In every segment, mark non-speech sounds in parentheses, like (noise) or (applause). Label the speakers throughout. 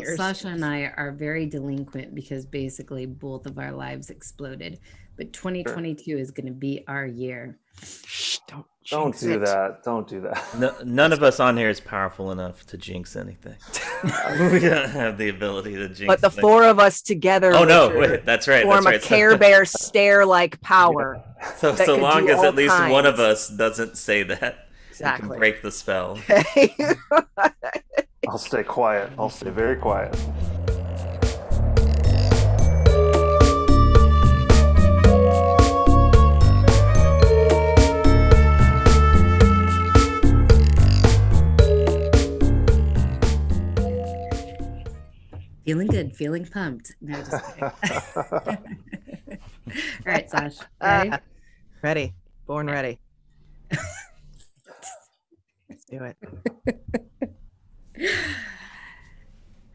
Speaker 1: years.
Speaker 2: Sasha and I are very delinquent because basically both of our lives exploded. But 2022 is going to be our year.
Speaker 1: Shh, don't
Speaker 3: Don't do
Speaker 1: it.
Speaker 3: that. Don't do that.
Speaker 4: No, none of us on here is powerful enough to jinx anything. (laughs) we don't have the ability to jinx.
Speaker 1: But the
Speaker 4: things.
Speaker 1: four of us together
Speaker 4: Oh no! Wait, that's right.
Speaker 1: form
Speaker 4: That's right.
Speaker 1: a Care Bear stare like (laughs) power.
Speaker 4: So, so long as at least one of us doesn't say that, we
Speaker 1: Exactly.
Speaker 4: can break the spell. (laughs)
Speaker 1: Okay.
Speaker 3: I'll stay quiet. I'll stay very quiet.
Speaker 2: Feeling good, feeling pumped. No, just kidding. (laughs) (laughs) All right, Sash. Ready?
Speaker 1: Ah, ready. Born ready. (laughs) Let's do it.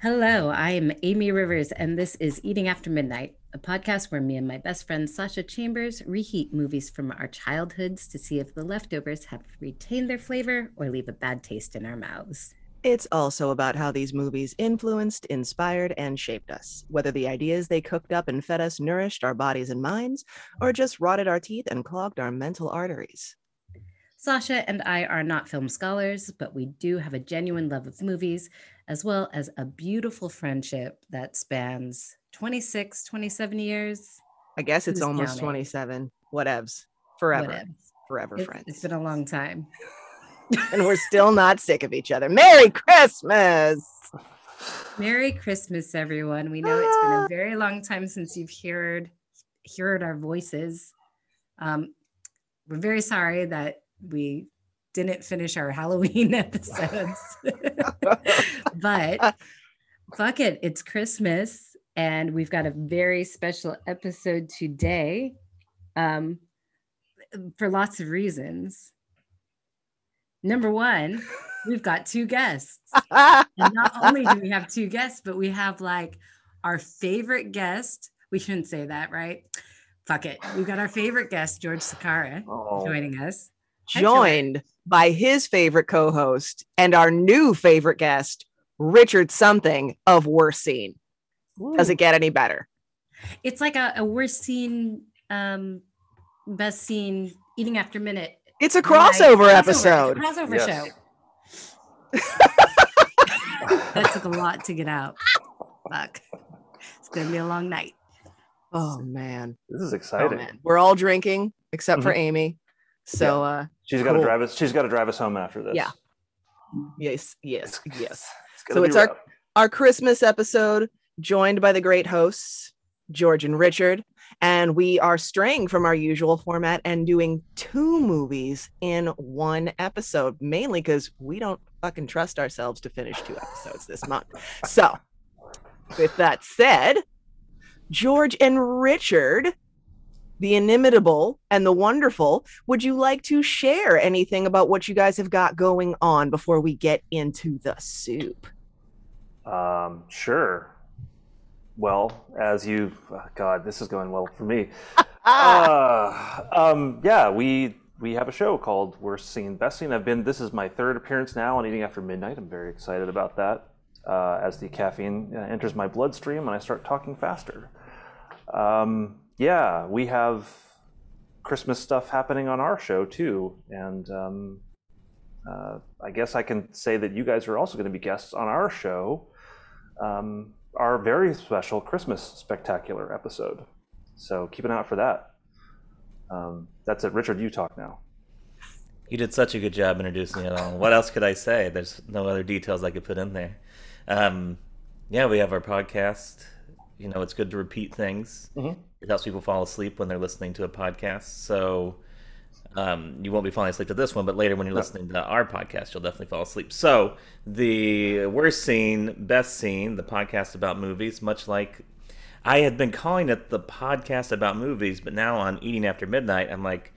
Speaker 2: Hello, I'm Amy Rivers, and this is Eating After Midnight, a podcast where me and my best friend Sasha Chambers reheat movies from our childhoods to see if the leftovers have retained their flavor or leave a bad taste in our mouths.
Speaker 1: It's also about how these movies influenced, inspired, and shaped us. Whether the ideas they cooked up and fed us nourished our bodies and minds, or just rotted our teeth and clogged our mental arteries.
Speaker 2: Sasha and I are not film scholars, but we do have a genuine love of movies, as well as a beautiful friendship that spans 26, 27 years.
Speaker 1: I guess it's
Speaker 2: Who's
Speaker 1: almost
Speaker 2: counting?
Speaker 1: 27. Whatevs. Forever.
Speaker 2: Whatever.
Speaker 1: Forever,
Speaker 2: It's-
Speaker 1: friends.
Speaker 2: it's been a long time.
Speaker 1: and we're still not sick of each other. Merry Christmas!
Speaker 2: Merry Christmas, everyone. We know it's been a very long time since you've heard heard our voices. Um, we're very sorry that we didn't finish our Halloween (laughs) episodes, (laughs) but fuck it, it's Christmas, and we've got a very special episode today, um, for lots of reasons. Number one, we've got two guests. And not only do we have two guests, but we have like our favorite guest. We shouldn't say that, right? Fuck it. We've got our favorite guest, George Sakara,
Speaker 3: Oh,
Speaker 2: joining us. Hi, George.
Speaker 1: Joined by his favorite co host and our new favorite guest, Richard Something of Worst Scene. Does it get any better?
Speaker 2: It's like a, a worst scene, um, best scene, eating after minute.
Speaker 1: It's a
Speaker 2: Like,
Speaker 1: crossover episode.
Speaker 2: Crossover
Speaker 3: Yes.
Speaker 2: show. (laughs) that took a lot to get out. Fuck. It's gonna be a long night.
Speaker 1: Oh, man.
Speaker 3: this is
Speaker 1: Oh,
Speaker 3: exciting.
Speaker 1: man. We're all drinking except for Amy. So, uh,
Speaker 3: She's got to
Speaker 1: Cool.
Speaker 3: drive us. She's got to drive us home after this.
Speaker 1: Yeah. yes, yes,
Speaker 3: It's-
Speaker 1: yes.
Speaker 3: It's
Speaker 1: So
Speaker 3: be
Speaker 1: it's our- our Christmas episode, joined by the great hosts, George and Richard. And we are straying from our usual format and doing two movies in one episode, mainly because we don't fucking trust ourselves to finish two episodes this month. So, with that said, George and Richard, the inimitable and the wonderful, would you like to share anything about what you guys have got going on before we get into the soup?
Speaker 3: Um, sure. Well, as you, oh, God, this is going well for me. (laughs) Uh, um, yeah, we we have a show called Worst Scene, Best Scene. I've been. This is my third appearance now on Eating After Midnight. I'm very excited about that. Uh, as the caffeine uh, enters my bloodstream and I start talking faster. Um, yeah, we have Christmas stuff happening on our show too, and um, uh, I guess I can say that you guys are also going to be guests on our show, um, our very special Christmas spectacular episode. So keep an eye out for that. Um, that's it. Richard, you talk now.
Speaker 4: You did such a good job introducing it all. What else could I say? There's no other details I could put in there. Um, yeah, we have our podcast. You know, it's good to repeat things.
Speaker 3: Mhm.
Speaker 4: It helps people fall asleep when they're listening to a podcast. So um, you won't be falling asleep to this one, but later when you're
Speaker 3: No.
Speaker 4: listening to our podcast, you'll definitely fall asleep. So the worst scene, best scene, the podcast about movies, much like I had been calling it the podcast about movies, but now on Eating After Midnight, I'm like,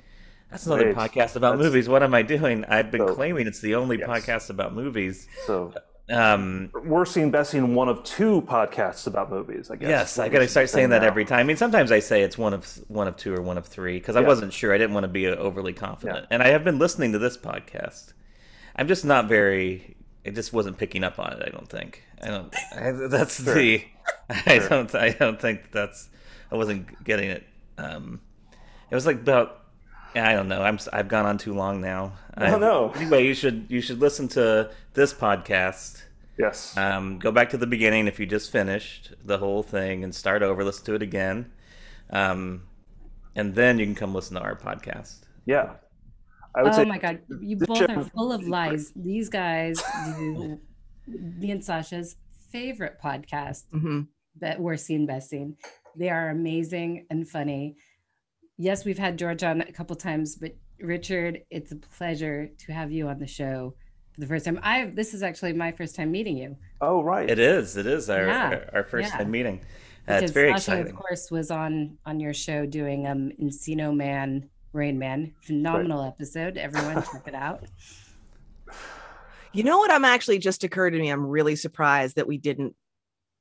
Speaker 4: that's another
Speaker 3: Wait,
Speaker 4: podcast about movies. What am I doing? I've been
Speaker 3: So-
Speaker 4: claiming it's the only
Speaker 3: Yes.
Speaker 4: podcast about movies.
Speaker 3: So
Speaker 4: Um,
Speaker 3: worst scene best scene, one of two podcasts about movies. I guess.
Speaker 4: yes, I got to start saying that
Speaker 3: now.
Speaker 4: every time. I mean, sometimes I say it's one of one of two or one of three because I
Speaker 3: Yeah.
Speaker 4: wasn't sure. I didn't want to be overly confident, and I have been listening to this podcast. I'm just not very. It just wasn't picking up on it. I don't think. I don't. I, (laughs) that's
Speaker 3: Sure.
Speaker 4: the. I
Speaker 3: Sure.
Speaker 4: don't. I don't think that's. I wasn't getting it. Um, it was like about. I don't know. I'm. I've gone on too long now.
Speaker 3: I don't know.
Speaker 4: Anyway, you should. You should listen to this podcast.
Speaker 3: Yes.
Speaker 4: Um, go back to the beginning if you just finished the whole thing and start over. Listen to it again, um, and then you can come listen to our podcast.
Speaker 3: yeah. I would
Speaker 2: oh
Speaker 3: say
Speaker 2: my god, you both
Speaker 3: show-
Speaker 2: are full of lies. These guys do me and Sasha's favorite podcast
Speaker 1: hmm
Speaker 2: that worst scene best scene. They are amazing and funny. Yes, we've had George on a couple times, but Richard, it's a pleasure to have you on the show for the first time. I this is actually my first time meeting you.
Speaker 3: Oh right.
Speaker 4: It is. It is our
Speaker 2: Yeah,
Speaker 4: our, our first
Speaker 2: yeah.
Speaker 4: time meeting. Uh, it's very
Speaker 2: Sasha,
Speaker 4: exciting.
Speaker 2: of course, was on on your show doing um Encino Man, Rain Man. Phenomenal episode. Everyone check it out. (sighs)
Speaker 1: You know what? I'm actually just occurred to me. I'm really surprised that we didn't,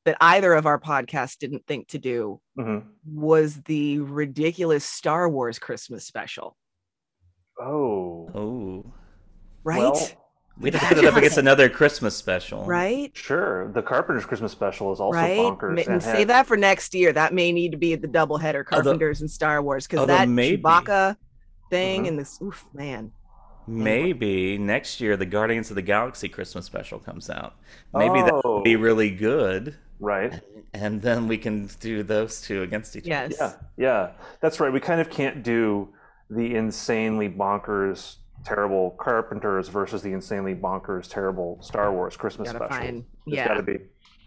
Speaker 1: that either of our podcasts didn't think to do
Speaker 3: Mhm.
Speaker 1: was the ridiculous Star Wars Christmas special,
Speaker 3: Oh.
Speaker 4: Oh,
Speaker 1: right?
Speaker 3: Well,
Speaker 4: we'd have to (laughs) put it up against another Christmas special,
Speaker 1: right?
Speaker 3: sure. The Carpenter's Christmas special is also
Speaker 1: right?
Speaker 3: bonkers.
Speaker 1: Ma-
Speaker 3: and
Speaker 1: And
Speaker 3: had-
Speaker 1: save that for next year. That may need to be the doubleheader Carpenters and Star Wars because
Speaker 4: although
Speaker 1: that
Speaker 4: maybe-
Speaker 1: Chewbacca thing
Speaker 3: Mhm.
Speaker 1: and this, oof, man.
Speaker 4: Maybe next year the Guardians of the Galaxy Christmas special comes out. Maybe that
Speaker 3: Oh.
Speaker 4: would be really good,
Speaker 3: Right.
Speaker 4: and then we can do those two against each
Speaker 1: Yes.
Speaker 3: Yeah. Yeah. That's right. We kind of can't do the insanely bonkers, terrible Carpenters versus the insanely bonkers, terrible Star Wars Christmas
Speaker 1: Gotta
Speaker 3: special.
Speaker 1: find,
Speaker 3: It's
Speaker 1: yeah,
Speaker 3: got to be.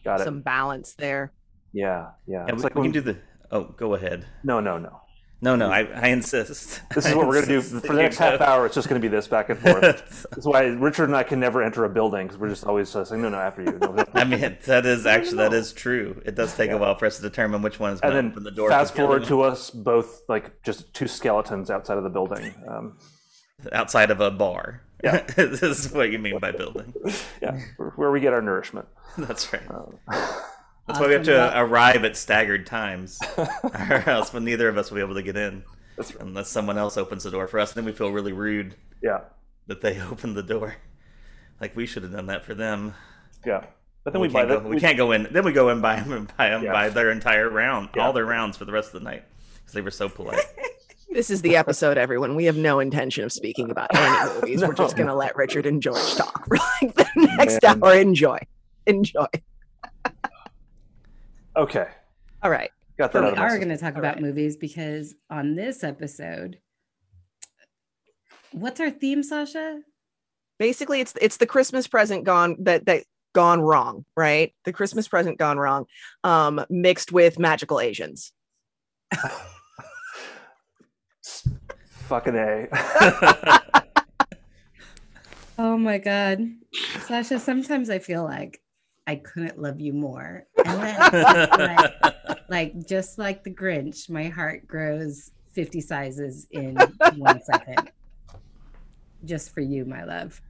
Speaker 3: Got it.
Speaker 1: some balance there.
Speaker 3: Yeah. Yeah.
Speaker 4: other. And
Speaker 3: It's
Speaker 4: we,
Speaker 3: like
Speaker 4: we
Speaker 3: when,
Speaker 4: can do the. Oh, go ahead.
Speaker 3: no, no, no.
Speaker 4: No, no, I, I insist. (laughs)
Speaker 3: This is
Speaker 4: I
Speaker 3: what we're gonna do for the next half
Speaker 4: go.
Speaker 3: hour. It's just gonna be this back and forth. (laughs) That's why Richard and I can never enter a building because we're just always uh, saying, "No, no, after you." No, no. (laughs)
Speaker 4: I mean, that is actually that is true. It does take
Speaker 3: Yeah.
Speaker 4: a while for us to determine which one is going to open the door.
Speaker 3: fast
Speaker 4: for the other
Speaker 3: forward to us both like just two skeletons outside of the building. Um,
Speaker 4: outside of a bar.
Speaker 3: Yeah.
Speaker 4: this is what you mean by building.
Speaker 3: yeah, where- where we get our nourishment.
Speaker 4: That's right.
Speaker 3: Um,
Speaker 4: That's why we have
Speaker 2: Awesome.
Speaker 4: to arrive at staggered times, (laughs) or else but neither of us will be able to get in
Speaker 3: That's right.
Speaker 4: unless someone else opens the door for us. And then we feel really rude
Speaker 3: Yeah,
Speaker 4: that they (laughs) opened the door. Like we should have done that for them.
Speaker 3: yeah. But then
Speaker 4: we,
Speaker 3: we, buy
Speaker 4: can't go, we, can't go in. Then we go in buy them and buy them
Speaker 3: Yeah.
Speaker 4: buy their entire round,
Speaker 3: Yeah.
Speaker 4: all their rounds for the rest of the night because they were so polite. (laughs)
Speaker 1: This is the episode, everyone. We have no intention of speaking about any movies. We're just going to let Richard and George talk for like the next
Speaker 3: Man.
Speaker 1: hour. Enjoy. Enjoy.
Speaker 3: Okay,
Speaker 1: All right.
Speaker 3: got that
Speaker 2: So
Speaker 3: out
Speaker 2: we
Speaker 3: of
Speaker 2: are going to talk
Speaker 1: All
Speaker 2: about
Speaker 1: right.
Speaker 2: movies because on this episode, what's our theme, Sasha?
Speaker 1: Basically, it's it's the Christmas present gone that that gone wrong, right? The Christmas present gone wrong, um, mixed with magical Asians. (laughs)
Speaker 3: Fucking a. (laughs)
Speaker 2: Oh my God. Sasha, sometimes I feel like I couldn't love you more. And then, like, (laughs) like, just like the Grinch, my heart grows 50 sizes in one second. Just for you, my love.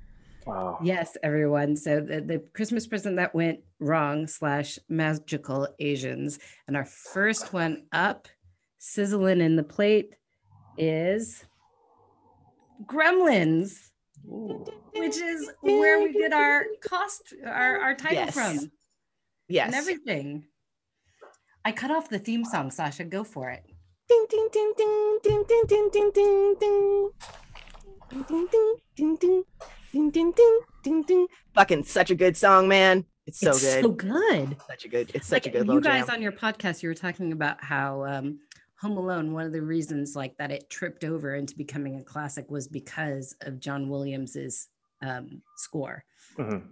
Speaker 3: wow.
Speaker 2: Yes, everyone. So the, the Christmas present that went wrong slash magical Asians. And our first one up, sizzling in the plate, is Gremlins,
Speaker 3: Ooh.
Speaker 2: which is where we get our cost, our, our title
Speaker 1: Yes.
Speaker 2: from
Speaker 1: Yes.
Speaker 2: and everything. I cut off the theme song, Sasha. Go for it.
Speaker 1: Ding ding ding ding ding ding ding ding ding ding. Ding ding ding ding ding ding ding ding ding ding. Fucking such a good song, man. It's so
Speaker 2: it's
Speaker 1: good.
Speaker 2: so good.
Speaker 1: such a good. It's such
Speaker 2: like
Speaker 1: a good
Speaker 2: you guys
Speaker 1: jam.
Speaker 2: on your podcast you were talking about how um home alone one of the reasons like that it tripped over into becoming a classic was because of john williams's um score.
Speaker 3: Mhm.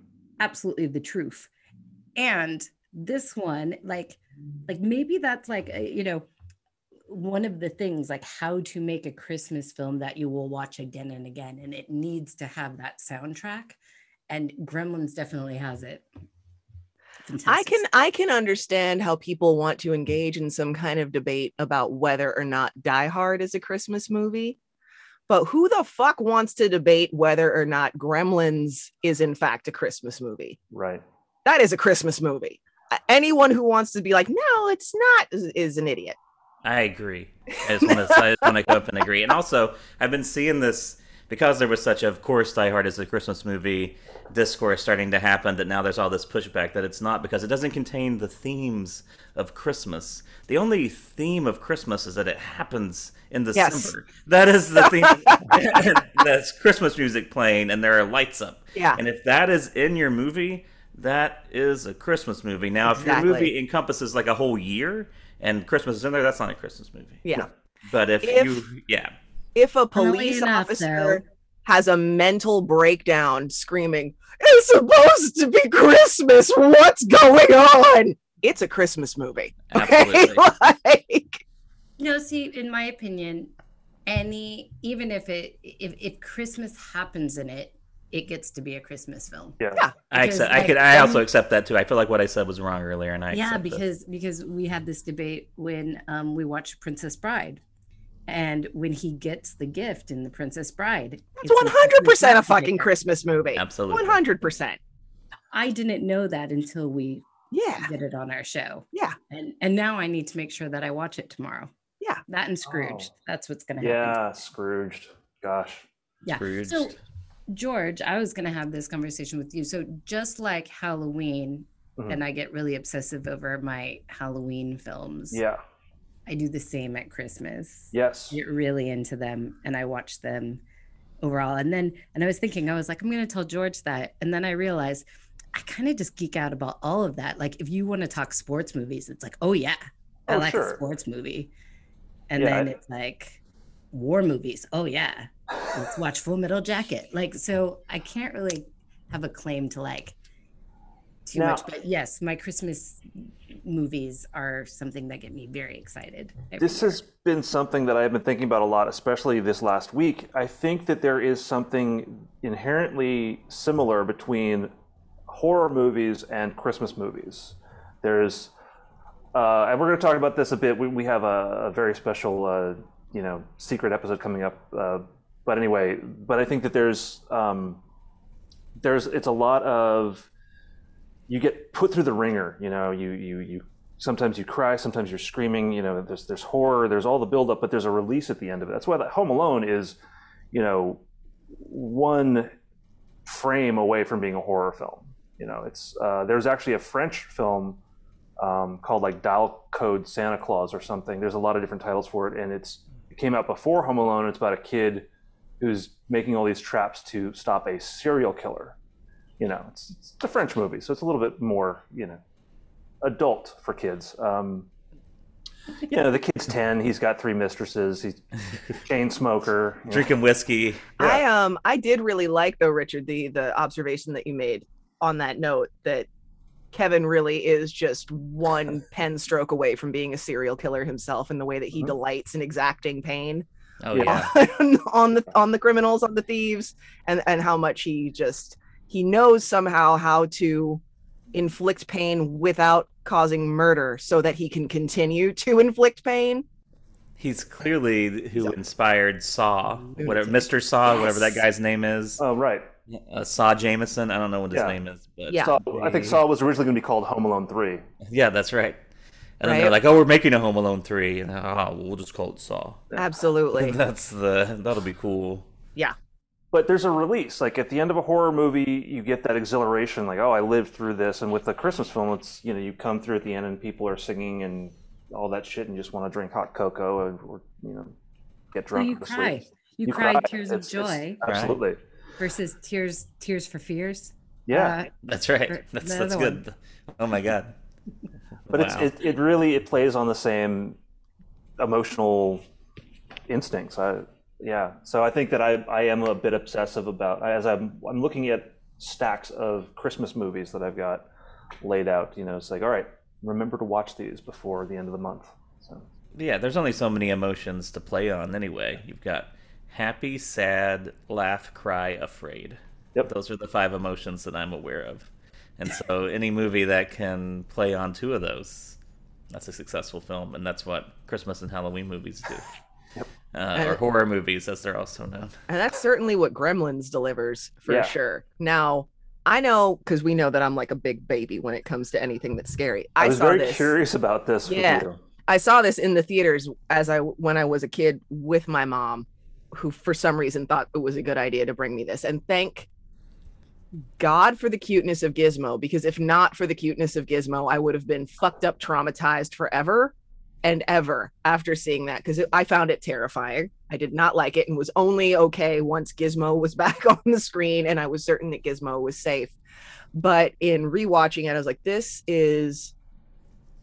Speaker 2: absolutely the truth. And this one like like maybe that's like a, you know one of the things like how to make a christmas film that you will watch again and again and it needs to have that soundtrack and gremlins definitely has it
Speaker 1: I can I can understand how people want to engage in some kind of debate about whether or not Die Hard is a Christmas movie. But who the fuck wants to debate whether or not Gremlins is in fact a Christmas movie?
Speaker 3: Right.
Speaker 1: That is a Christmas movie. Anyone who wants to be like, no, it's not, is, is an idiot.
Speaker 4: I agree. I just want to I just want to go up and agree. And also, I've been seeing this because there was such, of course, Die Hard is a Christmas movie discourse starting to happen that now there's all this pushback that it's not because it doesn't contain the themes of Christmas. The only theme of Christmas is that it happens in
Speaker 1: Yes.
Speaker 4: December. That is the theme. (laughs) (laughs) That's Christmas music playing and there are lights up.
Speaker 1: Yeah.
Speaker 4: And if that is in your movie, that is a Christmas movie. Now, if your movie encompasses like a whole year and Christmas is in there, that's not a Christmas movie.
Speaker 1: Yeah.
Speaker 4: But if,
Speaker 1: If-
Speaker 4: you, yeah,
Speaker 1: If a police
Speaker 2: enough,
Speaker 1: officer
Speaker 2: though-
Speaker 1: has a mental breakdown screaming, It's supposed to be Christmas. What's going on? It's a Christmas movie. (laughs) Okay.
Speaker 4: Absolutely. (laughs)
Speaker 1: like,
Speaker 2: No, see, in my opinion, any even if it if if Christmas happens in it, it gets to be a Christmas film.
Speaker 3: Yeah.
Speaker 1: Yeah.
Speaker 4: I
Speaker 2: Because,
Speaker 4: accept. I could. I also
Speaker 2: then-
Speaker 4: accept that too. I feel like what I said was wrong earlier, and I
Speaker 2: yeah,
Speaker 4: accept it.
Speaker 2: because because we had this debate when um, we watched Princess Bride, and when he gets the gift in the Princess Bride,
Speaker 1: that's
Speaker 2: it's
Speaker 1: 100% a fucking. Christmas movie.
Speaker 4: absolutely
Speaker 1: 100%.
Speaker 2: I didn't know that until we
Speaker 1: Yeah.
Speaker 2: did it on our show.
Speaker 1: Yeah.
Speaker 2: And and now I need to make sure that I watch it tomorrow.
Speaker 1: Yeah.
Speaker 2: That and Scrooge.
Speaker 3: Oh.
Speaker 2: That's what's gonna happen.
Speaker 3: Yeah, Scrooged. Gosh.
Speaker 2: Yeah.
Speaker 4: Scrooged.
Speaker 2: So George, I was gonna have this conversation with you. So just like Halloween,
Speaker 3: Mhm.
Speaker 2: and I get really obsessive over my Halloween films.
Speaker 3: Yeah.
Speaker 2: I do the same at Christmas.
Speaker 3: Yes.
Speaker 2: Get really into them and I watch them overall. And then and I was thinking, I was like, I'm gonna tell George that. And then I realized I kind of just geek out about all of that. Like if you want to talk sports movies, it's like, oh yeah, I
Speaker 3: Oh,
Speaker 2: like
Speaker 3: sure.
Speaker 2: a sports movie. And
Speaker 3: Yeah,
Speaker 2: then
Speaker 3: I-
Speaker 2: it's like war movies. Oh yeah. Let's watch Full Metal Jacket. Like so I can't really have a claim to like too
Speaker 3: Now-
Speaker 2: much. But yes, my Christmas movies are something that get me very excited.
Speaker 3: This
Speaker 2: year.
Speaker 3: has been something that I've been thinking about a lot, especially this last week. I think that there is something inherently similar between horror movies and Christmas movies. There's, uh, and we're going to talk about this a bit. We, we have a, a very special, uh, you know, secret episode coming up. Uh, but anyway, but I think that there's, um, there's, it's a lot of, you get put through the ringer. You know, you you you sometimes you cry, sometimes you're screaming. You know, there's there's horror, there's all the buildup, but there's a release at the end of it. That's why that Home Alone is, you know, one frame away from being a horror film. You know, it's uh, there's actually a French film um, called like Dial Code Santa Claus or something. There's a lot of different titles for it, and it's it came out before Home Alone. It's about a kid who's making all these traps to stop a serial killer. You know, it's, it's a French movie, so it's a little bit more, you know, adult for kids. Um, you know, the kid's ten. He's got three mistresses. He's a (laughs) chain smoker. you know.
Speaker 4: drinking whiskey.
Speaker 1: I um I did really like though, Richard, the the observation that you made on that note that Kevin really is just one (laughs) pen stroke away from being a serial killer himself in the way that he
Speaker 3: Mhm.
Speaker 1: delights in exacting pain
Speaker 4: Oh
Speaker 3: Yeah. (laughs)
Speaker 4: yeah.
Speaker 1: on the on the criminals, on the thieves, and and how much he just he knows somehow how to inflict pain without causing murder so that he can continue to (laughs) inflict pain.
Speaker 4: He's clearly who
Speaker 1: So-
Speaker 4: inspired Saw, whatever Mr. Saw, whatever that guy's name is.
Speaker 3: Oh, right.
Speaker 4: Uh, Saw Jameson. I don't know what his
Speaker 3: Yeah.
Speaker 4: name is, but
Speaker 1: Yeah.
Speaker 3: Saw, I think Saw was originally going to be called Home Alone Three.
Speaker 4: yeah, that's right. And then
Speaker 1: Right.
Speaker 4: they're like, "Oh, we're making a Home Alone three, and oh, we'll just call it Saw."
Speaker 1: Absolutely. (laughs)
Speaker 4: That's the that'll be cool.
Speaker 3: But there's a release. Like at the end of a horror movie, you get that exhilaration, like, oh, I lived through this. And with the Christmas film, it's you know, you come through at the end and people are singing and all that shit, and you just want to drink hot cocoa and or you know, get
Speaker 2: So
Speaker 3: drunk.
Speaker 2: you
Speaker 3: or
Speaker 2: cry.
Speaker 3: sleep.
Speaker 2: You, cry, tears of
Speaker 3: It's- it's-
Speaker 2: joy
Speaker 3: absolutely.
Speaker 2: versus tears tears for fears.
Speaker 3: Yeah.
Speaker 2: Uh,
Speaker 4: That's right. That's that's
Speaker 2: other
Speaker 4: good. Oh my god. (laughs)
Speaker 3: but it's it, it really it plays on the same emotional instincts i yeah so i think that i i am a bit obsessive about as i'm i'm looking at stacks of christmas movies that i've got laid out you know it's like all right remember to watch these before the end of the month so
Speaker 4: Yeah, there's only so many emotions to play on anyway. You've got happy, sad, laugh, cry, afraid.
Speaker 3: Yep.
Speaker 4: Those are the five emotions that I'm aware of. And so any movie that can play on two of those, that's a successful film. And that's what Christmas and Halloween movies do.
Speaker 3: Yep.
Speaker 4: Uh, or horror movies, as they're also known.
Speaker 1: And that's certainly what Gremlins delivers for
Speaker 3: Yeah.
Speaker 1: sure. Now, I know because we know that I'm like a big baby when it comes to anything that's scary.
Speaker 3: i,
Speaker 1: I,
Speaker 3: was
Speaker 1: saw
Speaker 3: very
Speaker 1: this.
Speaker 3: curious about this with
Speaker 1: Yeah.
Speaker 3: you.
Speaker 1: I saw this in the theaters as I when I was a kid with my mom, who for some reason thought it was a good idea to bring me this. And thank God for the cuteness of Gizmo, because if not for the cuteness of Gizmo, I would have been fucked up, traumatized forever and ever after seeing that because I found it terrifying. I did not like it and was only okay once Gizmo was (laughs) back on the screen and I was certain that Gizmo was safe. But in rewatching it, I was like, this is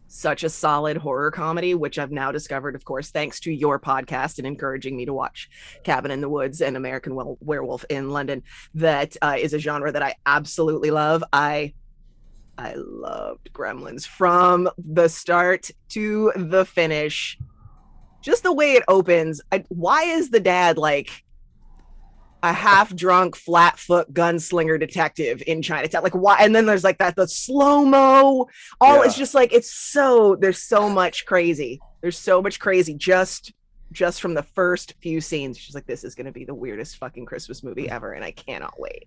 Speaker 1: such a solid horror comedy, which I've now discovered, of course, thanks to your podcast and encouraging me to watch Cabin in the Woods and American Werewolf in London. That uh, is a genre that I absolutely love. I I loved Gremlins from the start to the finish. Just the way it opens. I, why is the dad like a half drunk, flat foot gunslinger detective in Chinatown? Like, why? And then there's like that, the slow mo. All yeah. it's just like, it's so, there's so much crazy. There's so much crazy just just from the first few scenes she's like this is going to be the weirdest fucking christmas movie ever and i cannot wait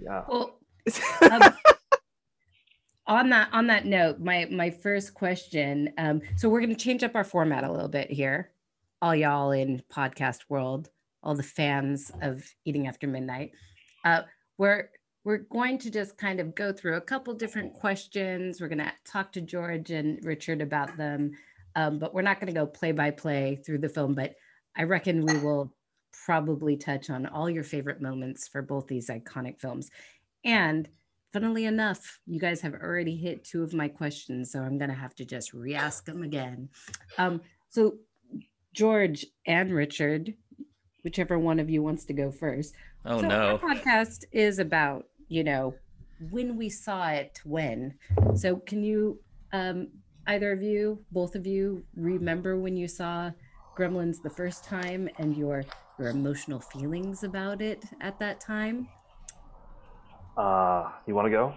Speaker 3: yeah
Speaker 2: well um, (laughs) on that on that note, my my first question. Um, so we're going to change up our format a little bit here, all y'all in podcast world, all the fans of Eating After Midnight. Uh, we're we're going to just kind of go through a couple different questions. We're going to talk to George and Richard about them, um, but we're not going to go play by play through the film. But I reckon we will probably touch on all your favorite moments for both these iconic films. And funnily enough, you guys have already hit two of my questions, so I'm going to have to just re ask them again. Um, so, George and Richard, whichever one of you wants to go first.
Speaker 4: Oh,
Speaker 2: so
Speaker 4: no.
Speaker 2: Our podcast is about, you know, when we saw it when. So, can you, um, either of you, both of you, remember when you saw Gremlins the first time and your your emotional feelings about it at that time?
Speaker 3: Uh, you want to go?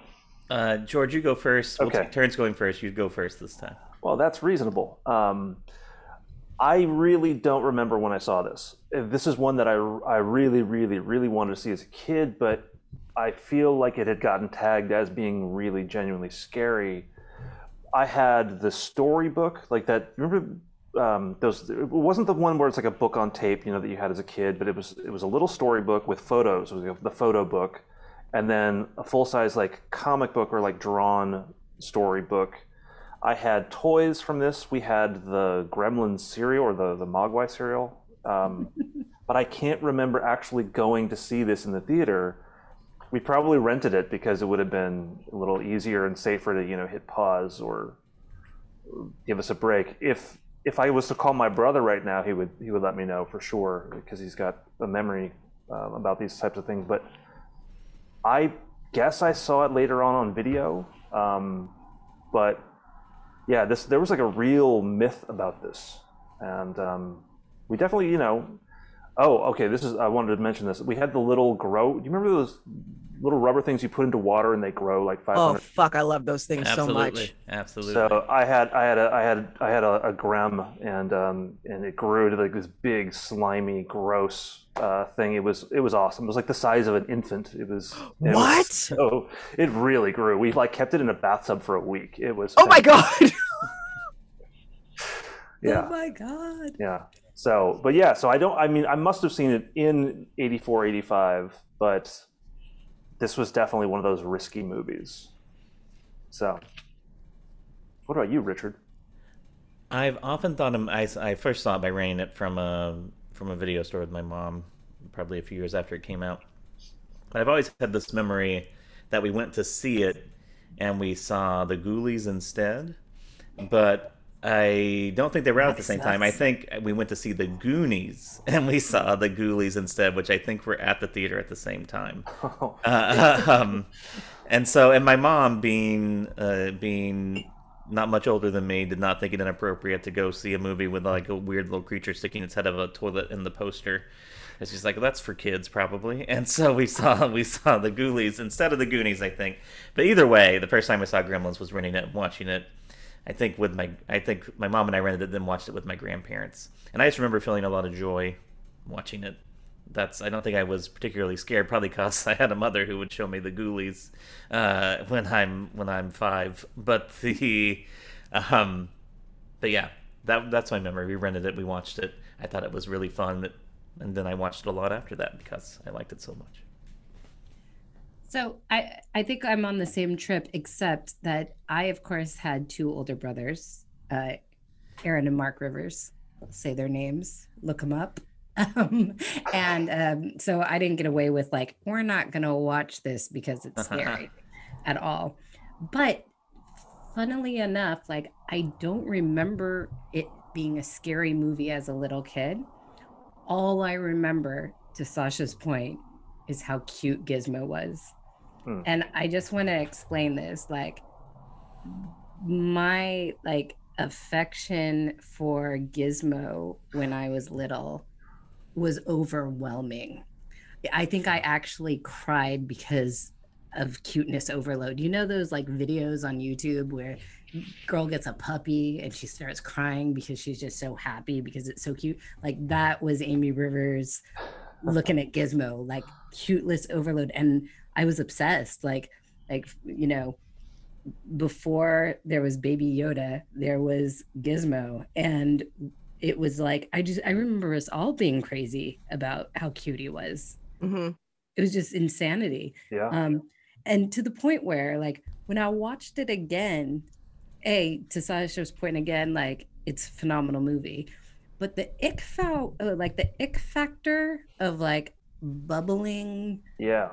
Speaker 4: Uh, George, you go first.
Speaker 3: Okay.
Speaker 4: We'll turns going first. You go first this time.
Speaker 3: Well, that's reasonable. Um, I really don't remember when I saw this. This is one that I, I really, really, really wanted to see as a kid, but I feel like it had gotten tagged as being really genuinely scary. I had the storybook, like that. Remember um, those? It wasn't the one where it's like a book on tape, you know, that you had as a kid, but it was it was a little storybook with photos. It was the photo book, and then a full size like comic book or like drawn storybook. I had toys from this. We had the Gremlins cereal or the the Mogwai cereal, um, (laughs) but I can't remember actually going to see this in the theater. We probably rented it because it would have been a little easier and safer to you know hit pause or give us a break. If if I was to call my brother right now, he would he would let me know for sure because he's got a memory uh, about these types of things. But I guess I saw it later on on video, um, but yeah, this there was like a real myth about this, and um, we definitely, you know, oh, okay, this is I wanted to mention this. We had the little grow. Do you remember those little rubber things you put into water and they grow like 500
Speaker 1: oh fuck i love those things
Speaker 4: absolutely.
Speaker 1: so much
Speaker 4: Absolutely.
Speaker 3: so i had i had a i had i had a, a grem and um and it grew to like this big slimy gross uh thing it was it was awesome. It was like the size of an infant. It was it
Speaker 1: What?
Speaker 3: was so it really grew. We like kept it in a bathtub for a week. It was
Speaker 1: oh my god. (laughs)
Speaker 3: Yeah.
Speaker 2: Oh my god.
Speaker 3: yeah. So but yeah so i don't i mean i must have seen it in 84 85 but this was definitely one of those risky movies. So what about you richard?
Speaker 4: I've often thought of, I, I first saw it by renting it from a from a video store with my mom, probably a few years after it came out. But I've always had this memory that we went to see it and we saw the Ghoulies instead. But I don't think they were out at the same time. I think we went to see the Goonies (laughs) and we saw the Ghoulies instead, which I think were at the theater at the same time. (laughs) Uh, (laughs) um, and so, and my mom, being uh, being not much older than me, did not think it inappropriate to go see a movie with like a weird little creature sticking its head of a toilet in the poster. It's she's like, "That's for kids, probably." (laughs) And so we saw we saw the Ghoulies instead of the Goonies, I think. But either way, the first time I saw Gremlins was renting it and watching it. I think with my I think my mom and I rented it, then watched it with my grandparents. And I just remember feeling a lot of joy watching it that's I don't think I was particularly scared, probably because (laughs) I had a mother who would show me the Ghoulies uh, when I'm when I'm five. But the um, but yeah, that that's my memory. We rented it, we watched it. I thought it was really fun. And then I watched it a lot after that because I liked it so much.
Speaker 2: So I I think I'm on the same trip, except that I of course had two older brothers, uh, Aaron and Mark Rivers. Say their names, look them up. (laughs) Um, and um, so I didn't get away with like we're not gonna watch this because it's scary (laughs) at all. But funnily enough, like I don't remember it being a scary movie as a little kid. All I remember, to Sasha's point, is how cute Gizmo was. Hmm. And I just want to explain this. Like my like affection for Gizmo when I was little was overwhelming. I think I actually cried because of cuteness overload. You know those like videos on YouTube where girl gets a puppy and she starts crying because she's just so happy because it's so cute. Like that was Amy Rivers looking at Gizmo, like cuteness overload and I was obsessed like like you know before there was baby Yoda, there was Gizmo and it was like I just I remember us all being crazy about how cute he was. Mm-hmm. It was just insanity.
Speaker 3: Yeah.
Speaker 2: Um, and to the point where like when I watched it again, a to Sasha's point again, like it's a phenomenal movie, but the ick fou- uh, like the ick factor of like bubbling,
Speaker 3: yeah,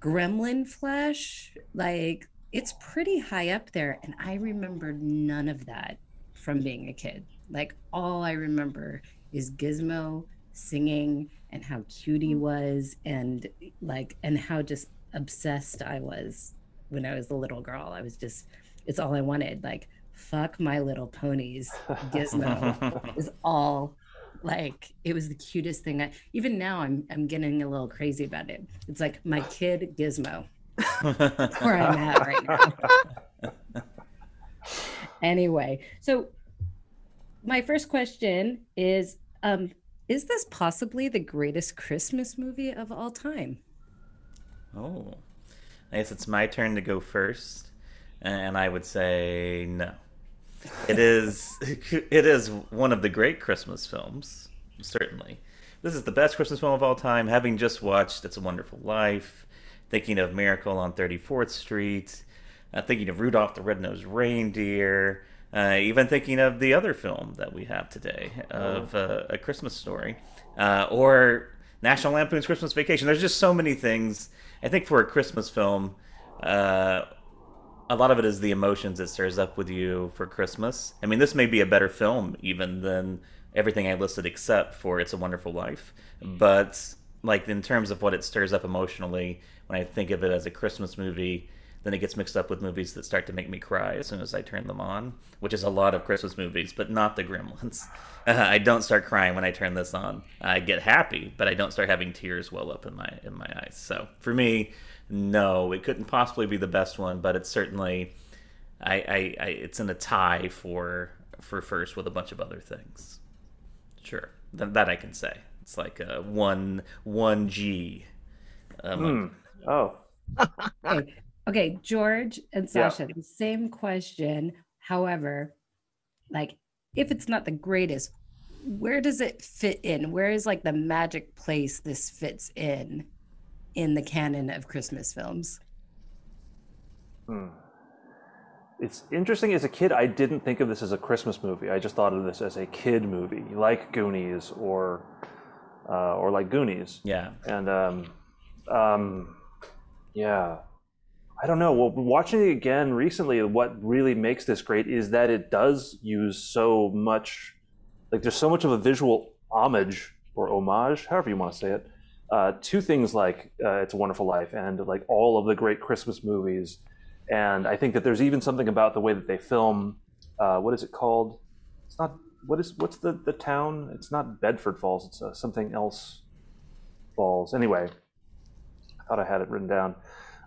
Speaker 2: gremlin flesh, like it's pretty high up there, and I remember none of that from being a kid. Like all I remember is Gizmo singing and how cute he mm. was and like and how just obsessed I was when I was a little girl. I was just it's all I wanted. Like fuck my little ponies. Gizmo (laughs) is all like it was the cutest thing. I, even now I'm I'm getting a little crazy about it. It's like my kid Gizmo. where I'm at right now. (laughs) anyway, so my first question is um, Is this possibly the greatest Christmas movie of all time?
Speaker 4: Oh, I guess it's my turn to go first. And I would say no. It is (laughs) it is one of the great Christmas films, certainly. This is the best Christmas film of all time. Having just watched It's a Wonderful Life, thinking of Miracle on 34th Street, uh, thinking of Rudolph the Red-Nosed Reindeer, uh, even thinking of the other film that we have today of oh. uh, A Christmas Story, uh, or National Lampoon's Christmas Vacation. There's just so many things. I think for a Christmas film, uh, a lot of it is the emotions it stirs up with you for Christmas. I mean, this may be a better film even than everything I listed except for It's a Wonderful Life. But like in terms of what it stirs up emotionally, when I think of it as a Christmas movie, then it gets mixed up with movies that start to make me cry as soon as I turn them on, which is a lot of Christmas movies, but not the Gremlins. (laughs) Uh, I don't start crying when I turn this on. I get happy, but I don't start having tears well up in my in my eyes. So for me, no, it couldn't possibly be the best one, but it's certainly, I, I, I it's in a tie for for first with a bunch of other things. Sure, that, that I can say. It's like a one one G.
Speaker 3: Um, mm. Oh. (laughs)
Speaker 2: okay. Okay, George and Sasha, yeah. the same question. However, like if it's not the greatest, where does it fit in? Where is like the magic place this fits in in the canon of Christmas films?
Speaker 3: Hmm. It's interesting. As a kid, I didn't think of this as a Christmas movie. I just thought of this as a kid movie, like Goonies or uh, or like Goonies.
Speaker 4: Yeah.
Speaker 3: And um, um, yeah. I don't know. Well, watching it again recently, what really makes this great is that it does use so much, like there's so much of a visual homage or homage, however you want to say it, uh, to things like uh, It's a Wonderful Life and like all of the great Christmas movies. And I think that there's even something about the way that they film. Uh, what is it called? It's not. What is what's the the town? It's not Bedford Falls. It's uh, something else. Falls. Anyway, I thought I had it written down.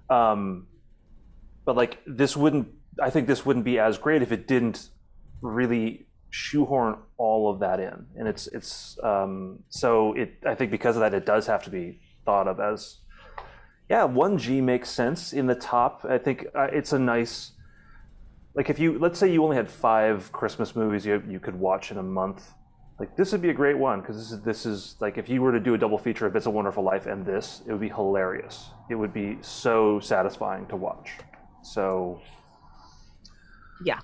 Speaker 3: Um, but like this wouldn't i think this wouldn't be as great if it didn't really shoehorn all of that in and it's it's um, so it i think because of that it does have to be thought of as yeah 1g makes sense in the top i think uh, it's a nice like if you let's say you only had five christmas movies you, you could watch in a month like this would be a great one because this is this is like if you were to do a double feature of It's a Wonderful Life and this, it would be hilarious. It would be so satisfying to watch. So yeah,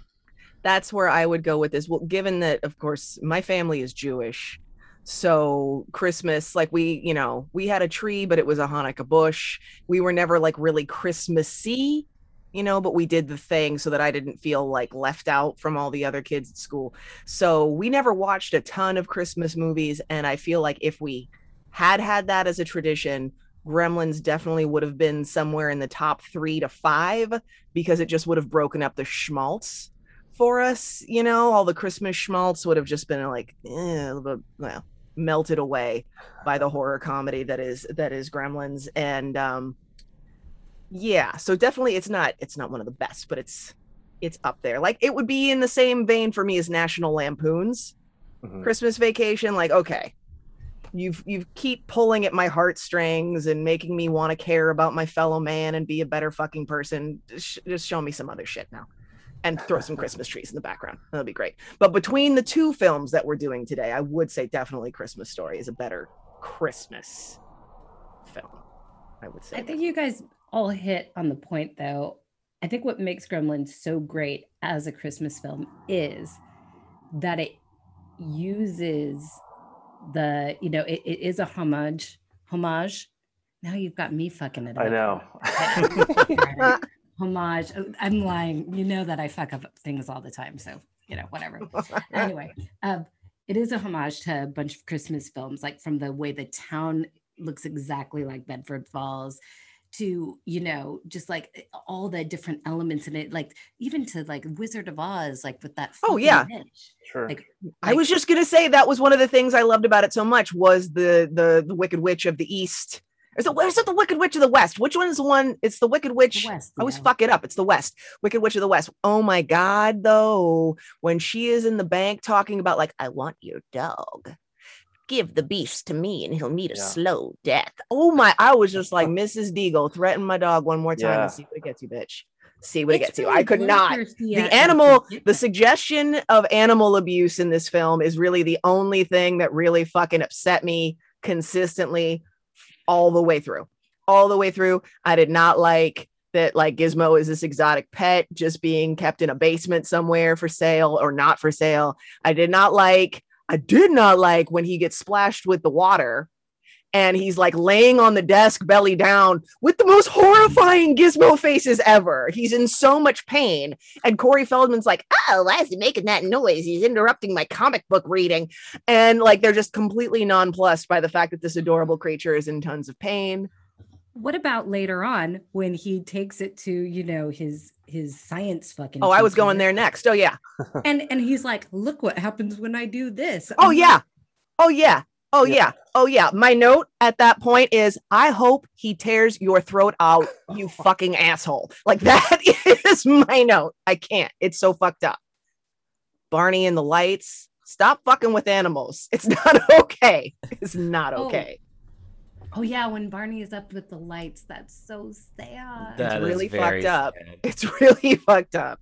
Speaker 1: that's where I would go with this. Well, given that, of course, my family is Jewish. So Christmas, like we, you know, we had a tree, but it was a Hanukkah bush. We were never like really Christmassy, you know, but we did the thing so that I didn't feel like left out from all the other kids at school. So we never watched a ton of Christmas movies. And I feel like if we had had that as a tradition, Gremlins definitely would have been somewhere in the top three to five because it just would have broken up the schmaltz for us. You know, all the Christmas schmaltz would have just been like, eh, bit, well, melted away by the horror comedy that is that is Gremlins. And um, yeah, so definitely it's not it's not one of the best, but it's it's up there. Like it would be in the same vein for me as National Lampoons.
Speaker 3: mhm.
Speaker 1: Christmas Vacation, like okay, you've you keep pulling at my heartstrings and making me want to care about my fellow man and be a better fucking person. Just, just show me some other shit now, and throw some Christmas trees in the background. That'll be great. But between the two films that we're doing today, I would say definitely Christmas Story is a better Christmas film. I would say.
Speaker 2: I think you guys all hit on the point though. I think what makes Gremlins so great as a Christmas film is that it uses the, you know, it, it is a homage, homage. Now you've got me fucking it up.
Speaker 3: I know. (laughs)
Speaker 2: homage. I'm lying. You know that I fuck up things all the time. So, you know, whatever. (laughs) anyway, um, it is a homage to a bunch of Christmas films, like from the way the town looks exactly like Bedford Falls to, you know, just like all the different elements in it, like even to like Wizard of Oz, like with that.
Speaker 1: Oh, yeah.
Speaker 2: witch.
Speaker 3: Sure.
Speaker 2: Like,
Speaker 1: I was just gonna say that was one of the things I loved about it so much was the the the Wicked Witch of the East. Is it where's it the Wicked Witch of the West? Which one is the one? It's the Wicked Witch.
Speaker 2: West,
Speaker 1: I always
Speaker 2: yeah.
Speaker 1: fuck it up. It's the West. Wicked Witch of the West. Oh my God, though, when she is in the bank talking about like, I want your dog. Give the beast to me and he'll meet a
Speaker 3: Yeah.
Speaker 1: slow death. Oh my, I was just like, (laughs) Mrs. Deagle, threaten my dog one more time
Speaker 3: Yeah.
Speaker 1: and see what it gets you, bitch. See what it
Speaker 2: It's
Speaker 1: gets you. I could not the animal the suggestion of animal abuse in this film is really the only thing that really fucking upset me consistently all the way through all the way through i did not like that like gizmo is this exotic pet just being kept in a basement somewhere for sale or not for sale i did not like i did not like when he gets splashed with the water and he's like laying on the desk belly down with the most horrifying gizmo faces ever he's in so much pain and Corey Feldman's like, oh, why is he making that noise? He's interrupting my comic book reading. And like they're just completely nonplussed by the fact that this adorable creature is in tons of pain.
Speaker 2: What about later on when he takes it to, you know, his his science fucking
Speaker 1: Oh, I was going there next. Oh, yeah. (laughs)
Speaker 2: And and he's like, look what happens when I do this.
Speaker 1: Oh,
Speaker 2: I'm
Speaker 1: yeah. Oh, yeah. Oh,
Speaker 3: Yeah.
Speaker 1: yeah. Oh, yeah. My note at that point is I hope he tears your throat out, you (laughs) fucking asshole. Like (laughs) that is my note. I can't. It's so fucked up. Barney and the lights. Stop fucking with animals. It's not okay. It's not
Speaker 2: Oh,
Speaker 1: okay.
Speaker 2: Oh yeah, when Barney is up with the lights, that's so sad.
Speaker 4: That is
Speaker 1: really
Speaker 4: very
Speaker 1: fucked up.
Speaker 4: sad.
Speaker 1: It's (laughs) really fucked up.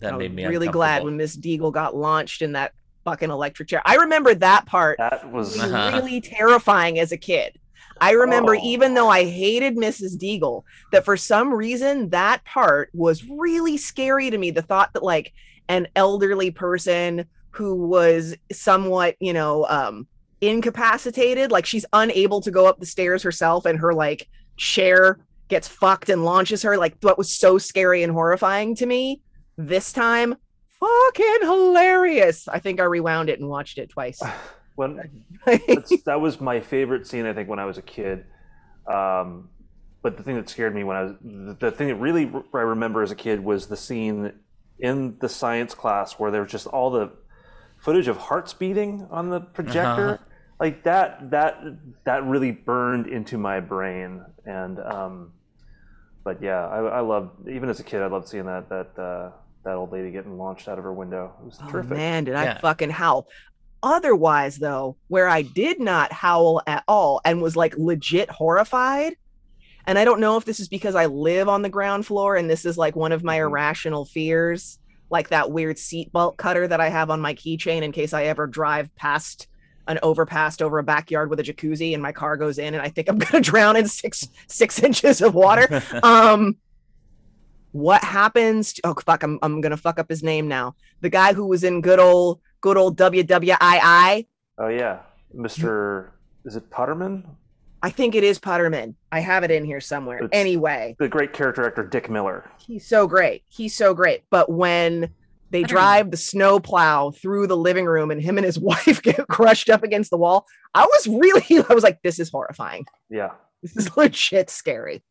Speaker 4: That
Speaker 1: I
Speaker 4: made me
Speaker 1: really glad when Miss Deagle got launched in that fucking electric chair. I remember that part
Speaker 3: That was
Speaker 4: Uh-huh.
Speaker 1: really terrifying as a kid. I remember,
Speaker 3: Oh.
Speaker 1: even though I hated Mrs. Deagle, that for some reason that part was really scary to me. The thought that like an elderly person who was somewhat, you know, um, incapacitated, like she's unable to go up the stairs herself, and her like chair gets fucked and launches her. Like what was so scary and horrifying to me this time. Fucking hilarious. I think I rewound it and watched it twice. (sighs)
Speaker 3: when (laughs) that's, that was my favorite scene. I think when I was a kid. Um, but the thing that scared me when I was the, the thing that really I remember as a kid was the scene in the science class where there was just all the footage of hearts beating on the projector.
Speaker 4: Uh-huh.
Speaker 3: Like that that that really burned into my brain. And um, but yeah, I, I loved even as a kid I loved seeing that that uh, that old lady getting launched out of her window. It was
Speaker 1: Oh,
Speaker 3: terrific.
Speaker 1: man, did I
Speaker 4: Yeah.
Speaker 1: fucking howl. Otherwise, though, where I did not howl at all and was like legit horrified, and I don't know if this is because I live on the ground floor and this is like one of my
Speaker 3: Mhm.
Speaker 1: irrational fears like that weird seatbelt cutter that I have on my keychain in case I ever drive past an overpass over a backyard with a jacuzzi and my car goes in and I think I'm (laughs) gonna drown in six six (laughs) inches of water. (laughs) um what happens to, oh fuck I'm I'm gonna fuck up his name now. The guy who was in good old good old WWII.
Speaker 3: Oh yeah, Mr. Is it Potterman?
Speaker 1: I think it is Futterman. I have it in here somewhere.
Speaker 3: It's-
Speaker 1: anyway,
Speaker 3: The great character actor Dick Miller.
Speaker 1: he's so great. He's so great. But when they drive the snow plow through the living room and him and his (laughs) wife get crushed up against the wall, I was really (laughs) I was like, this is horrifying.
Speaker 3: Yeah.
Speaker 1: This is (laughs) legit scary.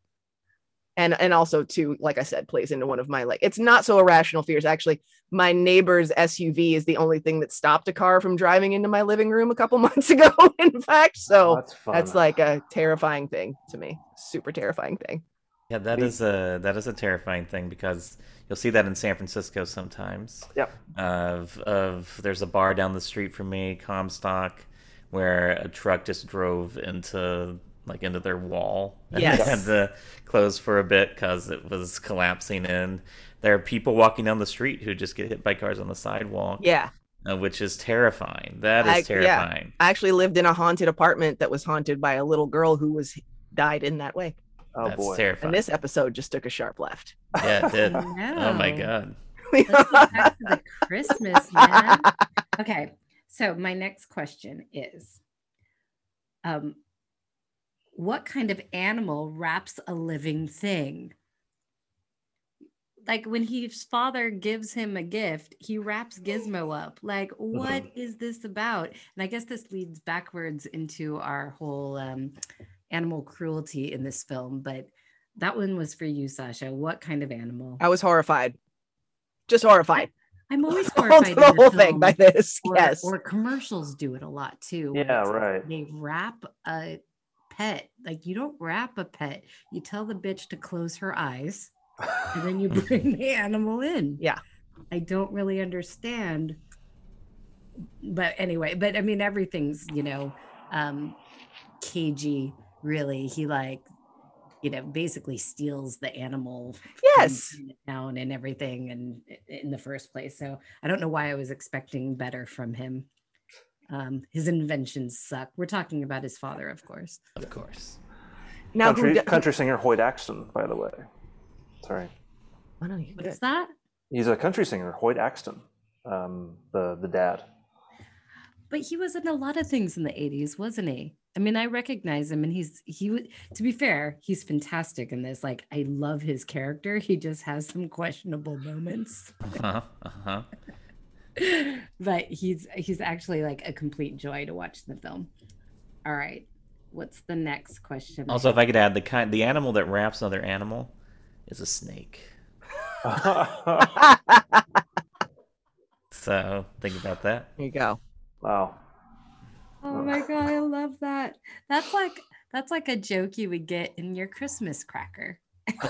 Speaker 1: And and also too, like I said, plays into one of my like it's not so irrational fears. Actually, my neighbor's SUV is the only thing that stopped a car from driving into my living room a couple (laughs) months ago, in fact. So
Speaker 3: that's fun.
Speaker 1: that's like a terrifying thing to me. Super terrifying thing.
Speaker 4: Yeah, that
Speaker 3: Me-
Speaker 4: is a that is a terrifying thing because you'll see that in San Francisco sometimes.
Speaker 3: Yep.
Speaker 4: Of of there's a bar down the street from me, Comstock, where a truck just drove into like into their wall. And
Speaker 1: Yes.
Speaker 4: they had to close for a bit because it was collapsing in. There are people walking down the street who just get hit by cars on the sidewalk,
Speaker 1: Yeah.
Speaker 4: uh, which is terrifying. That is
Speaker 1: I- yeah.
Speaker 4: terrifying.
Speaker 1: I actually lived in a haunted apartment that was haunted by a little girl who was died in that way.
Speaker 3: oh
Speaker 4: That's
Speaker 3: boy.
Speaker 4: terrifying.
Speaker 1: And this episode just took a sharp left.
Speaker 4: Yeah, it did. (laughs)
Speaker 2: Oh,
Speaker 4: oh my god. (laughs)
Speaker 2: Let's go back to the Christmas, man. Okay, so my next question is, um, what kind of animal wraps a living thing? Like when his father gives him a gift, he wraps Gizmo up. Like, what is this about? And I guess this leads backwards into our whole um, animal cruelty in this film. But that one was for you, Sasha. What kind of animal?
Speaker 1: I was horrified. Just horrified.
Speaker 2: I'm always (laughs) horrified. in
Speaker 1: whole
Speaker 2: the
Speaker 1: thing by this.
Speaker 2: Or,
Speaker 1: yes.
Speaker 2: or commercials do it a lot too.
Speaker 3: Yeah, right.
Speaker 2: They wrap a pet. Like you don't wrap a pet. You tell the bitch to close her eyes, and then you (laughs) bring the animal in.
Speaker 1: Yeah.
Speaker 2: I don't really understand. But anyway, but I mean everything's, you know, um cagey, really. He like, you know, basically steals the animal
Speaker 1: Yes.
Speaker 2: down and everything and in the first place. So I don't know why I was expecting better from him. Um, his inventions suck. We're talking about his father, of course.
Speaker 4: Of course.
Speaker 1: Now who
Speaker 3: country, country singer Hoyt Axton, by the way. Sorry.
Speaker 1: Oh, no,
Speaker 2: What's
Speaker 1: good.
Speaker 2: that?
Speaker 3: He's a country singer, Hoyt Axton, um, the the dad.
Speaker 2: But he was in a lot of things in the 80s, wasn't he? I mean, I recognize him and he's he would to be fair, he's fantastic in this. Like I love his character. He just has some questionable moments.
Speaker 4: Uh-huh. Uh-huh. (laughs)
Speaker 2: but he's he's actually like a complete joy to watch the film. All right. What's the next question?
Speaker 4: Also, if I could add, the kind, the animal that wraps another animal is a snake. (laughs) So think about that.
Speaker 1: There you go.
Speaker 3: wow.
Speaker 2: Oh my god, I love that. That's like that's like a joke you would get in your Christmas cracker. (laughs)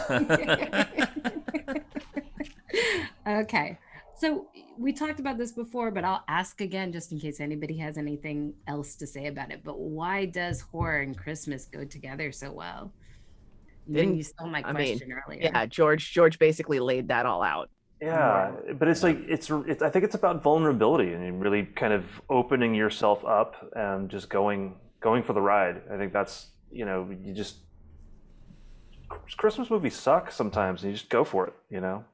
Speaker 2: okay. So we talked about this before, but I'll ask again just in case anybody has anything else to say about it. But why does horror and Christmas go together so well? Then
Speaker 1: Didn't-
Speaker 2: you stole my
Speaker 1: I mean,
Speaker 2: question earlier.
Speaker 1: Yeah, George George basically laid that all out.
Speaker 3: Yeah, but it's like it's, it's I think it's about vulnerability and really kind of opening yourself up and just going going for the ride. I think that's you know you just Christmas movies suck sometimes and you just go for it. You know,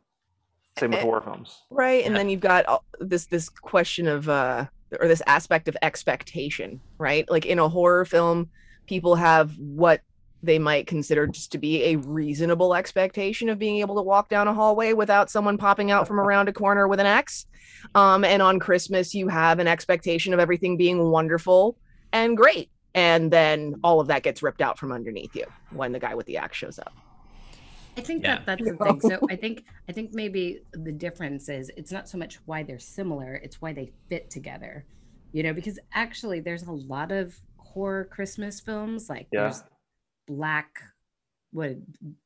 Speaker 3: same with
Speaker 1: Eh,
Speaker 3: horror films.
Speaker 1: Right. And then you've got all- this this question of uh or this aspect of expectation, right? Like in a horror film, people have what they might consider just to be a reasonable expectation of being able to walk down a hallway without someone popping out from around a corner with an axe. Um, and on Christmas, you have an expectation of everything being wonderful and great. And then all of that gets ripped out from underneath you when the guy with the axe shows up.
Speaker 2: I think
Speaker 4: Yeah.
Speaker 2: that that's the thing. So I think I think maybe the difference is it's not so much why they're similar, it's why they fit together. You know, because actually there's a lot of horror Christmas films like
Speaker 3: Yeah.
Speaker 2: there's Black what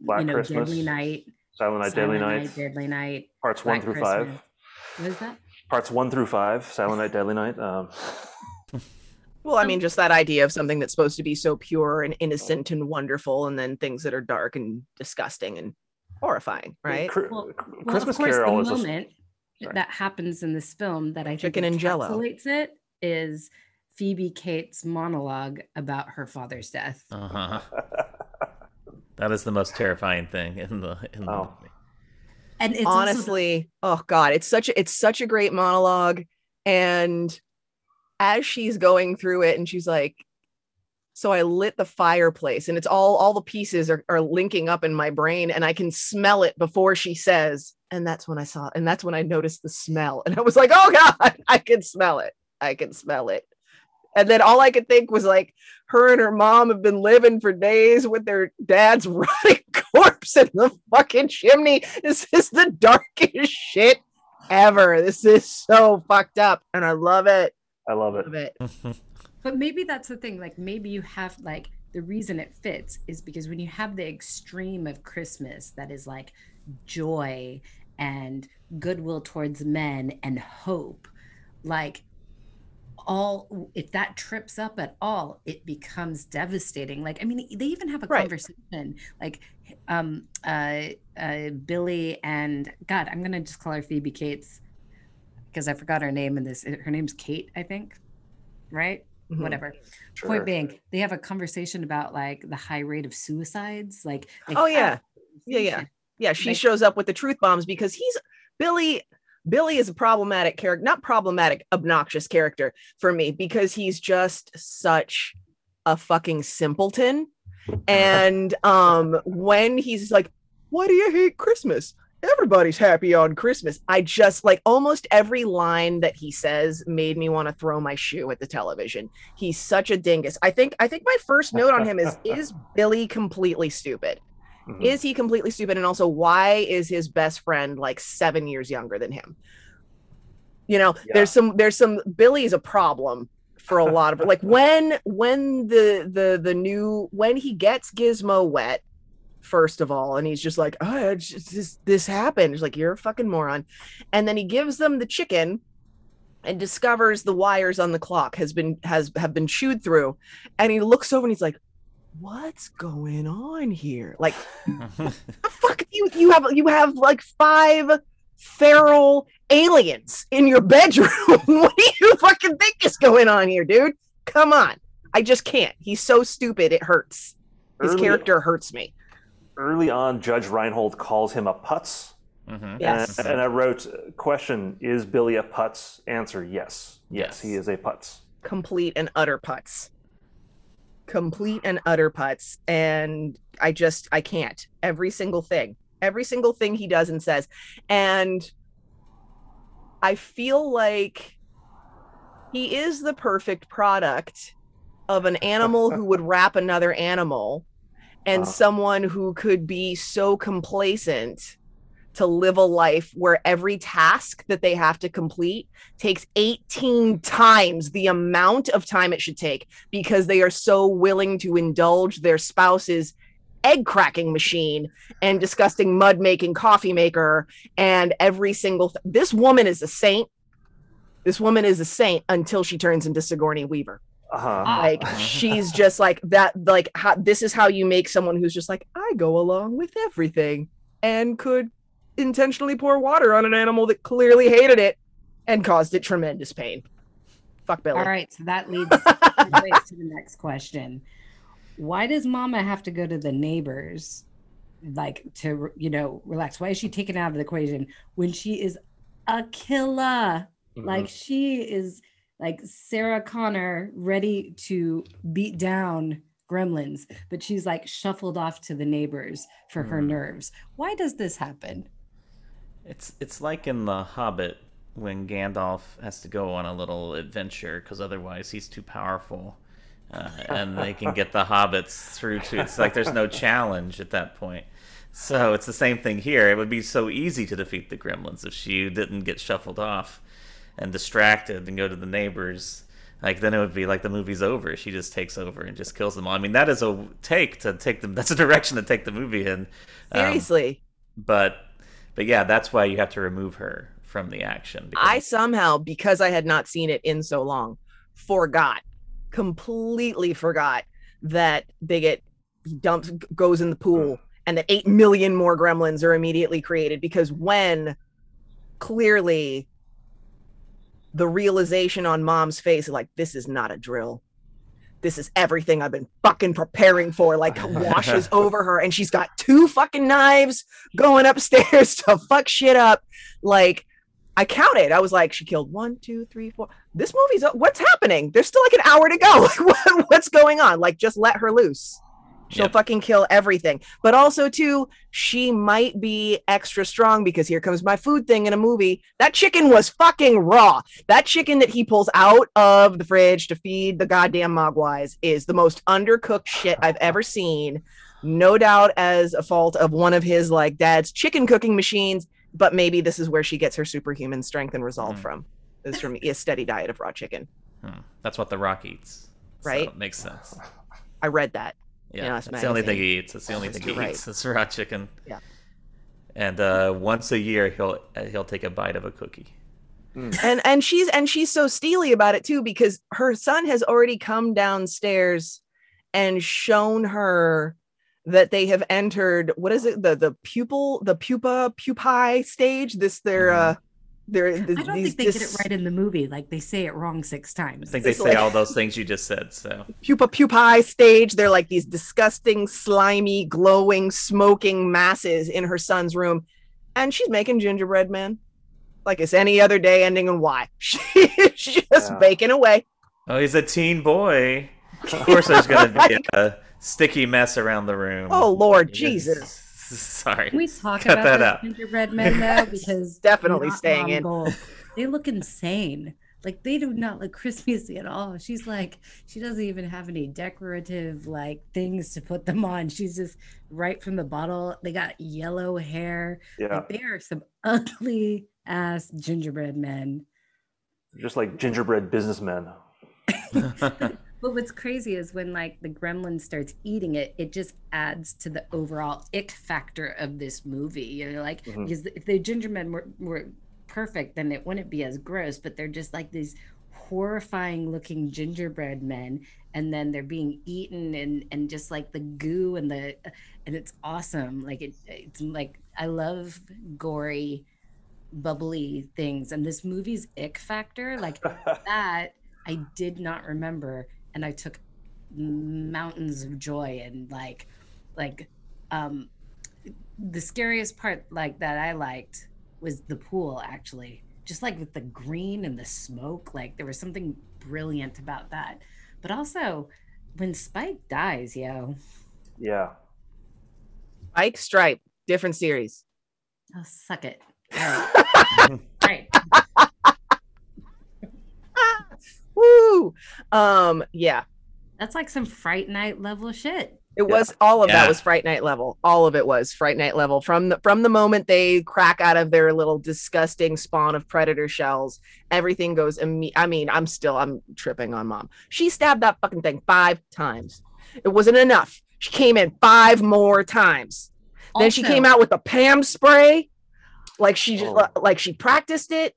Speaker 3: Black
Speaker 2: you know,
Speaker 3: Christmas,
Speaker 2: Deadly Night,
Speaker 3: Silent Night, Deadly
Speaker 2: Silent
Speaker 3: Night,
Speaker 2: Deadly Night.
Speaker 3: parts one through
Speaker 2: Christmas.
Speaker 3: five.
Speaker 2: What is that?
Speaker 3: Parts one through five, Silent Night, Deadly Night. Um, (laughs)
Speaker 1: Well, I
Speaker 2: Um,
Speaker 1: mean, just that idea of something that's supposed to be so pure and innocent and wonderful, and then things that are dark and disgusting and horrifying, right?
Speaker 3: Cr-
Speaker 2: Well-
Speaker 3: Cr-
Speaker 2: Well,
Speaker 3: Christmas
Speaker 2: of course,
Speaker 3: Carol
Speaker 2: the
Speaker 3: is a,
Speaker 2: moment
Speaker 3: Sorry.
Speaker 2: that happens in this film that I
Speaker 1: Chicken
Speaker 2: think
Speaker 1: and Jell-O.
Speaker 2: encapsulates it is Phoebe Cates' monologue about her father's death.
Speaker 4: Uh huh. That is the most terrifying thing in the in the
Speaker 3: Oh.
Speaker 4: movie.
Speaker 2: And it's also
Speaker 1: honestly oh god it's such a it's such a great monologue and as she's going through it and she's like so i lit the fireplace and it's all all the pieces are, are linking up in my brain and i can smell it before she says and that's when i saw and that's when i noticed the smell and i was like oh god (laughs) i can smell it i can smell it and then all i could think was like her and her mom have been living for days with their dad's (laughs) rotting corpse in the fucking chimney. This is the darkest shit ever. This is so fucked up, and I love it.
Speaker 3: I love it.
Speaker 1: Love it. (laughs)
Speaker 2: But maybe that's the thing. Like maybe you have like the reason it fits is because when you have the extreme of Christmas that is like joy and goodwill towards men and hope, like all if that trips up at all, it becomes devastating. Like I mean, they even have a
Speaker 1: Right.
Speaker 2: conversation like um uh uh Billy and God, I'm gonna just call her Phoebe Cates because I forgot her name in this. Her name's Kate, I think. Right?
Speaker 1: Mhm.
Speaker 2: whatever.
Speaker 3: Sure.
Speaker 2: Point being, they have a conversation about like the high rate of suicides. Like, they
Speaker 1: Oh, yeah. Yeah, yeah. Yeah, she
Speaker 2: Like-
Speaker 1: shows up with the truth bombs because he's Billy. Billy is a problematic character, not problematic, obnoxious character for me because he's just such a fucking simpleton. And um, when he's like, "Why do you hate Christmas? Everybody's happy on Christmas." I just like almost every line that he says made me want to throw my shoe at the television. He's such a dingus. I think. I think my first note on him is: (laughs) Is Billy completely stupid?
Speaker 3: Mhm.
Speaker 1: is he completely stupid and also why is his best friend like seven years younger than him you know
Speaker 3: Yeah.
Speaker 1: there's some there's some billy's a problem for a lot of like when when the the the new when he gets gizmo wet first of all and he's just like oh it's just, this this happened. It's like you're a fucking moron. And then he gives them the chicken and discovers the wires on the clock has been has have been chewed through. And he looks over and he's like what's going on here? Like (laughs) the fuck you you have you have like five feral aliens in your bedroom? (laughs) What do you fucking think is going on here dude? Come on. I just can't. He's so stupid it hurts. His
Speaker 3: Early-
Speaker 1: character hurts me
Speaker 3: Early on, Judge Reinhold calls him a putz.
Speaker 4: Mhm.
Speaker 1: Yes.
Speaker 3: And, and I wrote, question, is Billy a putz? Answer, yes. Yes,
Speaker 4: Yes.
Speaker 3: he is a putz.
Speaker 1: complete and utter putz complete and utter putz and i just i can't every single thing every single thing he does and says and i feel like he is the perfect product of an animal who would wrap another animal and
Speaker 3: Uh-huh.
Speaker 1: someone who could be so complacent to live a life where every task that they have to complete takes 18 times the amount of time it should take because they are so willing to indulge their spouse's egg cracking machine and disgusting mud making coffee maker and every single th- this woman is a saint this woman is a saint until she turns into Sigourney Weaver
Speaker 3: Uh-huh.
Speaker 2: Ah.
Speaker 1: like she's just like that like how, this is how you make someone who's just like i go along with everything and could intentionally pour water on an animal that clearly hated it and caused it tremendous pain fuck billy
Speaker 2: All right. So that (laughs) leads to the next question. Why does mama have to go to the neighbors like to, you know, relax? Why is she taken out of the equation when she is a killer?
Speaker 3: Mhm.
Speaker 2: Like she is like Sarah Connor ready to beat down gremlins, but she's like shuffled off to the neighbors for her
Speaker 4: Hmm.
Speaker 2: nerves. Why does this happen?
Speaker 4: It's it's like in The Hobbit when Gandalf has to go on a little adventure because otherwise he's too powerful, uh, and they can get the (laughs) hobbits through to. It's like there's no challenge at that point. So it's the same thing here. It would be so easy to defeat the gremlins if she didn't get shuffled off and distracted and go to the neighbors. Like then it would be like the movie's over. She just takes over and just kills them all. I mean that is a take to take them. (laughs) That's a direction to take the movie in. Um,
Speaker 1: seriously
Speaker 4: but but yeah, that's why you have to remove her from the action.
Speaker 1: i somehow because i had not seen it in so long forgot completely forgot that he dumps goes in the pool and that 8 million more gremlins are immediately created because when clearly the realization on mom's face like this is not a drill. This is everything i've been fucking preparing for like (laughs) washes over her and she's got two fucking knives going upstairs (laughs) to fuck shit up. Like i counted. I was like she killed one two three four. This movie's what's happening? There's still like an hour to go. (laughs) Like what, what's going on? Like just let her loose she'll
Speaker 4: Yep.
Speaker 1: fucking kill everything but also too she might be extra strong because here comes my food thing in a movie that chicken was fucking raw that chicken that he pulls out of the fridge to feed the goddamn mogwais is the most undercooked shit i've ever seen no doubt as a fault of one of his like dad's chicken cooking machines but maybe this is where she gets her superhuman strength and resolve
Speaker 4: Mm.
Speaker 1: from is from a steady diet of raw chicken
Speaker 4: Hmm. That's what the Rock eats.
Speaker 1: Right?
Speaker 4: it makes sense.
Speaker 1: i read that
Speaker 4: Yeah,
Speaker 1: Yeah, it's
Speaker 4: that's the only thing he eats. That's the only thing he
Speaker 1: right.
Speaker 4: eats. It's raw chicken.
Speaker 1: Yeah.
Speaker 4: And uh, once a year, he'll uh, he'll take a bite of a cookie.
Speaker 1: and and she's and she's so steely about it too because her son has already come downstairs and shown her that they have entered what is it the the pupil the pupa pupae stage this their
Speaker 4: Mhm.
Speaker 1: Their
Speaker 2: I don't
Speaker 1: these
Speaker 2: think they get it right in the movie. Like they say it wrong six times.
Speaker 4: I think they
Speaker 1: It's
Speaker 4: say
Speaker 1: like-
Speaker 4: all those things you just said. So (laughs)
Speaker 1: pupa pupae stage they're like these disgusting slimy glowing smoking masses in her son's room and she's making gingerbread man like it's any other day ending in y (laughs) she's just
Speaker 3: Yeah.
Speaker 1: baking away
Speaker 4: oh, he's a teen boy. Of course, there's gonna be (laughs) a sticky mess around the room.
Speaker 1: oh lord
Speaker 4: Yes.
Speaker 1: jesus (laughs)
Speaker 4: Sorry.
Speaker 2: Can we talk
Speaker 4: Cut
Speaker 2: about
Speaker 4: that out.
Speaker 2: gingerbread men though? (laughs) Because
Speaker 1: Definitely staying in.
Speaker 2: Gold. They look insane. Like they do not look Christmassy at all. She's like, she doesn't even have any decorative like things to put them on. She's just right from the bottle. They got yellow hair.
Speaker 3: Yeah,
Speaker 2: Like they are some (laughs) ugly ass gingerbread men.
Speaker 3: just like gingerbread businessmen.
Speaker 2: But what's crazy is when like the gremlin starts eating it, it just adds to the overall ick factor of this movie. You know, like
Speaker 3: Mhm.
Speaker 2: because if the gingermen were, were perfect, then it wouldn't be as gross. But they're just like these horrifying looking gingerbread men, and then they're being eaten and and just like the goo and the and it's awesome. Like it, it's like I love gory, bubbly things, and this movie's ick factor, like (laughs) that I did not remember, and I took mountains of joy and like, like, um, the scariest part like that I liked was the pool actually, just like with the green and the smoke, like there was something brilliant about that. But also, when Spike dies, yo,
Speaker 3: yeah.
Speaker 1: Ike Stripe, different series.
Speaker 2: oh suck it. (laughs) All right, All right. (laughs)
Speaker 1: Woo! Um, yeah,
Speaker 2: That's like some Fright Night level shit.
Speaker 1: it was all of that was Fright Night level. All of it was Fright Night level from the from the moment they crack out of their little disgusting spawn of predator shells. Everything goes. Imme- I mean, I'm still I'm tripping on mom. She stabbed that fucking thing five times. It wasn't enough. She came in five more times. then she came out with the Pam spray, like she just
Speaker 3: Oh.
Speaker 1: like she practiced it.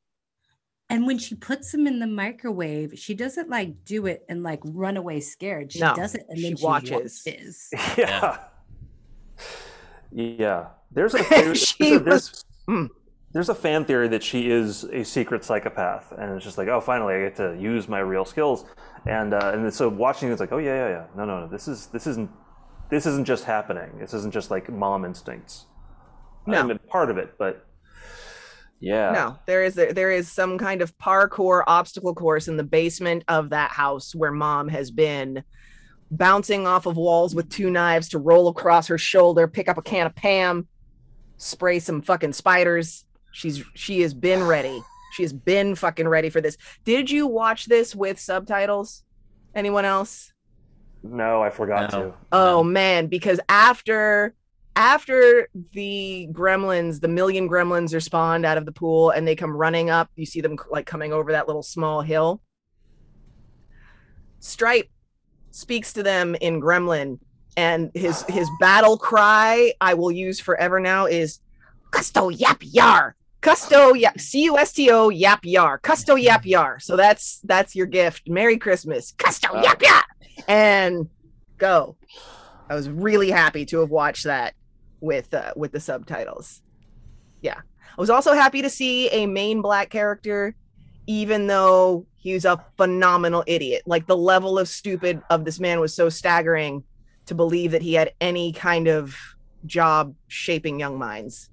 Speaker 2: And when she puts them in the microwave, she doesn't like do it and like run away scared. She
Speaker 1: No,
Speaker 2: does it and
Speaker 1: she
Speaker 2: then she
Speaker 1: watches.
Speaker 2: watches. (laughs)
Speaker 3: Yeah. Yeah. There's a (laughs) theory,
Speaker 1: She
Speaker 3: there's, a, there's,
Speaker 1: mm.
Speaker 3: there's a fan theory that she is a secret psychopath, and it's just like, oh, finally, I get to use my real skills, and uh, and so watching it's like, oh yeah, yeah, yeah, no, no, no, this is this isn't this isn't just happening. This isn't just like mom instincts.
Speaker 1: No.
Speaker 3: I mean, part of it, but yeah,
Speaker 1: No, there is there is some kind of parkour obstacle course in the basement of that house where mom has been bouncing off of walls with two knives to roll across her shoulder, pick up a can of Pam, spray some fucking spiders. She's she has been ready. She has been fucking ready for this. Did you watch this with subtitles? Anyone else?
Speaker 3: No, I forgot
Speaker 4: No.
Speaker 3: to.
Speaker 1: Oh man, because after after the gremlins, the million gremlins are spawned out of the pool and they come running up, you see them like coming over that little small hill. Stripe speaks to them in gremlin and his his battle cry I will use forever now is Custo Yap Yar. Custo Yap C U S T O Yap Yar. Custo Yap Yar. So that's that's your gift. Merry Christmas. Custo. Yap Yar. And go. I was really happy to have watched that with uh, with the subtitles. Yeah. I was also happy to see a main black character, even though he's a phenomenal idiot. Like the level of stupid of this man was so staggering to believe that he had any kind of job shaping young minds.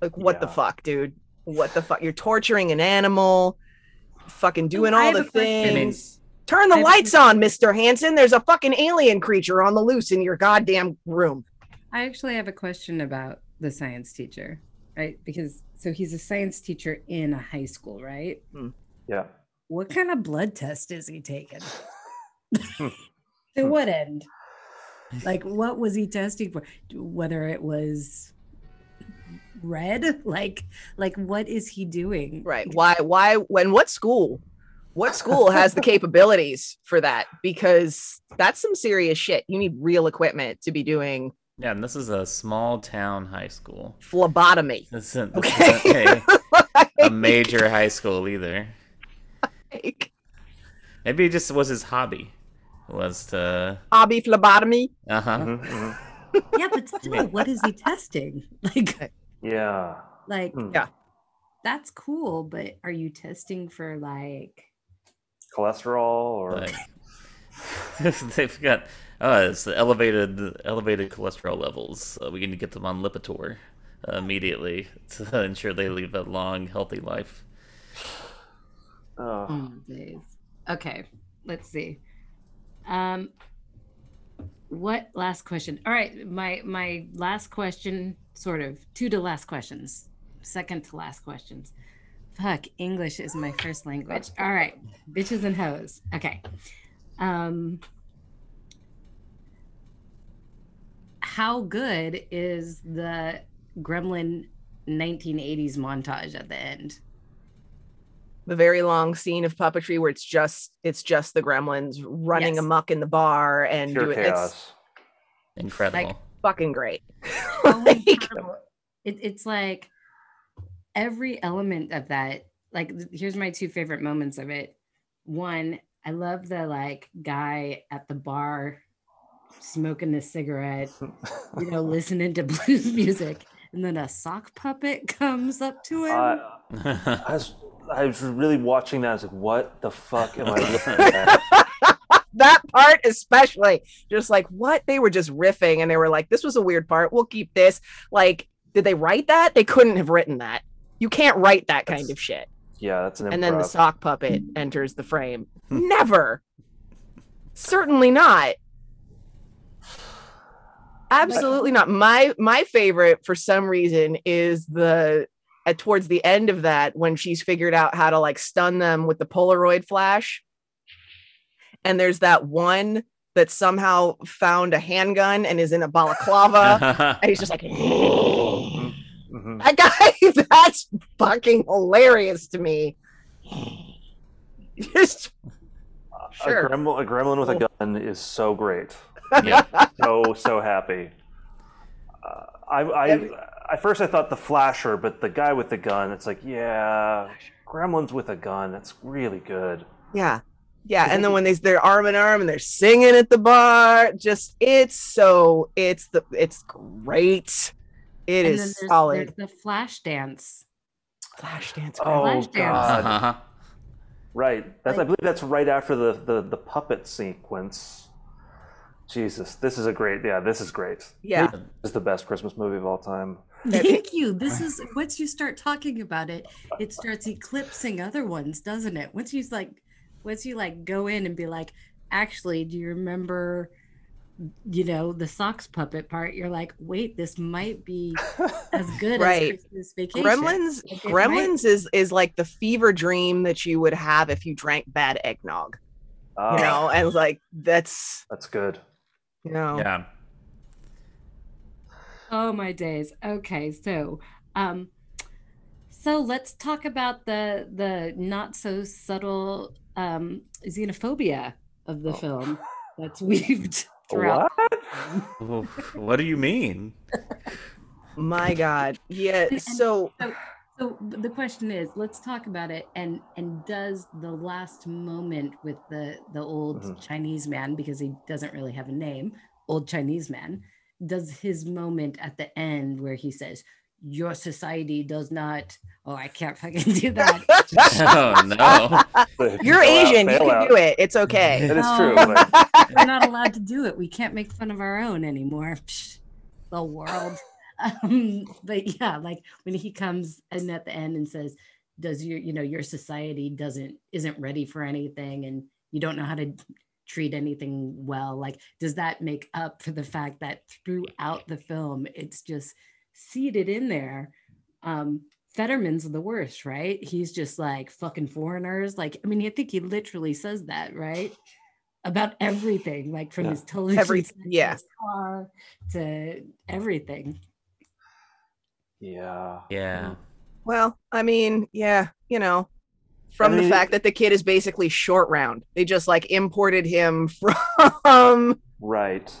Speaker 1: Like, what the fuck, dude? What the fuck? You're torturing an animal, fucking doing
Speaker 2: I
Speaker 1: all the things. Turn the
Speaker 2: I have a
Speaker 1: lights on, Mr. Hanson. There's a fucking alien creature on the loose in your goddamn room.
Speaker 2: I actually have a question about the science teacher, right? Because so he's a science teacher in a high school, right? Hmm.
Speaker 3: Yeah.
Speaker 2: What kind of blood test is he taking? (laughs) to what end? Like, what was he testing for? Whether it was red, like, like what is he doing?
Speaker 1: Right. Why, why, when, what school? What school has the capabilities for that? Because that's some serious shit. You need real equipment to be doing
Speaker 4: Yeah, and this is a small town high school.
Speaker 1: phlebotomy.
Speaker 4: This isn't, this
Speaker 1: Okay.
Speaker 4: isn't a, (laughs) a major high school either.
Speaker 1: Like,
Speaker 4: Maybe it just was his hobby. Was to
Speaker 1: hobby phlebotomy.
Speaker 4: uh huh.
Speaker 3: Mhm, mhm. (laughs)
Speaker 2: Yeah, but still, what is he testing? (laughs) Like,
Speaker 3: Yeah.
Speaker 2: like
Speaker 3: Hmm.
Speaker 1: Yeah.
Speaker 2: that's cool, but are you testing for like?
Speaker 3: Cholesterol or
Speaker 4: But they've got oh, it's the elevated elevated cholesterol levels. Uh, we need to get them on Lipitor uh, immediately (laughs) to ensure they live a long, healthy life.
Speaker 3: Oh.
Speaker 2: Oh days. Okay, let's see. Um, what last question? All right, my my last question, sort of two to last questions, second to last questions. Fuck, English is my first language. All right, bitches and hoes. Okay. Um, how good is the Gremlin 1980s montage at the end?
Speaker 1: The very long scene of puppetry where it's just it's just the gremlins running
Speaker 2: Yes.
Speaker 1: amok in the bar and
Speaker 3: Pure
Speaker 1: doing it's
Speaker 3: chaos.
Speaker 4: Incredible.
Speaker 1: fucking great. (laughs)
Speaker 2: Oh (laughs)
Speaker 1: like,
Speaker 2: incredible. It, it's like every element of that. Like, here's my two favorite moments of it. One, I love the like guy at the bar smoking a cigarette, (laughs) you know, listening to (laughs) blues music, and then a sock puppet (laughs) comes up to him.
Speaker 3: I, I was I was really watching that. I was like, what the fuck am I looking at?
Speaker 1: that part especially just like what? They were just riffing and they were like this was a weird part. We'll keep this. Like did they write that? They couldn't have written that. You can't write that kind of shit.
Speaker 3: Yeah, that's an improv.
Speaker 1: and then the sock puppet enters the frame. Never. Certainly not absolutely not my my favorite for some reason is the at towards the end of that when she's figured out how to like stun them with the polaroid flash and there's that one that somehow found a handgun and is in a balaclava (laughs) and he's just like (laughs) (laughs) that guy that's fucking hilarious to me just Sure.
Speaker 3: A, gremlin, a gremlin with a gun is so great.
Speaker 4: Yeah. (laughs)
Speaker 3: So so happy. Uh, I, I at first I thought the flasher, but the guy with the gun. It's like yeah, gremlins with a gun. That's really good.
Speaker 1: Yeah. Yeah. And then when they they're arm in arm and they're singing at the bar, just it's so it's the it's great. It
Speaker 2: and
Speaker 1: is
Speaker 2: then there's,
Speaker 1: solid.
Speaker 2: there's the flash dance.
Speaker 1: Flash dance.
Speaker 3: Oh
Speaker 2: Flashdance.
Speaker 3: god,
Speaker 4: Uh-huh.
Speaker 3: right. That's I believe that's right after the, the the puppet sequence. Jesus, this is a great. Yeah, this is great.
Speaker 1: Yeah.
Speaker 3: this is the best Christmas movie of all time.
Speaker 2: Thank you. This is once you start talking about it, it starts eclipsing other ones, doesn't it? Once you like, once you like go in and be like, actually, do you remember, you know, the socks puppet part? You're like, wait, this might be as (laughs) good
Speaker 1: Right.
Speaker 2: as Christmas Vacation.
Speaker 1: Gremlins
Speaker 2: Like, it might-
Speaker 1: Gremlins is is like the fever dream that you would have if you drank bad eggnog.
Speaker 3: Oh,
Speaker 1: You know, and like that's
Speaker 3: that's good.
Speaker 1: You know
Speaker 4: Yeah.
Speaker 2: Oh my days. Okay, so um so let's talk about the the not so subtle um xenophobia of the
Speaker 3: Oh.
Speaker 2: film that's weaved (laughs) throughout.
Speaker 3: What?
Speaker 4: What do you mean? (laughs)
Speaker 1: my god. Yeah. (laughs)
Speaker 2: And-
Speaker 1: So
Speaker 2: So the question is, let's talk about it and and does the last moment with the the old
Speaker 3: Mhm.
Speaker 2: Chinese man because he doesn't really have a name, old Chinese man, does his moment at the end where he says, your society does not. Oh, I can't fucking do that. (laughs)
Speaker 4: oh no. (laughs)
Speaker 1: You're
Speaker 3: Bailout,
Speaker 1: Asian. You can
Speaker 3: bailout.
Speaker 1: do it. It's okay. (laughs)
Speaker 3: That is
Speaker 2: No.
Speaker 3: true. but-
Speaker 2: We're not allowed to do it. We can't make fun of our own anymore. Psh, the world. Um, but yeah, like when he comes and at the end and says, "Does your you know your society doesn't isn't ready for anything, and you don't know how to treat anything well?" Like, does that make up for the fact that throughout the film, it's just seated in there? Um, Futterman's the worst, right? He's just like fucking foreigners. Like, I mean, I think he literally says that, right? About everything, like from
Speaker 3: Yeah.
Speaker 2: his television,
Speaker 1: Every- yeah.
Speaker 2: his car to everything.
Speaker 3: Yeah.
Speaker 4: Yeah.
Speaker 1: Well, I mean, yeah, you know, from
Speaker 3: I
Speaker 1: the fact that the kid is basically short round. They just like imported him (laughs) from
Speaker 3: Right.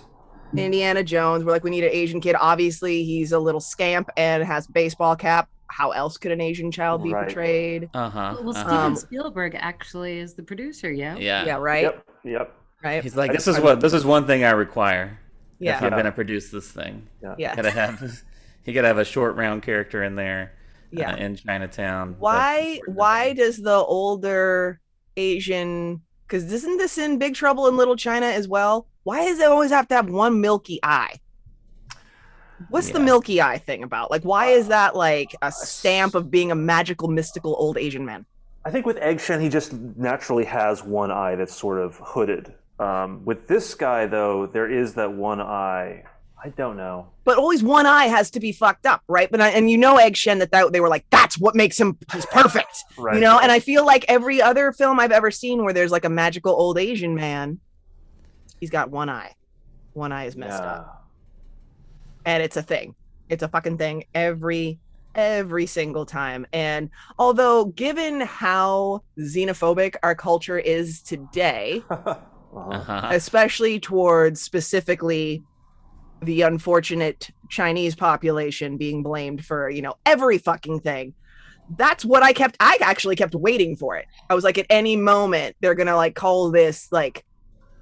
Speaker 1: Indiana Jones. We're like, we need an Asian kid. Obviously, he's a little scamp and has baseball cap. How else could an Asian child be
Speaker 3: Right.
Speaker 1: portrayed?
Speaker 4: Uh huh.
Speaker 2: Well, Steven
Speaker 1: Um,
Speaker 2: Spielberg actually is the producer, yeah.
Speaker 4: yeah.
Speaker 1: Yeah, right.
Speaker 3: Yep. Yep.
Speaker 1: Right.
Speaker 4: He's like, this is what this is one thing I require
Speaker 1: Yeah.
Speaker 4: if I'm gonna produce this thing.
Speaker 1: Yeah.
Speaker 4: Gotta have you gotta have a short round character in there.
Speaker 1: Yeah.
Speaker 4: uh, in Chinatown. That's
Speaker 1: why
Speaker 4: important.
Speaker 1: why does the older asian because isn't this in big trouble in little china as well why does it always have to have one milky eye what's the milky eye thing about like why is that like a stamp of being a magical mystical old asian man
Speaker 3: I think with Egg Shen, he just naturally has one eye that's sort of hooded. Um, with this guy, though, there is that one eye. I don't know.
Speaker 1: but always one eye has to be fucked up right but I, and you know egg shen that, that they were like that's what makes him he's perfect (laughs)
Speaker 3: Right.
Speaker 1: you know and i feel like every other film i've ever seen where there's like a magical old asian man he's got one eye one eye is messed up and it's a thing it's a fucking thing every every single time and although given how xenophobic our culture is today (laughs)
Speaker 3: Uh-huh.
Speaker 4: Uh-huh.
Speaker 1: especially towards specifically the unfortunate chinese population being blamed for you know every fucking thing. That's what i kept i actually kept waiting for it. I was like at any moment they're gonna like call this like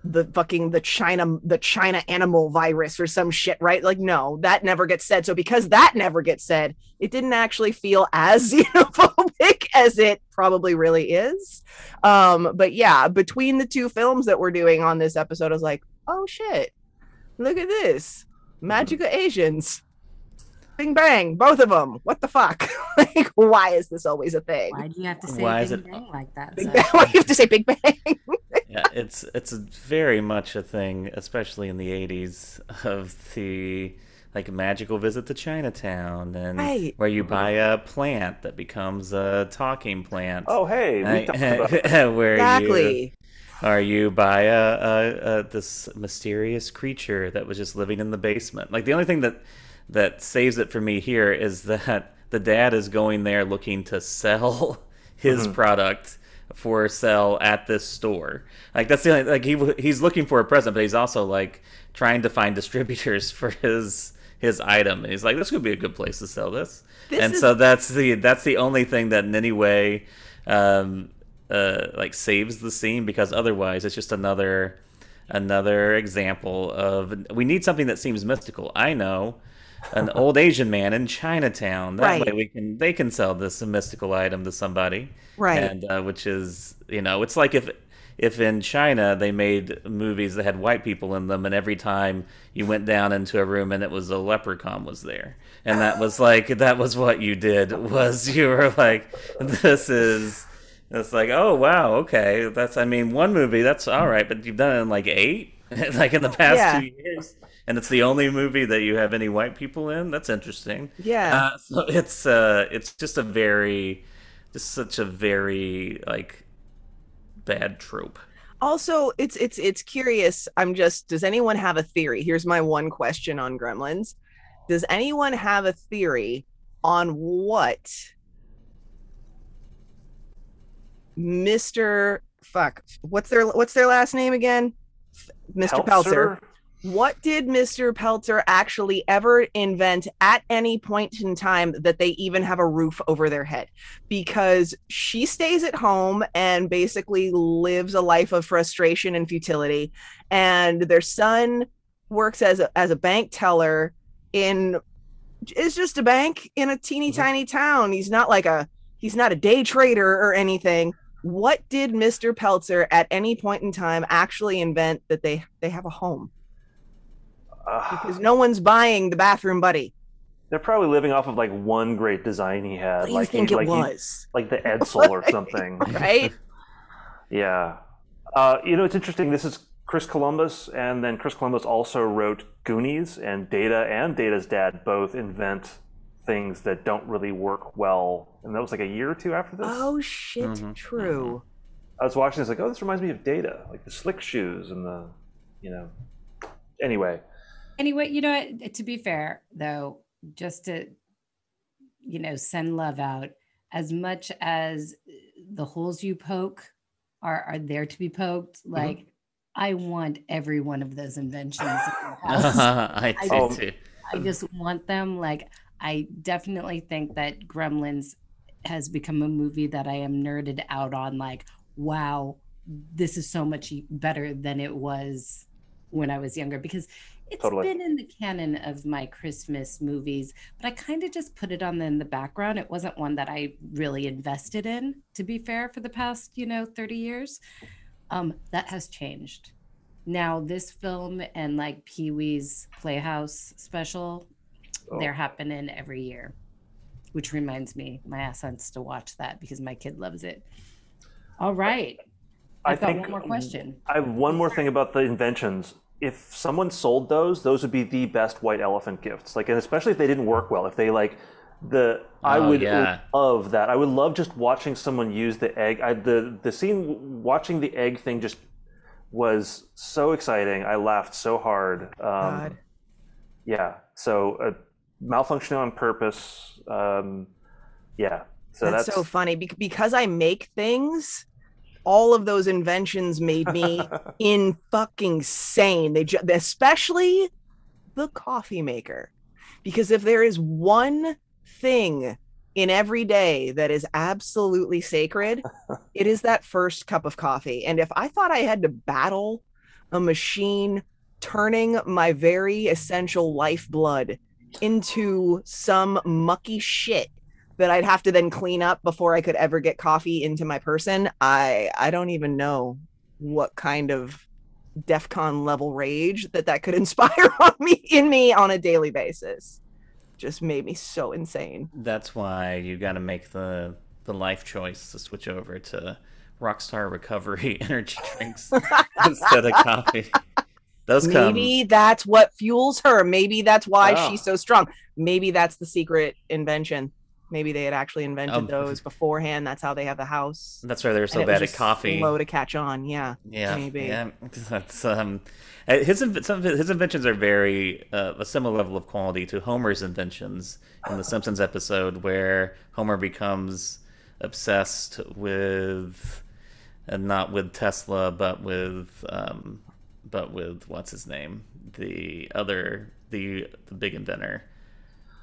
Speaker 1: the fucking the china the china animal virus or some shit right? Like no that never gets said. So because that never gets said it didn't actually feel as (laughs) xenophobic as it probably really is. Um but yeah between the two films that we're doing on this episode i was like oh shit look at this. Mm-hmm. Magical asians. Bing bang both of them what the fuck? (laughs) Like why is this always a thing? (laughs)
Speaker 2: Why do you have to say
Speaker 4: Why
Speaker 2: Why
Speaker 4: is it-
Speaker 2: bang like that?
Speaker 1: big
Speaker 2: Zach?
Speaker 1: bang. Why do you have to say big bang?
Speaker 4: Yeah, it's it's very much a thing, especially in the '80s, of the like magical visit to Chinatown, and
Speaker 1: Right.
Speaker 4: where you buy a plant that becomes a talking plant.
Speaker 3: Oh, hey, we
Speaker 4: Like,
Speaker 3: talked about (laughs)
Speaker 4: where you or you by a, a, a this mysterious creature that was just living in the basement. Like the only thing that that saves it for me here is that (laughs) the dad is going there looking to sell (laughs) his product for sale at this store. Like that's the only like he he's looking for a present, but he's also like trying to find (laughs) distributors for his his item. And he's like, this could be a good place to sell this.
Speaker 1: This
Speaker 4: and
Speaker 1: is-
Speaker 4: so that's the that's the only thing that in any way um, uh, like saves the scene because otherwise it's just another another example of we need something that seems mystical. I know an (laughs) old Asian man in Chinatown. That
Speaker 1: Right.
Speaker 4: way we can they can sell this mystical item to somebody.
Speaker 1: Right.
Speaker 4: And uh, which is you know it's like if if in China they made movies that had white people in them, and every time you went down into a room and it was a leprechaun was there, and that was (laughs) like that was what you did was you were like, this is. It's like, oh wow, okay, that's. I mean, one movie, that's all right, but you've done it in like eight, (laughs) like in the (laughs) past
Speaker 1: Yeah.
Speaker 4: two years, and it's the only movie that you have any white people in. That's interesting.
Speaker 1: yeah
Speaker 4: Uh, (laughs) so it's uh, it's just a very, just such a very like bad trope.
Speaker 1: also it's it's it's curious i'm just does anyone have a theory here's my one question on gremlins does anyone have a theory on what mr fuck what's their what's their last name again mr peltzer what did Mr. Peltzer actually ever invent at any point in time that they even have a roof over their head? Because she stays at home and basically lives a life of frustration and futility. And their son works as a, as a bank teller in is just a bank in a teeny
Speaker 3: Mhm.
Speaker 1: tiny town. He's not like a he's not a day trader or anything. What did Mr. Peltzer at any point in time actually invent that they they have a home?
Speaker 3: Uh,
Speaker 1: Because no one's buying the bathroom buddy.
Speaker 3: they're probably living off of like one great design he had.
Speaker 1: What do you
Speaker 3: like
Speaker 1: think
Speaker 3: he,
Speaker 1: it
Speaker 3: like he-
Speaker 1: was?
Speaker 3: like the (laughs) Edsel or something.
Speaker 1: Right? (laughs)
Speaker 3: Yeah. Uh, you know, it's interesting. This is Chris Columbus, and then Chris Columbus also wrote Goonies, and Data and Data's dad both invent things that don't really work well. And that was like a year or two after this.
Speaker 1: Oh shit,
Speaker 4: Mhm,
Speaker 1: true.
Speaker 3: I was watching this, like, oh, this reminds me of Data, like the slick shoes and the, you know. Anyway,
Speaker 2: Anyway, you know, what, to be fair though, just to you know, send love out as much as the holes you poke are are there to be poked, like I want every one of those inventions. in (laughs) house.
Speaker 4: I do
Speaker 3: Oh.
Speaker 4: too.
Speaker 2: I just want them. Like, I definitely think that Gremlins has become a movie that I am nerded out on. Like, wow, this is so much better than it was when I was younger because it's
Speaker 3: Totally.
Speaker 2: been in the canon of my Christmas movies, but I kind of just put it on in the background. It wasn't one that I really invested in, to be fair, for the past, you know, 30 years. Um, that has changed. Now, this film and like Pee Wee's Playhouse special,
Speaker 3: Oh.
Speaker 2: they're happening every year, which reminds me, my ass wants to watch that because my kid loves it. All right. I've got one more question.
Speaker 3: I have one more thing about the inventions. If someone sold those, those would be the best white elephant gifts. Like, and especially if they didn't work well. If they like the, I
Speaker 4: Oh,
Speaker 3: would
Speaker 4: yeah.
Speaker 3: love that. I would love just watching someone use the egg. I, the the scene watching the egg thing just was so exciting. I laughed so hard. Um,
Speaker 1: God.
Speaker 3: yeah. So uh, malfunctioning on purpose. Um, yeah. So
Speaker 1: that's,
Speaker 3: that's,
Speaker 1: so funny bec- because I make things. All of those inventions made me (laughs) in fucking sane. They ju- especially the coffee maker, because if there is one thing in every day that is absolutely sacred, (laughs) it is that first cup of coffee. And if I thought I had to battle a machine turning my very essential lifeblood into some mucky shit that I'd have to then clean up before I could ever get coffee into my person, I I don't even know what kind of DefCon level rage that that could (laughs) inspire on me in me on a daily basis. Just made me so insane.
Speaker 4: That's why you got to make the the life choice to switch over to Rockstar Recovery (laughs) energy drinks (laughs) instead of coffee. Those come.
Speaker 1: Maybe that's what fuels her. Maybe that's why
Speaker 3: Oh.
Speaker 1: she's so strong. Maybe that's the secret invention. Maybe they had actually invented
Speaker 4: Um,
Speaker 1: those beforehand. That's how they have the house.
Speaker 4: That's why they're so
Speaker 1: and it was
Speaker 4: bad at coffee.
Speaker 1: Slow to catch on. Yeah.
Speaker 4: Yeah,
Speaker 1: maybe.
Speaker 4: yeah. (laughs) That's um, uh, his some his inventions are very uh, a similar level of quality to Homer's inventions in the Simpsons episode where Homer becomes obsessed with, and not with Tesla, but with um, but with what's his name, the other the the big inventor.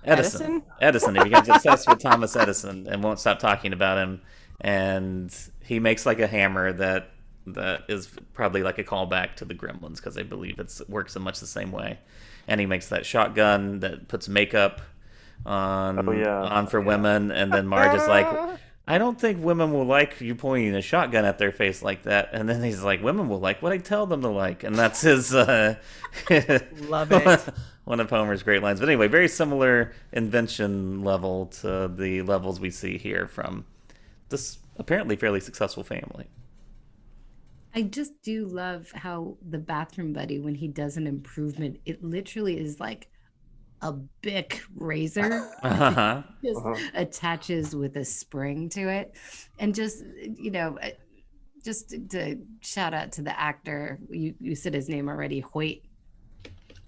Speaker 4: Edison.
Speaker 1: Edison?
Speaker 4: Edison. He becomes obsessed with Thomas Edison and won't stop talking about him. And he makes like a hammer that that is probably like a callback to the Gremlins because I believe it's works in much the same way. And he makes that shotgun that puts makeup on
Speaker 3: Oh, yeah.
Speaker 4: on for women, and then Marge is like, I don't think women will like you pointing a shotgun at their face like that. And then he's like, women will like what I tell them to like, and that's his. Uh, (laughs)
Speaker 1: Love it. (laughs)
Speaker 4: one of Homer's great lines. But anyway, very similar invention level to the levels we see here from this apparently fairly successful family.
Speaker 2: I just do love how the bathroom buddy, when he does an improvement, it literally is like a Bic razor. (laughs)
Speaker 4: Uh-huh.
Speaker 2: just
Speaker 3: Uh-huh.
Speaker 2: attaches with a spring to it and just you know uh, just to- to shout out to the actor you, you said his name already hoyt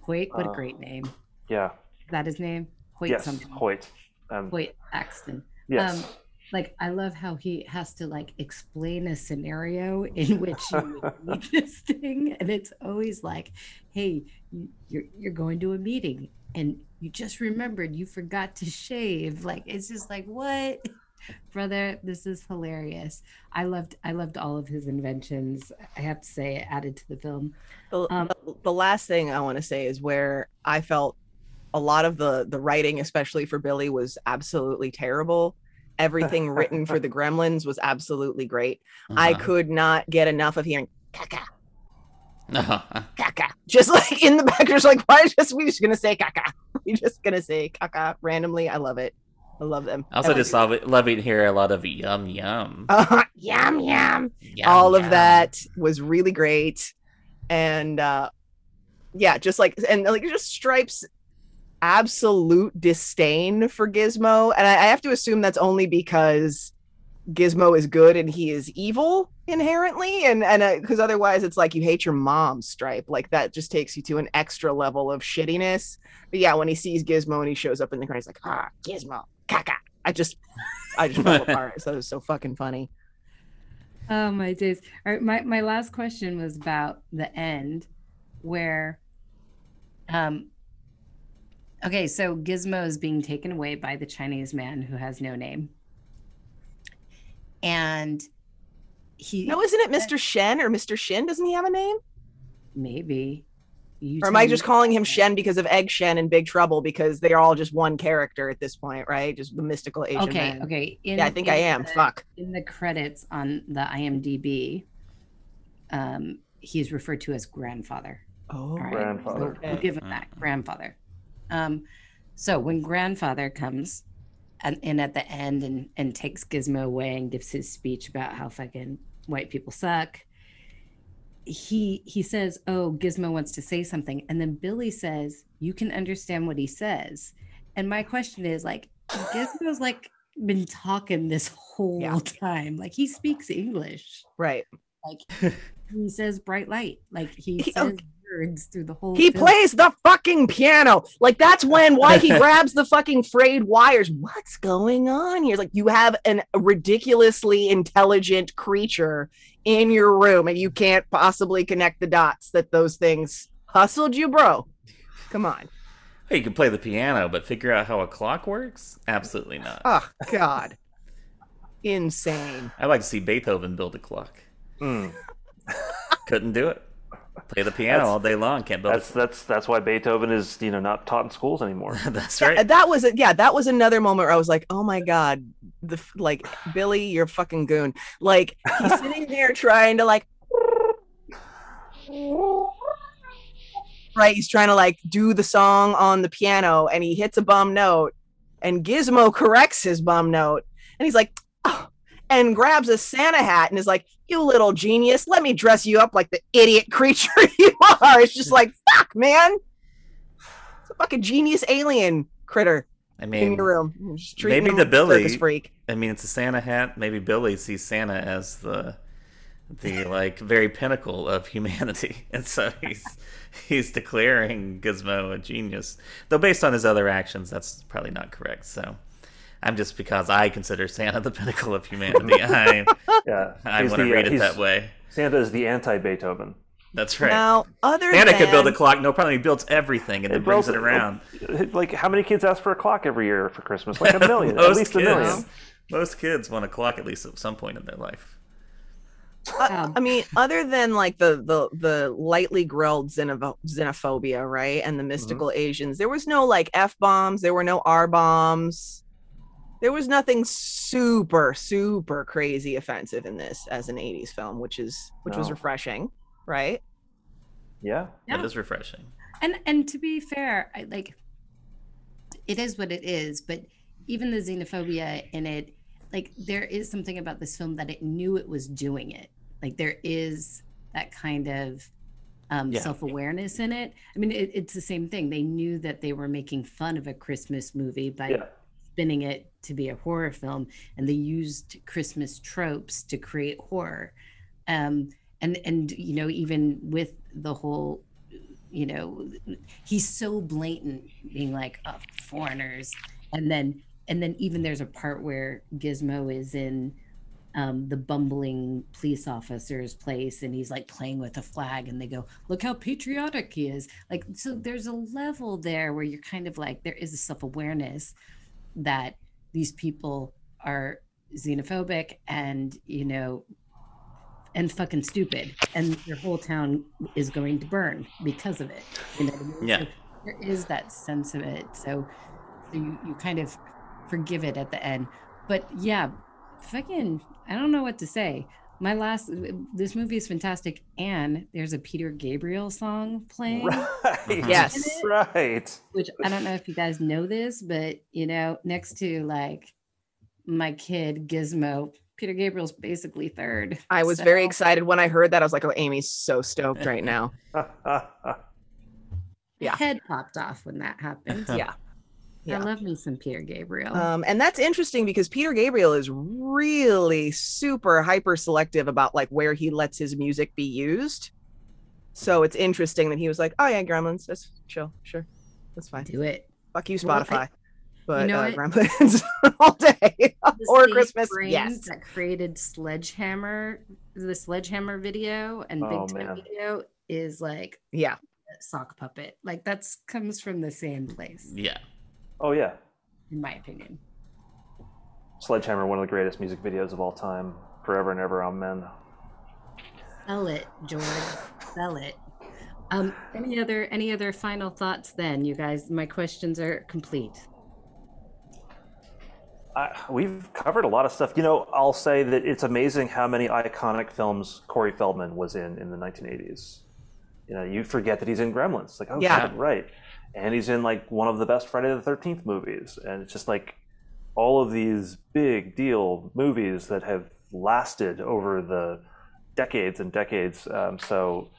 Speaker 2: hoyt what a
Speaker 3: Uh,
Speaker 2: great name
Speaker 3: yeah.
Speaker 2: is that his name hoyt
Speaker 3: Yes.
Speaker 2: something
Speaker 3: Hoyt. Um,
Speaker 2: hoyt axton
Speaker 3: yes.
Speaker 2: um, like i love how he has to like explain a scenario in (laughs) which you would need this thing and it's always like hey you're you're going to a meeting and you just remembered you forgot to shave like it's just like what (laughs) brother this is hilarious i loved i loved all of his inventions i have to say it added to the film
Speaker 1: The,
Speaker 2: Um,
Speaker 1: the, the last thing I want to say is where I felt a lot of the the writing, especially for Billy, was absolutely terrible. Everything written for (laughs) the Gremlins was absolutely great. I
Speaker 4: Uh-huh.
Speaker 1: could not get enough of hearing caca,
Speaker 4: Uh-huh.
Speaker 1: caca. Just like in the back, just like why just we just gonna say caca? We just gonna say caca randomly. I love it. I love them.
Speaker 4: I also just love it, love it here a lot of yum yum.
Speaker 1: uh, yum yum.
Speaker 4: Yum,
Speaker 1: All of that was really great, and uh yeah, just like and like just Stripes absolute disdain for Gizmo, and I, I have to assume that's only because Gizmo is good and he is evil inherently, and and because otherwise it's like you hate your mom, Stripe. Like that just takes you to an extra level of shittiness. But yeah, when he sees Gizmo and he shows up in the car, he's like, ah, Gizmo, caca. I just, I just fell (laughs) apart. So it was so fucking funny.
Speaker 2: Oh my days. All right, my, my last question was about the end where um okay, so Gizmo is being taken away by the Chinese man who has no name. And he
Speaker 1: No, isn't it Mr. Shen or Mr. Shin? Doesn't he have a name?
Speaker 2: maybe you
Speaker 1: Or am I just calling him Shen because of Egg Shen and Big Trouble because they are all just one character at this point, right? Just the mystical Asian
Speaker 2: Okay,
Speaker 1: man.
Speaker 2: okay. In,
Speaker 1: Yeah, I think I am.
Speaker 2: the-
Speaker 1: Fuck.
Speaker 2: in the credits on the IMDb, um, he's referred to as grandfather.
Speaker 1: Oh,
Speaker 2: right.
Speaker 3: Grandfather.
Speaker 2: We'll give him that grandfather. Um, so when grandfather comes and, and at the end and, and takes Gizmo away and gives his speech about how fucking white people suck, he he says, "Oh, Gizmo wants to say something," and then Billy says, "You can understand what he says." And my question is, like, Gizmo's like been talking this whole
Speaker 1: Yeah.
Speaker 2: time, like he speaks English,
Speaker 1: Right.
Speaker 2: like he says bright light, like he (laughs)
Speaker 1: He-
Speaker 2: says
Speaker 1: okay.
Speaker 2: Words through the whole.
Speaker 1: He
Speaker 2: film.
Speaker 1: plays the fucking piano. Like that's when why he (laughs) grabs the fucking frayed wires. What's going on here? Like you have an a ridiculously intelligent creature in your room and you can't possibly connect the dots that those things hustled you, bro. Come on.
Speaker 4: Hey, you can play the piano, but figure out how a clock works? Absolutely not.
Speaker 1: Oh God. Insane.
Speaker 4: I'd like to see Beethoven build a clock.
Speaker 3: Mm.
Speaker 4: Couldn't do it. Play the piano all day long. Can't build
Speaker 3: That's that's that's why Beethoven is you know not taught in schools anymore. (laughs)
Speaker 4: That's right.
Speaker 1: that was a, yeah, that was another moment where I was like, oh my god, the like Billy, you're a fucking goon. Like he's sitting there trying to like, right? He's trying to like do the song on the piano, and he hits a bum note, and Gizmo corrects his bum note, and he's like, oh, and grabs a Santa hat and is like, you little genius, let me dress you up like the idiot creature (laughs) you are. It's just like, fuck, man. It's a fucking genius alien critter
Speaker 4: I
Speaker 1: in
Speaker 4: mean,
Speaker 1: your room. You're just treating
Speaker 4: maybe the
Speaker 1: like a circus
Speaker 4: Billy-
Speaker 1: freak.
Speaker 4: I mean, it's a Santa hat. Maybe Billy sees Santa as the the like very pinnacle of humanity, (laughs) and so he's he's declaring Gizmo a genius. Though based on his other actions, that's probably not correct. So. I'm just because I consider Santa the (laughs) pinnacle of humanity. (laughs) I
Speaker 3: Yeah,
Speaker 4: I want to
Speaker 3: the, uh,
Speaker 4: read it that way.
Speaker 3: Santa is the anti-Beethoven.
Speaker 4: That's right.
Speaker 1: Now, other
Speaker 4: Santa
Speaker 1: than
Speaker 4: could build a clock, no problem. He builds everything and then brings it around.
Speaker 3: Like how many kids ask for a clock every year for Christmas? Like a (laughs) million, at
Speaker 4: Most
Speaker 3: least a
Speaker 4: kids,
Speaker 3: million.
Speaker 4: most kids want a clock at least at some point in their life.
Speaker 1: Uh, I mean, other than like the the the lightly grilled xenopho- xenophobia, right, and the mystical Asians, there was no like f bombs. There were no r bombs. There was nothing super super crazy offensive in this as an '80s film, which is which was refreshing, right?
Speaker 3: Yeah,
Speaker 2: Yeah.
Speaker 4: That is refreshing.
Speaker 2: and and to be fair I, like it is what it is but even the xenophobia in it like there is something about this film that it knew it was doing it like there is that kind of um,
Speaker 4: Yeah.
Speaker 2: self-awareness in it i mean it, it's the same thing they knew that they were making fun of a christmas movie by
Speaker 3: yeah.
Speaker 2: Spinning it to be a horror film and they used christmas tropes to create horror. Um and and you know even with the whole you know he's so blatant being like oh, foreigners. And then and then even there's a part where gizmo is in um, the bumbling police officer's place and he's like playing with a flag and they go look how patriotic he is. Like so there's a level there where you're kind of like there is a self-awareness that these people are xenophobic and you know and fucking stupid and their whole town is going to burn because of it you know I mean?
Speaker 4: Yeah.
Speaker 2: So there is that sense of it. So, so you, you kind of forgive it at the end. But yeah, fucking, I don't know what to say. My last, this movie is fantastic. And there's a Peter Gabriel song playing,
Speaker 3: Right. Mm-hmm.
Speaker 1: Yes.
Speaker 3: Right.
Speaker 2: which I don't know if you guys know this, but you know, next to like my kid Gizmo, Peter Gabriel's basically third.
Speaker 1: I was very excited when I heard that. I was like, oh, Amy's so stoked right now. (laughs) Yeah.
Speaker 2: Head popped off when that happened. (laughs)
Speaker 1: Yeah. Yeah.
Speaker 2: I love me some Peter Gabriel.
Speaker 1: Um, and that's interesting because Peter Gabriel is really super hyper selective about like where he lets his music be used. So it's interesting that he was like, "Oh yeah, Gremlins, that's chill, sure, that's fine.
Speaker 2: Do it.
Speaker 1: Fuck you,
Speaker 2: Well, I-
Speaker 1: Spotify." but
Speaker 2: know
Speaker 1: uh,
Speaker 2: what?
Speaker 1: Gremlins (laughs) all day or Christmas,
Speaker 2: brain
Speaker 1: yes.
Speaker 2: That created Sledgehammer, the Sledgehammer video and
Speaker 3: Oh,
Speaker 2: Big Time video is like
Speaker 1: Yeah,
Speaker 2: sock puppet. Like that's comes from the same place,
Speaker 4: Yeah.
Speaker 3: Oh yeah.
Speaker 2: in my opinion.
Speaker 3: Sledgehammer, one of the greatest music videos of all time. Forever and ever, amen.
Speaker 2: Sell it, George. Sell it. Um, any other any other final thoughts then, you guys? My questions are complete.
Speaker 3: I, we've covered a lot of stuff. You know, I'll say that it's amazing how many iconic films Corey Feldman was in in the 1980s. You know, you forget that he's in Gremlins. Like, oh,
Speaker 1: Yeah.
Speaker 3: shit, right. And he's in like one of the best Friday the 13th movies. And it's just like all of these big deal movies that have lasted over the decades and decades. Um, so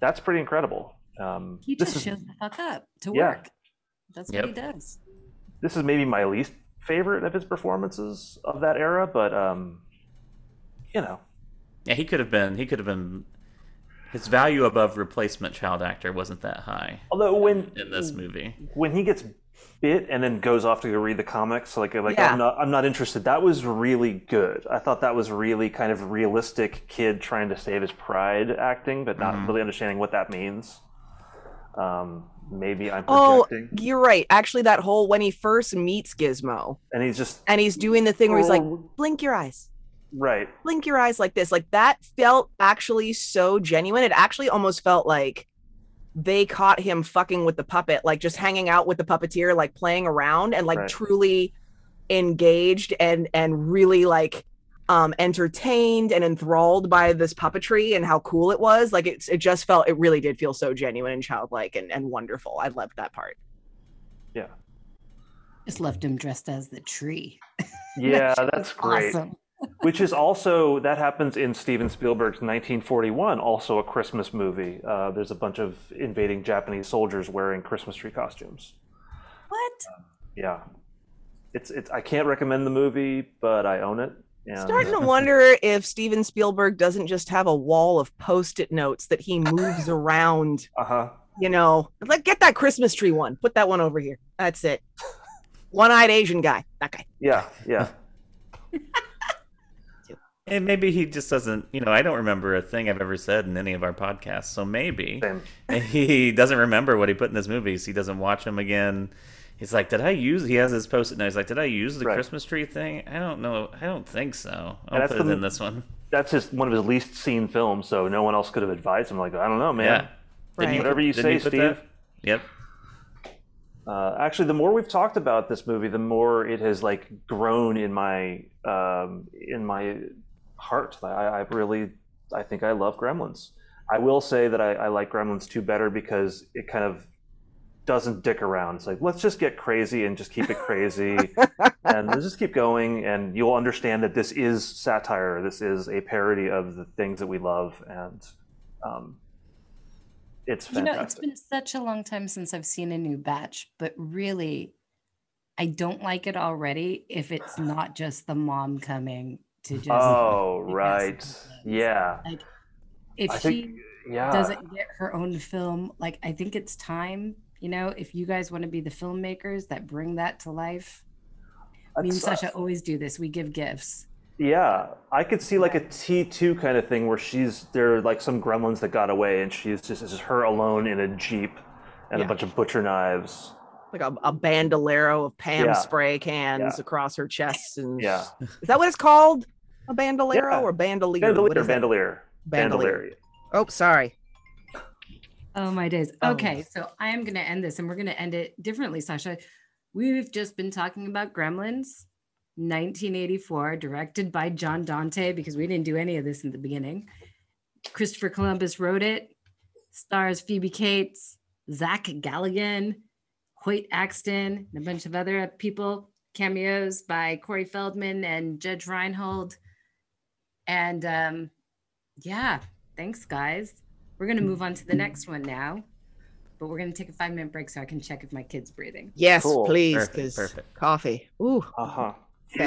Speaker 3: that's pretty incredible. Um,
Speaker 2: He just
Speaker 3: is
Speaker 2: shows the fuck up to
Speaker 3: Yeah.
Speaker 2: work. That's what he does.
Speaker 3: this is maybe my least favorite of his performances of that era, but um, you know,
Speaker 4: Yeah, he could have been. He could have been. His value above replacement child actor wasn't that high
Speaker 3: although when
Speaker 4: in this movie.
Speaker 3: when he gets bit and then goes off to go read the comics, like like
Speaker 1: Yeah.
Speaker 3: I'm not I'm not interested. That was really good. I thought that was really kind of realistic kid trying to save his pride acting, but not
Speaker 4: Mhm.
Speaker 3: really understanding what that means. Um, maybe I'm
Speaker 1: Oh, you're right. Actually, that whole when he first meets Gizmo
Speaker 3: and he's just
Speaker 1: and he's doing the thing where he's like,
Speaker 3: Oh,
Speaker 1: "Blink your eyes."
Speaker 3: Right.
Speaker 1: blink your eyes like this like that felt actually so genuine it actually almost felt like they caught him fucking with the puppet like just hanging out with the puppeteer like playing around and like
Speaker 3: Right.
Speaker 1: truly engaged and and really like um entertained and enthralled by this puppetry and how cool it was like it's it just felt it really did feel so genuine and childlike and, and wonderful i loved that part
Speaker 3: Yeah,
Speaker 2: Just left him dressed as the tree. (laughs)
Speaker 3: yeah,
Speaker 2: That
Speaker 3: that's great.
Speaker 2: Awesome.
Speaker 3: Which is also that happens in Steven Spielberg's 1941, also a Christmas movie. Uh, there's a bunch of invading Japanese soldiers wearing Christmas tree costumes.
Speaker 2: What?
Speaker 3: Yeah, it's it's. I can't recommend the movie, but I own it. And
Speaker 1: starting to (laughs) wonder if steven spielberg doesn't just have a wall of post-it notes that he moves (laughs) around
Speaker 3: uh huh.
Speaker 1: you know, like get that Christmas tree one. Put that one over here. That's it. (laughs) One-eyed Asian guy. That guy.
Speaker 3: Yeah, yeah.
Speaker 4: And maybe he just doesn't. You know, I don't remember a thing I've ever said in any of our podcasts. So maybe (laughs) he doesn't remember what he put in his movies. He doesn't watch them again. He's like, did I use? He has his post-it note. He's like, did I use the
Speaker 3: Right.
Speaker 4: Christmas tree thing? I don't know. I don't think so. I'll
Speaker 3: that's
Speaker 4: put it
Speaker 3: the-
Speaker 4: in this one.
Speaker 3: That's just one of his least seen films, so no one else could have advised him. Like, I don't know, man.
Speaker 4: Yeah.
Speaker 1: Right.
Speaker 3: Whatever you say,
Speaker 4: put
Speaker 3: Steve.
Speaker 4: that? Yep.
Speaker 3: Uh, actually, the more we've talked about this movie, the more it has like grown in my um, in my heart. I, I really, I think I love Gremlins. I will say that I, I like Gremlins 2 better because it kind of doesn't dick around. It's like let's just get crazy and just keep it crazy, (laughs) and let's just keep going, and you'll understand that this is satire. This is a parody of the things that we love, and um, it's
Speaker 2: You know, it's
Speaker 3: fantastic.
Speaker 2: been such a long time since I've seen a new batch, but really, I don't like it already if it's not just the mom coming to just.
Speaker 3: oh, right, yeah.
Speaker 2: Like, If
Speaker 3: I
Speaker 2: she
Speaker 3: think, yeah.
Speaker 2: doesn't get her own film, like I think it's time. You know, if you guys want to be the filmmakers that bring that to life, me and
Speaker 3: That's- uh,
Speaker 2: Sasha always do this. We give gifts.
Speaker 3: Yeah, I could see like a T two kind of thing where she's there are like some gremlins that got away and she's just it's just her alone in a jeep and
Speaker 1: Yeah.
Speaker 3: a bunch of butcher knives.
Speaker 1: Like a, a bandolero of Pam
Speaker 3: Yeah.
Speaker 1: spray cans
Speaker 3: Yeah.
Speaker 1: across her chest. And
Speaker 3: Yeah,
Speaker 1: is that what it's called? A bandolero
Speaker 3: Yeah.
Speaker 1: or bandolier?
Speaker 3: bandolier,
Speaker 1: What is
Speaker 3: bandolier,
Speaker 1: Bandolier.
Speaker 3: bandolier.
Speaker 1: Oh, sorry.
Speaker 2: Oh my days.
Speaker 1: Oh.
Speaker 2: Okay, so I am going to end this and we're going to end it differently, Sasha. We've just been talking about Gremlins 1984, directed by Joe Dante because we didn't do any of this in the beginning. Christopher Columbus wrote it. Stars Phoebe Cates, Zach Galligan, Hoyt Axton, and a bunch of other people. Cameos by Corey Feldman and Judge Reinhold. And um, yeah, thanks, guys. We're going to move on to the next one now, but we're going to take a five minute break so I can check if my kid's breathing.
Speaker 1: Yes,
Speaker 3: Cool.
Speaker 1: please,
Speaker 4: Perfect,
Speaker 1: because
Speaker 4: perfect.
Speaker 1: coffee. Ooh.
Speaker 3: Uh huh.
Speaker 1: Okay.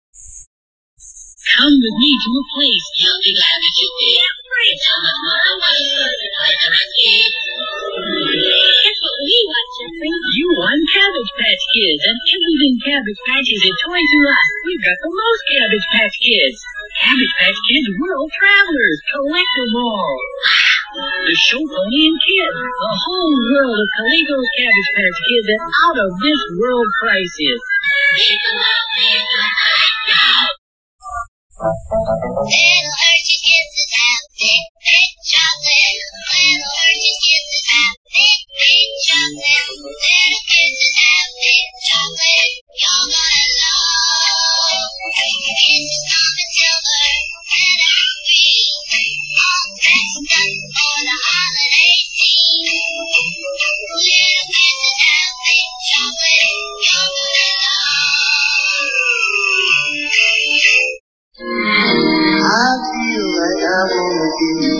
Speaker 5: Come with me to a place you'll be glad that you did. It's so much more fun like the rest kids. What we want, Jeffrey? You want Cabbage Patch Kids and everything Cabbage Patch is at Toys R Us. We've got the most Cabbage Patch Kids. Cabbage Patch Kids World Travelers. Collect 'em all. The Show Pony and Kid. The whole world of Coleco's Cabbage Patch Kids at out of this world prices.
Speaker 6: Little Hershey's Kisses have big, big chocolate. Little have big, big chocolate. Little have big chocolate. You're gonna love. Kisses silver and green. All dressed up for the holiday scene. Little have big chocolate. You're gonna love.
Speaker 7: I feel like I wanna be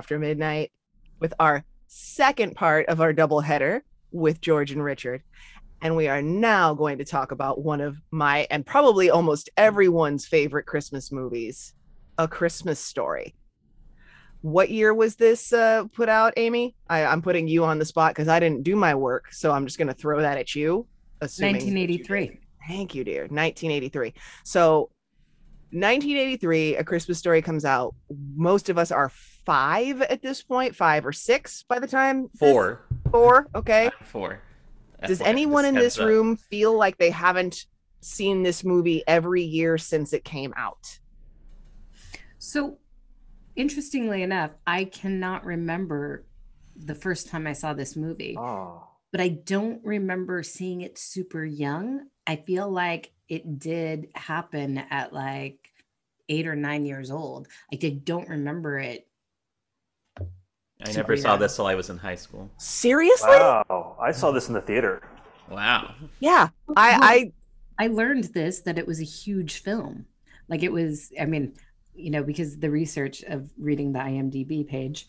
Speaker 1: after midnight with our second part of our double header with George and Richard. And we are now going to talk about one of my and probably almost everyone's favorite Christmas movies, A Christmas Story. What year was this uh, put out, Amy? I, I'm putting you on the spot because I didn't do my work. So I'm just going to throw that at you. Assuming that you
Speaker 2: 1983.
Speaker 1: Thank you, dear. 1983. So 1983, A Christmas Story comes out. Most of us are five at this point, five or six by the time. this-
Speaker 4: Four.
Speaker 1: Four. Okay.
Speaker 4: Uh, four.
Speaker 1: Does
Speaker 4: FYI,
Speaker 1: anyone
Speaker 4: just
Speaker 1: in
Speaker 4: heads
Speaker 1: this
Speaker 4: up.
Speaker 1: room feel like they haven't seen this movie every year since it came out?
Speaker 2: So, interestingly enough, I cannot remember the first time I saw this movie,
Speaker 3: Oh.
Speaker 2: but I don't remember seeing it super young. I feel like it did happen at like eight or nine years old. I did don't remember it.
Speaker 4: I never saw this till I was in high school.
Speaker 1: Seriously?
Speaker 3: Wow. I saw this in the theater.
Speaker 4: Wow.
Speaker 1: Yeah. I,
Speaker 2: I learned this that it was a huge film. Like it was, I mean, you know, because the research of reading the IMDb page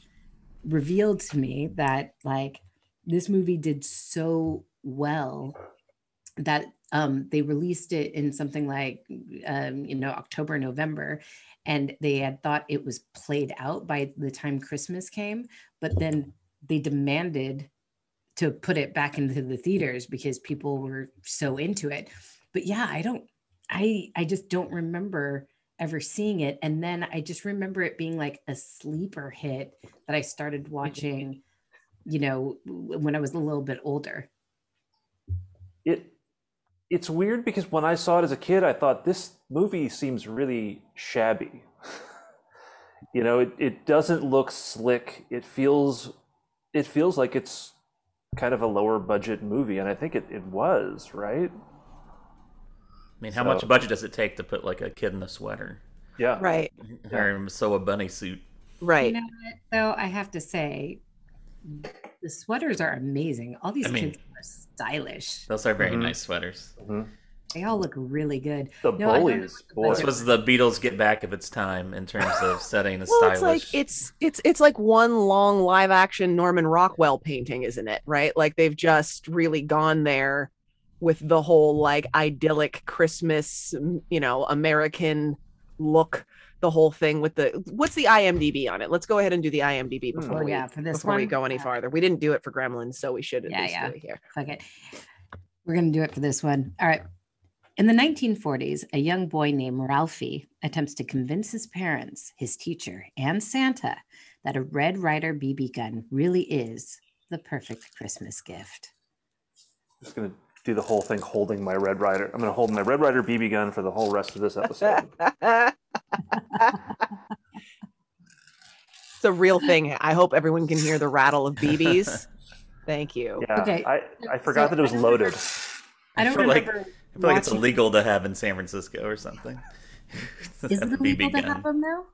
Speaker 2: revealed to me that like this movie did so well that um they released it in something like um you know October November and they had thought it was played out by the time Christmas came but then they demanded to put it back into the theaters because people were so into it. But yeah i don't i i just don't remember ever seeing it. And then i just remember it being like a sleeper hit that i started watching you know when i was a little bit older.
Speaker 3: It it's weird because when I saw it as a kid, I thought this movie seems really shabby. (laughs) you know, it, it doesn't look slick. It feels it feels like it's kind of a lower budget movie, and I think it, it was, right?
Speaker 4: I mean, how
Speaker 3: So-
Speaker 4: much budget does it take to put like a kid in a sweater
Speaker 3: Yeah.
Speaker 1: Right.
Speaker 4: or sew a bunny suit?
Speaker 1: Right.
Speaker 2: You know what, though, I have to say, the sweaters are amazing. All these
Speaker 4: I mean-
Speaker 2: kids are stylish.
Speaker 4: Those are very
Speaker 3: Mhm.
Speaker 4: nice sweaters.
Speaker 3: Mhm.
Speaker 2: They all look really good.
Speaker 3: The
Speaker 2: No, I don't
Speaker 3: bullies,
Speaker 2: know
Speaker 3: boy.
Speaker 4: This was the Beatles get back of its time in terms of (laughs) setting a
Speaker 1: Well,
Speaker 4: stylish.
Speaker 1: it's like it's it's it's like one long live action Norman Rockwell painting, isn't it? Right? Like they've just really gone there with the whole like idyllic Christmas, you know, American look. The whole thing with the what's the IMDb on it? Let's go ahead and do the IMDb hmm. before
Speaker 2: Oh
Speaker 1: we
Speaker 2: yeah, for this
Speaker 1: before we go any farther. We didn't do it for Gremlins, so we should at
Speaker 2: Yeah,
Speaker 1: least
Speaker 2: yeah.
Speaker 1: do it here.
Speaker 2: Fuck it. We're going to do it for this one. All right. In the 1940s, a young boy named Ralphie attempts to convince his parents, his teacher, and Santa that a Red Ryder BB gun really is the perfect Christmas gift.
Speaker 3: just gonna do the whole thing holding my Red Ryder. I'm gonna hold my Red Ryder BB gun for the whole rest of this episode. (laughs)
Speaker 1: it's a real thing. I hope everyone can hear the rattle of BBs. (laughs) Thank you.
Speaker 3: Yeah,
Speaker 2: Okay,
Speaker 3: I, I forgot
Speaker 2: so
Speaker 3: that it was
Speaker 2: I don't
Speaker 3: loaded.
Speaker 2: I don't
Speaker 4: feel like-
Speaker 2: remember.
Speaker 4: I feel like it's illegal to have in San Francisco or something. (laughs)
Speaker 2: Is
Speaker 4: Have a
Speaker 2: it illegal
Speaker 4: BB
Speaker 2: to
Speaker 4: gun.
Speaker 2: have them now?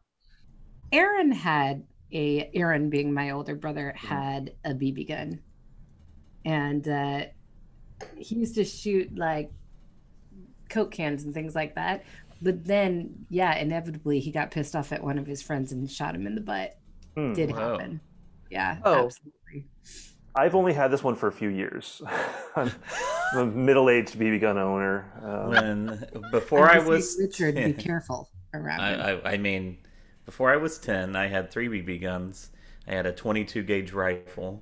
Speaker 2: Aaron had a Aaron being my older brother had a BB gun, and uh, he used to shoot like coke cans and things like that. But then, yeah, inevitably he got pissed off at one of his friends and shot him in the butt.
Speaker 3: Hmm.
Speaker 2: Did
Speaker 4: Whoa.
Speaker 2: happen. Yeah.
Speaker 1: Oh.
Speaker 2: Absolutely.
Speaker 3: I've only had this one for a few years. I'm (laughs) I'm a middle-aged BB gun owner. Um,
Speaker 4: When before I
Speaker 2: I'm just
Speaker 4: was
Speaker 2: saying, Richard, be (laughs) careful around him.
Speaker 4: I, I, I mean, before I was 10, I had three BB guns. I had a 22 gauge rifle,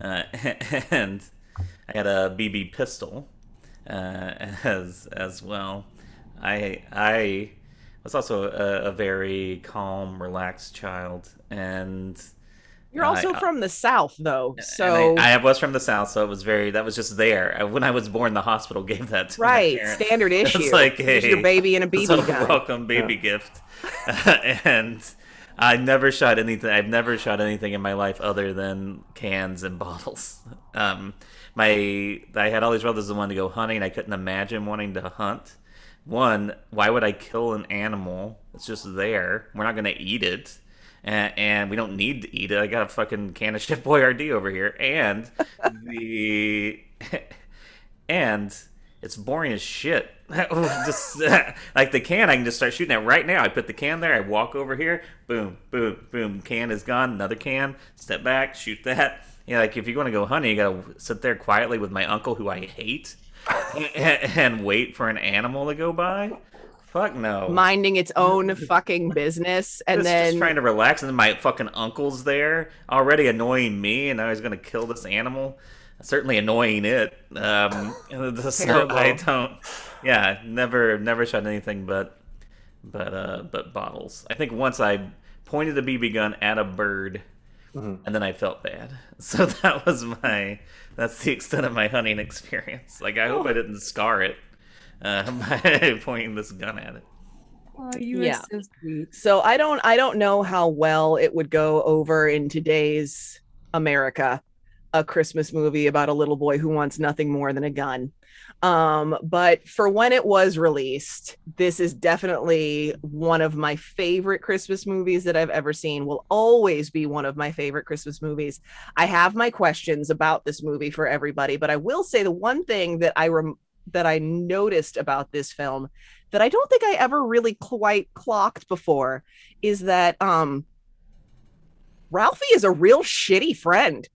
Speaker 4: uh, (laughs) and I had a BB pistol uh, (laughs) as as well. I I was also a, a very calm, relaxed child, and
Speaker 1: You're also
Speaker 4: I-
Speaker 1: from the South, though. So,
Speaker 4: I, I was from the south, so it was very that was just there. Uh, When I was born, the hospital (laughs) gave that to
Speaker 1: right, standard (laughs)
Speaker 4: It's
Speaker 1: issue.
Speaker 4: like,
Speaker 1: Here's your baby and a BB
Speaker 4: a
Speaker 1: gun.
Speaker 4: welcome baby gift. and I never shot anything. I've never shot anything in my life other than cans and bottles. Um, my I had all these brothers that wanted to go hunting. I couldn't imagine wanting to hunt. One, why would I kill an animal? It's just there. We're not to eat it. And, and we don't need to eat it. I got a fucking can of Chef Boyardee over here, and the (laughs) and it's boring as shit. (laughs) just (laughs) like the can, I can just start shooting it right now. I put the can there. I walk over here. Boom, boom, boom. Can is gone. Another can. Step back. Shoot that. Yeah, like if you want to go hunting, you gotta sit there quietly with my uncle, who I hate, and, (laughs) and wait for an animal to go by. Fuck no.
Speaker 1: minding its own fucking business, and
Speaker 4: just,
Speaker 1: then
Speaker 4: just trying to relax, and then my fucking uncle's there, already annoying me, and now he's gonna kill this animal. Certainly annoying it. Um, (laughs) so I don't. Yeah, never, never shot anything but, but, uh, but bottles. I think once I pointed a BB gun at a bird,
Speaker 3: Mhm.
Speaker 4: and then I felt bad. (laughs) So that was my. That's the extent of my hunting experience. Like I hope I didn't scar it uh, (laughs) by (laughs) pointing this gun at it.
Speaker 2: Oh, you
Speaker 1: Yeah.
Speaker 2: so sweet.
Speaker 1: so I don't I don't know how well it would go over in today's America, a Christmas movie about a little boy who wants nothing more than a gun. Um, but for when it was released, this is definitely one of my favorite Christmas movies that I've ever seen. Will always be one of my favorite Christmas movies. I have my questions about this movie for everybody, but I will say the one thing that I rem- that I noticed about this film that I don't think I ever really quite clocked before is that um Ralphie is a real shitty friend.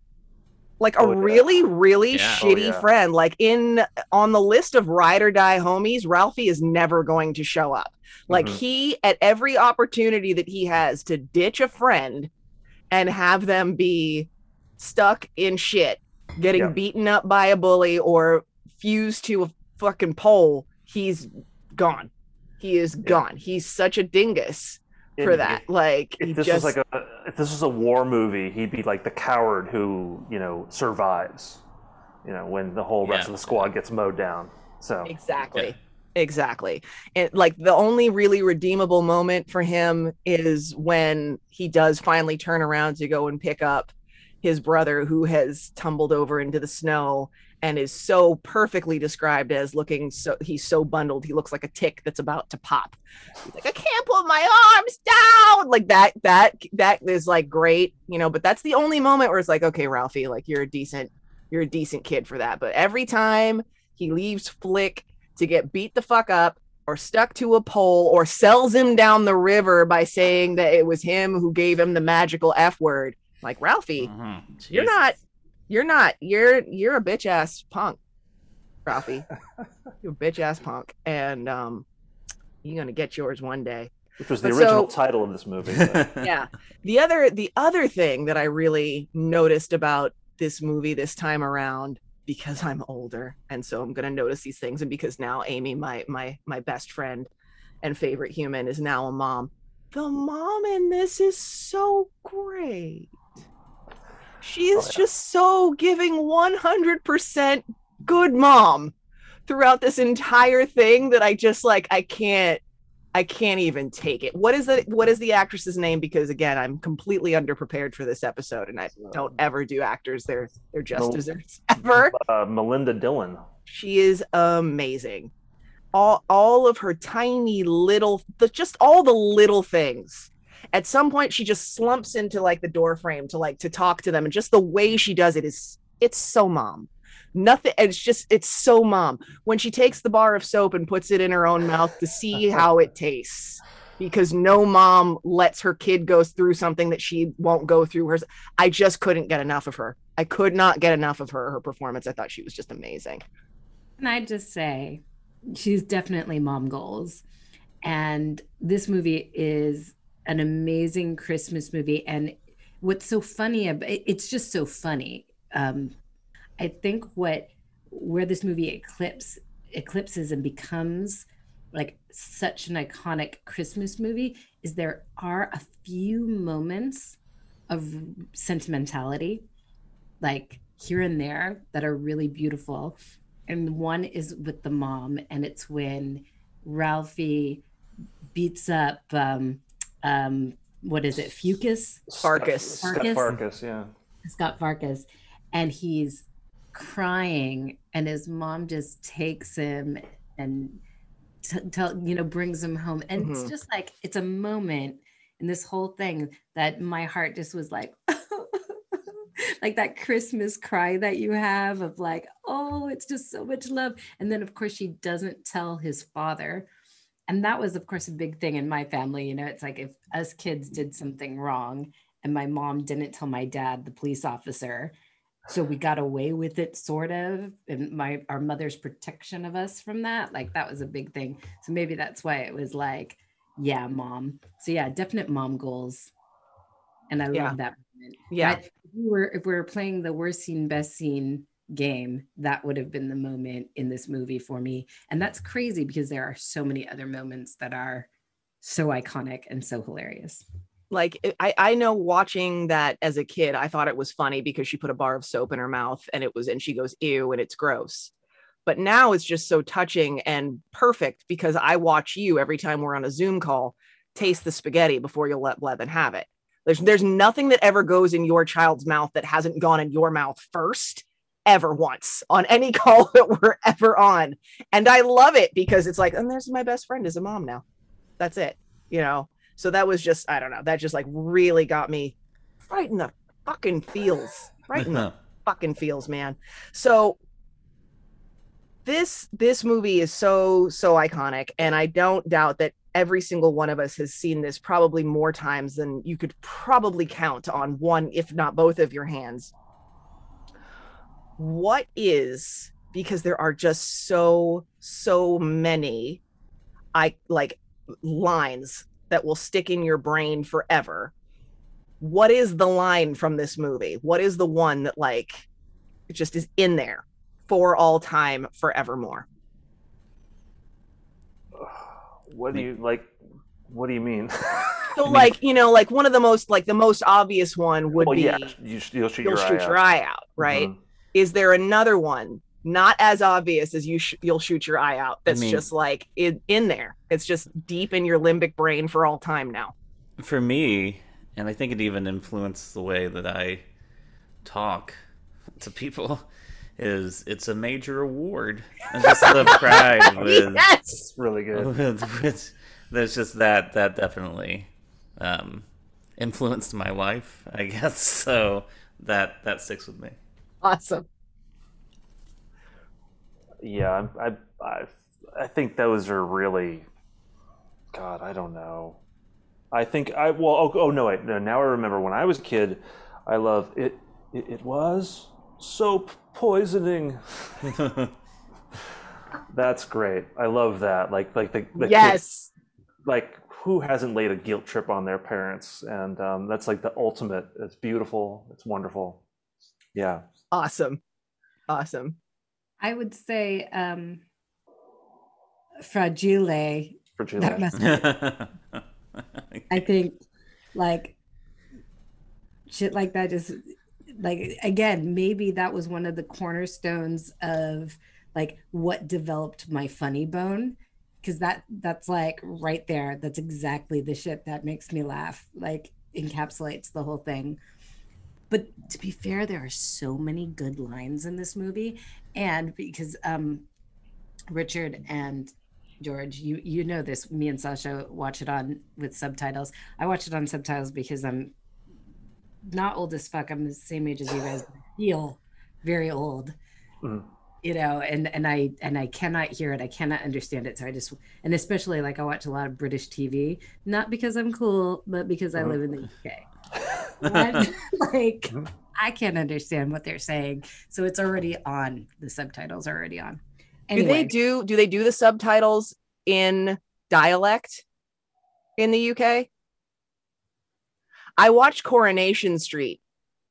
Speaker 1: Like a
Speaker 3: Oh, yeah.
Speaker 1: really, really
Speaker 4: Yeah.
Speaker 3: Oh,
Speaker 1: shitty
Speaker 3: yeah.
Speaker 1: friend. Like in on the list of ride or die homies, Ralphie is never going to show up. Like
Speaker 3: Mhm.
Speaker 1: he at every opportunity that he has to ditch a friend and have them be stuck in shit, getting beaten up by a bully or fused to a fucking pole, he's gone. He is gone. He's such a dingus for
Speaker 3: if-
Speaker 1: that. Like
Speaker 3: If this
Speaker 1: just
Speaker 3: was like a if this was a war movie, he'd be like the coward who you know survives. You know, when the whole rest
Speaker 4: Yeah.
Speaker 3: of the squad gets mowed down. So
Speaker 1: Exactly.
Speaker 4: Okay.
Speaker 1: Exactly. And like the only really redeemable moment for him is when he does finally turn around to go and pick up his brother who has tumbled over into the snow and is so perfectly described as looking so he's so bundled he looks like a tick that's about to pop. He's like I can't put my arms down like that that that is like great, you know, but that's the only moment where it's like okay Ralphie like you're a decent you're a decent kid for that. But every time he leaves Flick to get beat the fuck up or stuck to a pole or sells him down the river by saying that it was him who gave him the magical F word. Like Ralphie,
Speaker 4: Mhm.
Speaker 1: you're not you're not you're you're a bitch ass punk, Ralphie. (laughs) you're a bitch ass punk. And um you're gonna get yours one day.
Speaker 3: which was the
Speaker 1: But
Speaker 3: original
Speaker 1: so-
Speaker 3: title of this movie. but- (laughs)
Speaker 1: yeah the other the other thing that i really noticed about this movie this time around because i'm older and so i'm going to notice these things and because now amy my my my best friend and favorite human is now a mom the mom in this is so great she is
Speaker 3: Oh, yeah.
Speaker 1: just so giving 100% good mom throughout this entire thing that i just like i can't I can't even take it. What is the what is the actress's name? Because again, I'm completely underprepared for this episode, and I don't ever do actors their their just
Speaker 3: Mel-
Speaker 1: desserts (laughs) ever.
Speaker 3: uh, Melinda Dillon.
Speaker 1: She is amazing. All all of her tiny little, the, just all the little things. At some point, she just slumps into like the door frame to like to talk to them, and just the way she does it is it's so mom. Nothing. It's just it's so mom. When she takes the bar of soap and puts it in her own mouth to see (laughs) how it tastes, because no mom lets her kid go through something that she won't go through. Hers. I just couldn't get enough of her. I could not get enough of her. Her performance. I thought she was just amazing.
Speaker 2: And I just say she's definitely mom goals. And this movie is an amazing Christmas movie. And what's so funny it's just so funny. Um, I think what where this movie eclipse eclipses and becomes like such an iconic Christmas movie is there are a few moments of sentimentality, like here and there, that are really beautiful. And one is with the mom, and it's when Ralphie beats up um, um, what is it, Fucus?
Speaker 1: Farkas.
Speaker 3: Steph
Speaker 2: Farkas?
Speaker 3: Farkas, yeah.
Speaker 2: Scut Farkas, and he's crying, and his mom just takes him and t- tell you know brings him home, and it's
Speaker 1: Mhm.
Speaker 2: just like it's a moment in this whole thing that my heart just was like. (laughs) like that Christmas cry that you have of like, oh, it's just so much love. And then, of course, she doesn't tell his father. And that was, of course, a big thing in my family. You know, it's like if us kids did something wrong and my mom didn't tell my dad, the police officer, so we got away with it sort of and my our mother's protection of us from that like that was a big thing so maybe that's why it was like yeah mom so yeah definite mom goals and i
Speaker 1: Yeah.
Speaker 2: love that moment.
Speaker 1: Yeah.
Speaker 2: But if we were if we were playing the worst scene best scene game that would have been the moment in this movie for me. And that's crazy because there are so many other moments that are so iconic and so hilarious.
Speaker 1: Like I, I know watching that as a kid i thought it was funny because she put a bar of soap in her mouth and it was and she goes ew and it's gross. But now it's just so touching and perfect because i watch you every time we're on a zoom call taste the spaghetti before you'll let blevin have it. There's there's nothing that ever goes in your child's mouth that hasn't gone in your mouth first ever once on any (laughs) call that we're ever on. And i love it because it's like and there's my best friend is a mom now. That's it you know? So that was just i don't know that just like really got me right in the fucking feels right in the (laughs) fucking feels man. So this this movie is so so iconic and i don't doubt that every single one of us has seen this probably more times than you could probably count on one if not both of your hands what is because there are just so so many i like lines that will stick in your brain forever what is the line from this movie what is the one that like just is in there for all time forevermore (sighs)
Speaker 3: What do you like? What do you mean? (laughs)
Speaker 1: so (laughs) like you know like one of the most like the most obvious one would
Speaker 3: well,
Speaker 1: be
Speaker 3: yeah, you, sh- you'll shoot
Speaker 1: you'll
Speaker 3: your
Speaker 1: shoot
Speaker 3: eye
Speaker 1: your
Speaker 3: out.
Speaker 1: eye out right
Speaker 3: Mhm.
Speaker 1: Is there another one not as obvious as you sh- you'll shoot your eye out that's
Speaker 4: mean-
Speaker 1: just like in, in there it's just deep in your limbic brain for all time now
Speaker 4: For me, and I think it even influenced the way that I talk to people, is it's a major award. And just the pride (laughs) with,
Speaker 1: yes
Speaker 3: It's really good. (laughs)
Speaker 4: with, with there's just that that definitely um, influenced my life, I guess. (laughs) So that that sticks with me.
Speaker 1: Awesome
Speaker 3: Yeah, I, I, I, I think those are really. God, I don't know. I think I well. Oh, oh no, wait. No, now I remember when I was a kid. I love it. It, it was soap poisoning. (laughs) That's great. I love that. Like, like the, the kid-
Speaker 1: yes
Speaker 3: like who hasn't laid a guilt trip on their parents? And um, that's like the ultimate. It's beautiful. It's wonderful. Yeah.
Speaker 1: Awesome awesome
Speaker 2: I would say um fragile.
Speaker 3: For Julie.
Speaker 2: That must I think like shit like that just like again, maybe that was one of the cornerstones of like what developed my funny bone. Cause that that's like right there. That's exactly the shit that makes me laugh. Like encapsulates the whole thing. But to be fair, there are so many good lines in this movie. And because um Richard and George, you you know this. Me and Sasha watch it on with subtitles. I watch it on subtitles because I'm not old as fuck. I'm the same age as you guys. But I feel very old,
Speaker 3: Mhm.
Speaker 2: you know. And and I and I cannot hear it. I cannot understand it. So I just and especially like I watch a lot of British TV, not because I'm cool, but because I
Speaker 3: Mhm.
Speaker 2: live in the UK. (laughs) (laughs) Like I can't understand what they're saying, so it's already on. The subtitles are already on.
Speaker 1: do they do do they do the subtitles in dialect in the uk i watched coronation street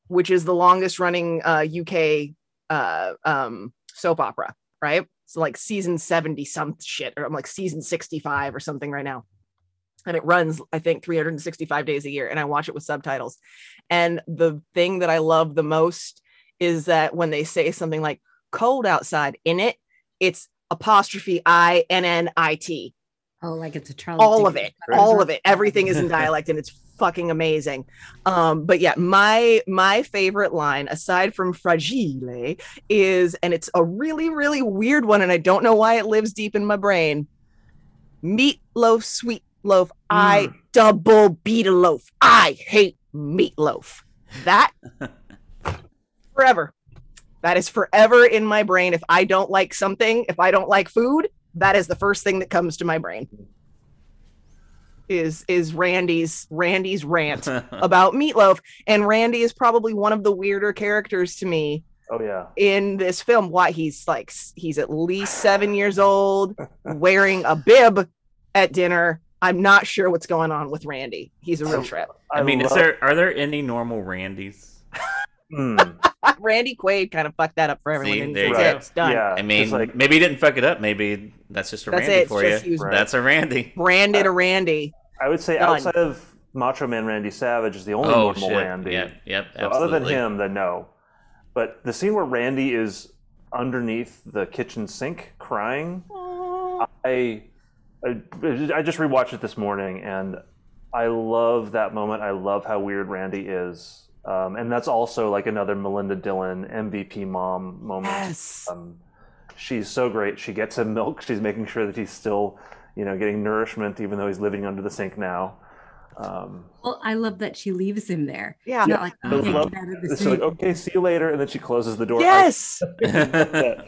Speaker 1: which is the longest running uh uk uh um soap opera right? It's like season 70 some shit or i'm like season 65 or something right now and it runs i think 365 days a year and i watch it with subtitles. And the thing that i love the most is that when they say something like cold outside in it it's apostrophe i n n i t.
Speaker 2: Oh, like it's a Charlie.
Speaker 1: all of it all of it. Everything is in (laughs) dialect and it's fucking amazing. Um but yeah my my favorite line aside from fragile is and it's a really really weird one and i don't know why it lives deep in my brain meatloaf sweet loaf i
Speaker 3: Mm.
Speaker 1: double beat a loaf i hate meatloaf. That (laughs) forever. That is forever in my brain. If i don't like something if i don't like food that is the first thing that comes to my brain. Is is randy's randy's rant (laughs) about meatloaf. And randy is probably one of the weirder characters to me
Speaker 3: Oh yeah.
Speaker 1: in this film. Why he's like he's at least seven years old wearing a bib at dinner i'm not sure what's going on with randy he's a real trip
Speaker 4: I mean, is there are there any normal Randys?
Speaker 3: Mm, (laughs)
Speaker 1: randy quaid kind of fucked that up for everyone
Speaker 4: See, there you
Speaker 1: that's it,
Speaker 3: go.
Speaker 1: it's done
Speaker 3: yeah.
Speaker 4: I mean,
Speaker 3: like
Speaker 4: maybe he didn't fuck it up. Maybe that's just a
Speaker 1: that's
Speaker 4: Randy
Speaker 1: it
Speaker 4: for
Speaker 1: just
Speaker 4: you.
Speaker 3: Right.
Speaker 4: That's a Randy.
Speaker 1: branded a randy
Speaker 3: I would say
Speaker 1: Done.
Speaker 3: outside of Macho Man Randy Savage is the only
Speaker 4: Oh
Speaker 3: normal
Speaker 4: shit!
Speaker 3: Randy.
Speaker 4: Yep, yep.
Speaker 3: So other than him, then no. But the scene where Randy is underneath the kitchen sink crying, I, I, I just rewatched it this morning, and I love that moment. I love how weird Randy is, um, and that's also like another Melinda Dillon MVP mom moment.
Speaker 1: yes
Speaker 3: Um, she's so great. She gets him milk. She's making sure that he's still, you know, getting nourishment, even though he's living under the sink now. Um,
Speaker 2: Well, I love that she leaves him there.
Speaker 1: yeah
Speaker 2: It's not like oh, get
Speaker 3: love-
Speaker 2: out the
Speaker 3: it's like, okay, see you later, and then she closes the door.
Speaker 1: Yes (laughs)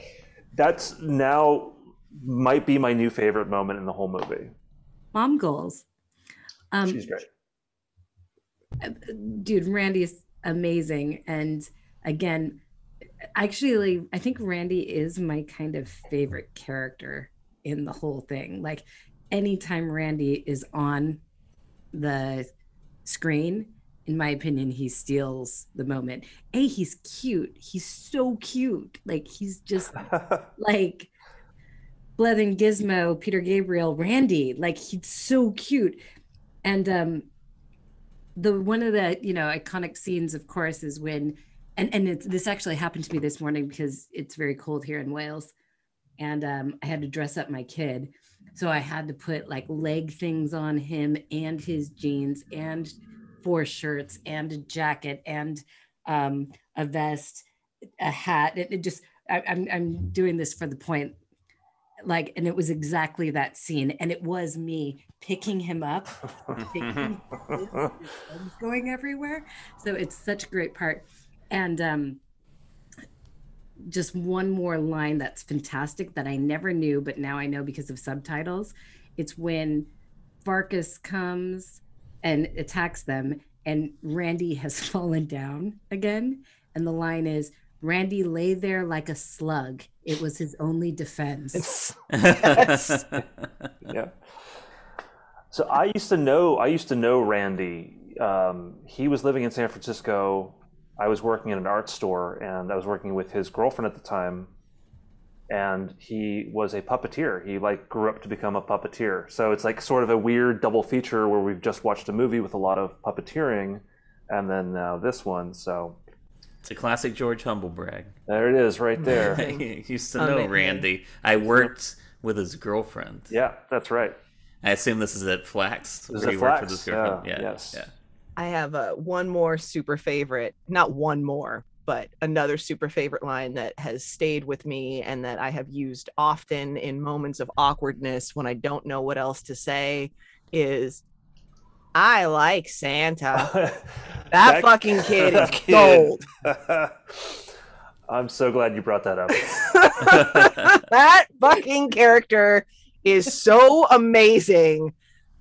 Speaker 3: that's now might be my new favorite moment in the whole movie.
Speaker 2: Mom goals. Um,
Speaker 3: She's great.
Speaker 2: dude, Randy is amazing. And again, actually, I think Randy is my kind of favorite character in the whole thing. Like, anytime Randy is on the screen, in my opinion, he steals the moment. A, he's cute. He's so cute. Like, he's just (laughs) like And Gizmo, Peter Gabriel, Randy. Like he's so cute. And um the one of the, you know, iconic scenes, of course, is when and and this actually happened to me this morning because it's very cold here in Wales, and um, I had to dress up my kid, so I had to put like leg things on him and his jeans and four shirts and a jacket and um, a vest, a hat. It, it just I, I'm I'm doing this for the point, like, and it was exactly that scene, and it was me picking him up, (laughs) his going everywhere. So it's such a great part, and um, just one more line that's fantastic that I never knew, but now I know because of subtitles. It's when Farkas comes and attacks them, and Randy has (laughs) fallen down again. And the line is, Randy lay there like a slug. It was his only defense. (laughs)
Speaker 1: Yes.
Speaker 3: yeah. So I used to know I used to know Randy. Um, he was living in San Francisco. I was working in an art store, and I was working with his girlfriend at the time. And he was a puppeteer. He like grew up to become a puppeteer. So it's like sort of a weird double feature where we've just watched a movie with a lot of puppeteering, and then now this one. So
Speaker 4: It's a classic George Humblebrag.
Speaker 3: there it is, right there. (laughs)
Speaker 4: I used to know
Speaker 1: Amazing.
Speaker 4: Randy. I worked with his girlfriend.
Speaker 3: yeah, that's right.
Speaker 4: I assume this is at Flax.
Speaker 3: This is
Speaker 4: where
Speaker 3: at
Speaker 4: he worked with
Speaker 3: Flax,
Speaker 4: his girlfriend.
Speaker 3: yeah,
Speaker 4: Yeah.
Speaker 3: yes.
Speaker 4: Yeah.
Speaker 1: I have uh, one more super favorite, not one more, but another super favorite line that has stayed with me and that I have used often in moments of awkwardness when I don't know what else to say is I like Santa. (laughs) That, fucking kid is
Speaker 3: kid.
Speaker 1: gold. (laughs)
Speaker 3: I'm so glad you brought that up. (laughs)
Speaker 1: that fucking character is so amazing.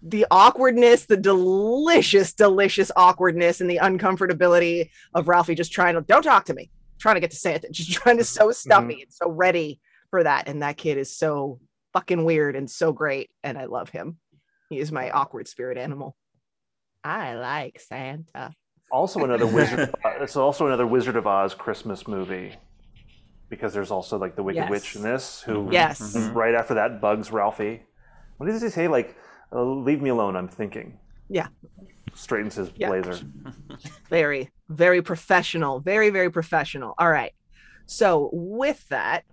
Speaker 1: The awkwardness, the delicious, delicious awkwardness, and the uncomfortability of Ralphie just trying to don't talk to me, trying to get to Santa, just trying to so mm-hmm. stuffy and so ready for that. And that kid is so fucking weird and so great, and I love him. He is my uh, awkward spirit animal. I like Santa.
Speaker 3: Also, another (laughs) Wizard. it's also another Wizard of Oz Christmas movie because there's also like the Wicked
Speaker 1: Yes.
Speaker 3: Witch in this, who
Speaker 1: Yes.
Speaker 3: right after that bugs Ralphie. What does he say? Like, uh, "Leave me alone. I'm thinking."
Speaker 1: Yeah.
Speaker 3: Straightens his
Speaker 1: Yeah.
Speaker 3: blazer. (laughs)
Speaker 1: very very professional very very professional all right so with that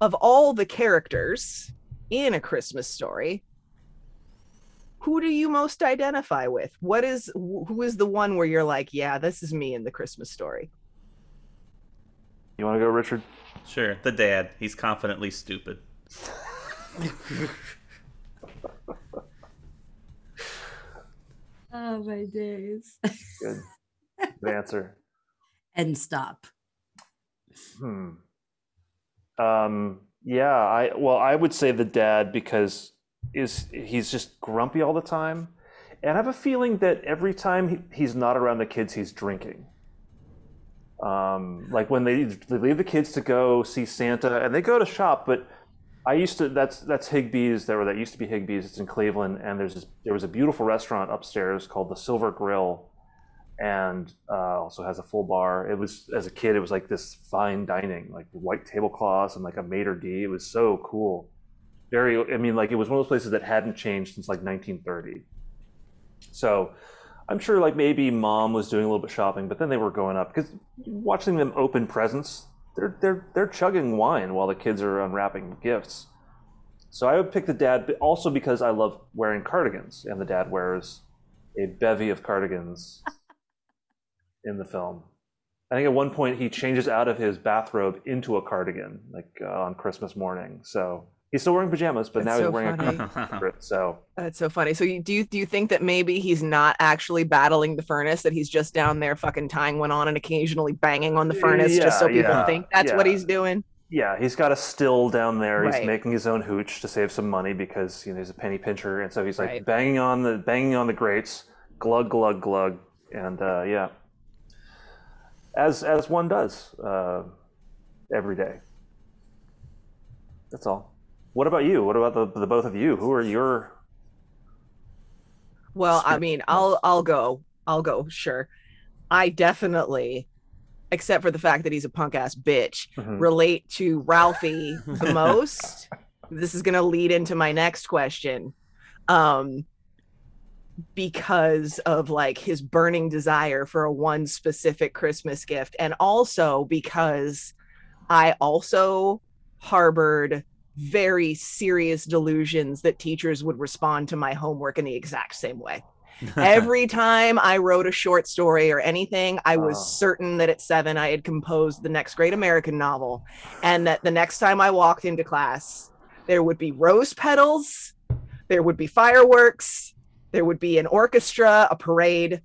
Speaker 1: of all the characters in a christmas story who do you most identify with what is who is the one where you're like yeah this is me in the christmas story
Speaker 3: You want to go, Richard?
Speaker 4: Sure. The dad. He's confidently stupid.
Speaker 2: oh my days.
Speaker 3: Good. (laughs) Good answer.
Speaker 2: and stop.
Speaker 3: Hmm. Um. Yeah. I well, I would say the dad because is he's just grumpy all the time, and I have a feeling that every time he, he's not around the kids, he's drinking. Um, like when they they leave the kids to go see Santa, and they go to shop, but I used to that's that's Higbee's there, that used to be Higbee's. It's in Cleveland, and there's this, there was a beautiful restaurant upstairs called the Silver Grill, and uh, also has a full bar. It was as a kid, it was like this fine dining, like white tablecloths and like a maitre d. It was so cool. Very, I mean, like it was one of those places that hadn't changed since like 1930. So I'm sure like maybe mom was doing a little bit shopping, but then they were going up because watching them open presents, they're they're they're chugging wine while the kids are unwrapping gifts. So I would pick the dad, but also because I love wearing cardigans, and the dad wears a bevy of cardigans (laughs) in the film. I think at one point he changes out of his bathrobe into a cardigan, like uh, on Christmas morning. So he's still wearing pajamas, but
Speaker 1: That's
Speaker 3: now
Speaker 1: so
Speaker 3: he's wearing
Speaker 1: funny.
Speaker 3: a cardigan. So
Speaker 1: that's so funny so you do you, do you think that maybe he's not actually battling the furnace that he's just down there fucking tying one on and occasionally banging on the furnace just so people
Speaker 3: yeah,
Speaker 1: think that's what he's doing
Speaker 3: yeah, he's got a still down there. He's making his own hooch to save some money because you know he's a penny pincher, and so he's like
Speaker 1: Right.
Speaker 3: banging on the banging on the grates, glug glug glug, and uh, yeah, as as one does uh, every day. That's all. What about you? What about the the both of you? Who are your
Speaker 1: Well, I mean, I'll I'll go. I'll go, sure. I definitely, except for the fact that he's a punk ass bitch,
Speaker 3: Mhm.
Speaker 1: relate to Ralphie (laughs) the most. This is gonna lead into my next question. Um because of like his burning desire for a one specific Christmas gift and also because I also harbored very serious delusions that teachers would respond to my homework in the exact same way. (laughs) Every time I wrote a short story or anything, I was
Speaker 3: Oh.
Speaker 1: certain that at seven I had composed the next great American novel, and that the next time I walked into class, there would be rose petals, there would be fireworks, there would be an orchestra, a parade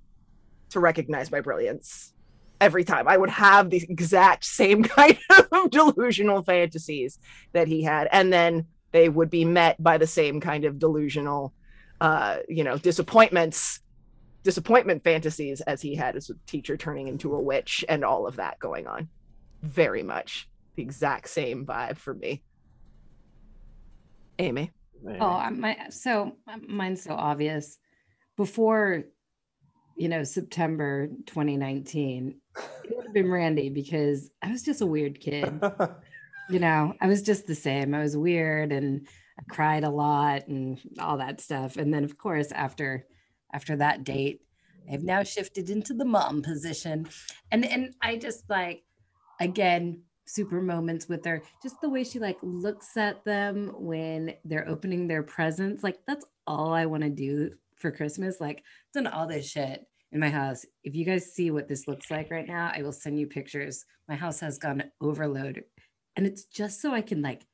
Speaker 1: to recognize my brilliance. Every time I would have the exact same (laughs) kind of delusional fantasies that he had, and then they would be met by the same kind of delusional uh, you know, disappointments, disappointment fantasies as he had as a teacher turning into a witch and all of that going on. Very much the exact same vibe for me. Amy.
Speaker 2: Oh, my so uh, mine's so obvious. Before, you know, September 2019, it would have been Randy because I was just a weird kid. (laughs) you know, I was just the same. I was weird and I cried a lot and all that stuff. And then of course after after that date, I've now shifted into the mom position. And and I just like again super moments with her just the way she like looks at them when they're opening their presents like that's all i want to do for christmas like done all this shit in my house if you guys see what this looks like right now i will send you pictures my house has gone overload and it's just so i can like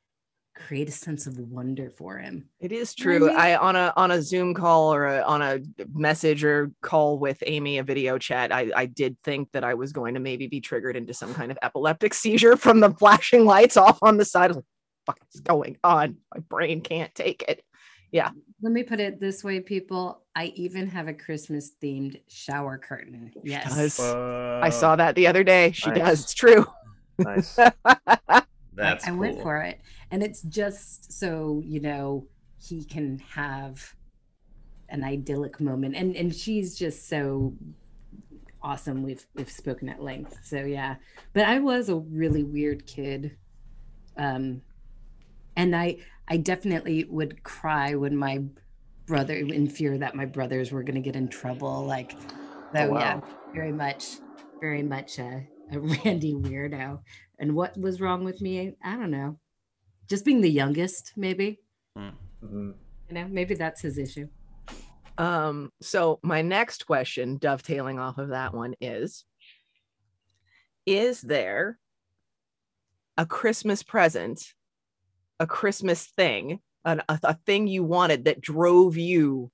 Speaker 2: create a sense of wonder for him
Speaker 1: It is
Speaker 2: You know what
Speaker 1: true.
Speaker 2: I
Speaker 1: on a on a Zoom call or a, on a message or call with Amy, a video chat. I I did think that I was going to maybe be triggered into some kind of epileptic (laughs) seizure from the flashing lights off on the side. I was like, "Fuck is going on? My brain can't take it."
Speaker 2: Let me put it this way people i even have a christmas themed shower curtain yes
Speaker 1: does. I saw that the other day. She
Speaker 3: Nice.
Speaker 1: does. It's true.
Speaker 3: nice. (laughs)
Speaker 4: That's
Speaker 2: I, I went for it. And it's just so, you know, he can have an idyllic moment. And and she's just so awesome. We've we've spoken at length. So yeah. But I was a really weird kid. Um and I I definitely would cry when my brother in fear that my brothers were gonna get in trouble. Like so
Speaker 3: wow.
Speaker 2: yeah, very much, very much a, a (laughs) Randy weirdo. And what was wrong with me? I don't know. Just being the youngest, maybe.
Speaker 3: Mhm.
Speaker 2: You know, maybe that's his issue.
Speaker 1: Um, so my next question, dovetailing off of that one, is Is there a Christmas present, a Christmas thing, an, a, a thing you wanted that drove you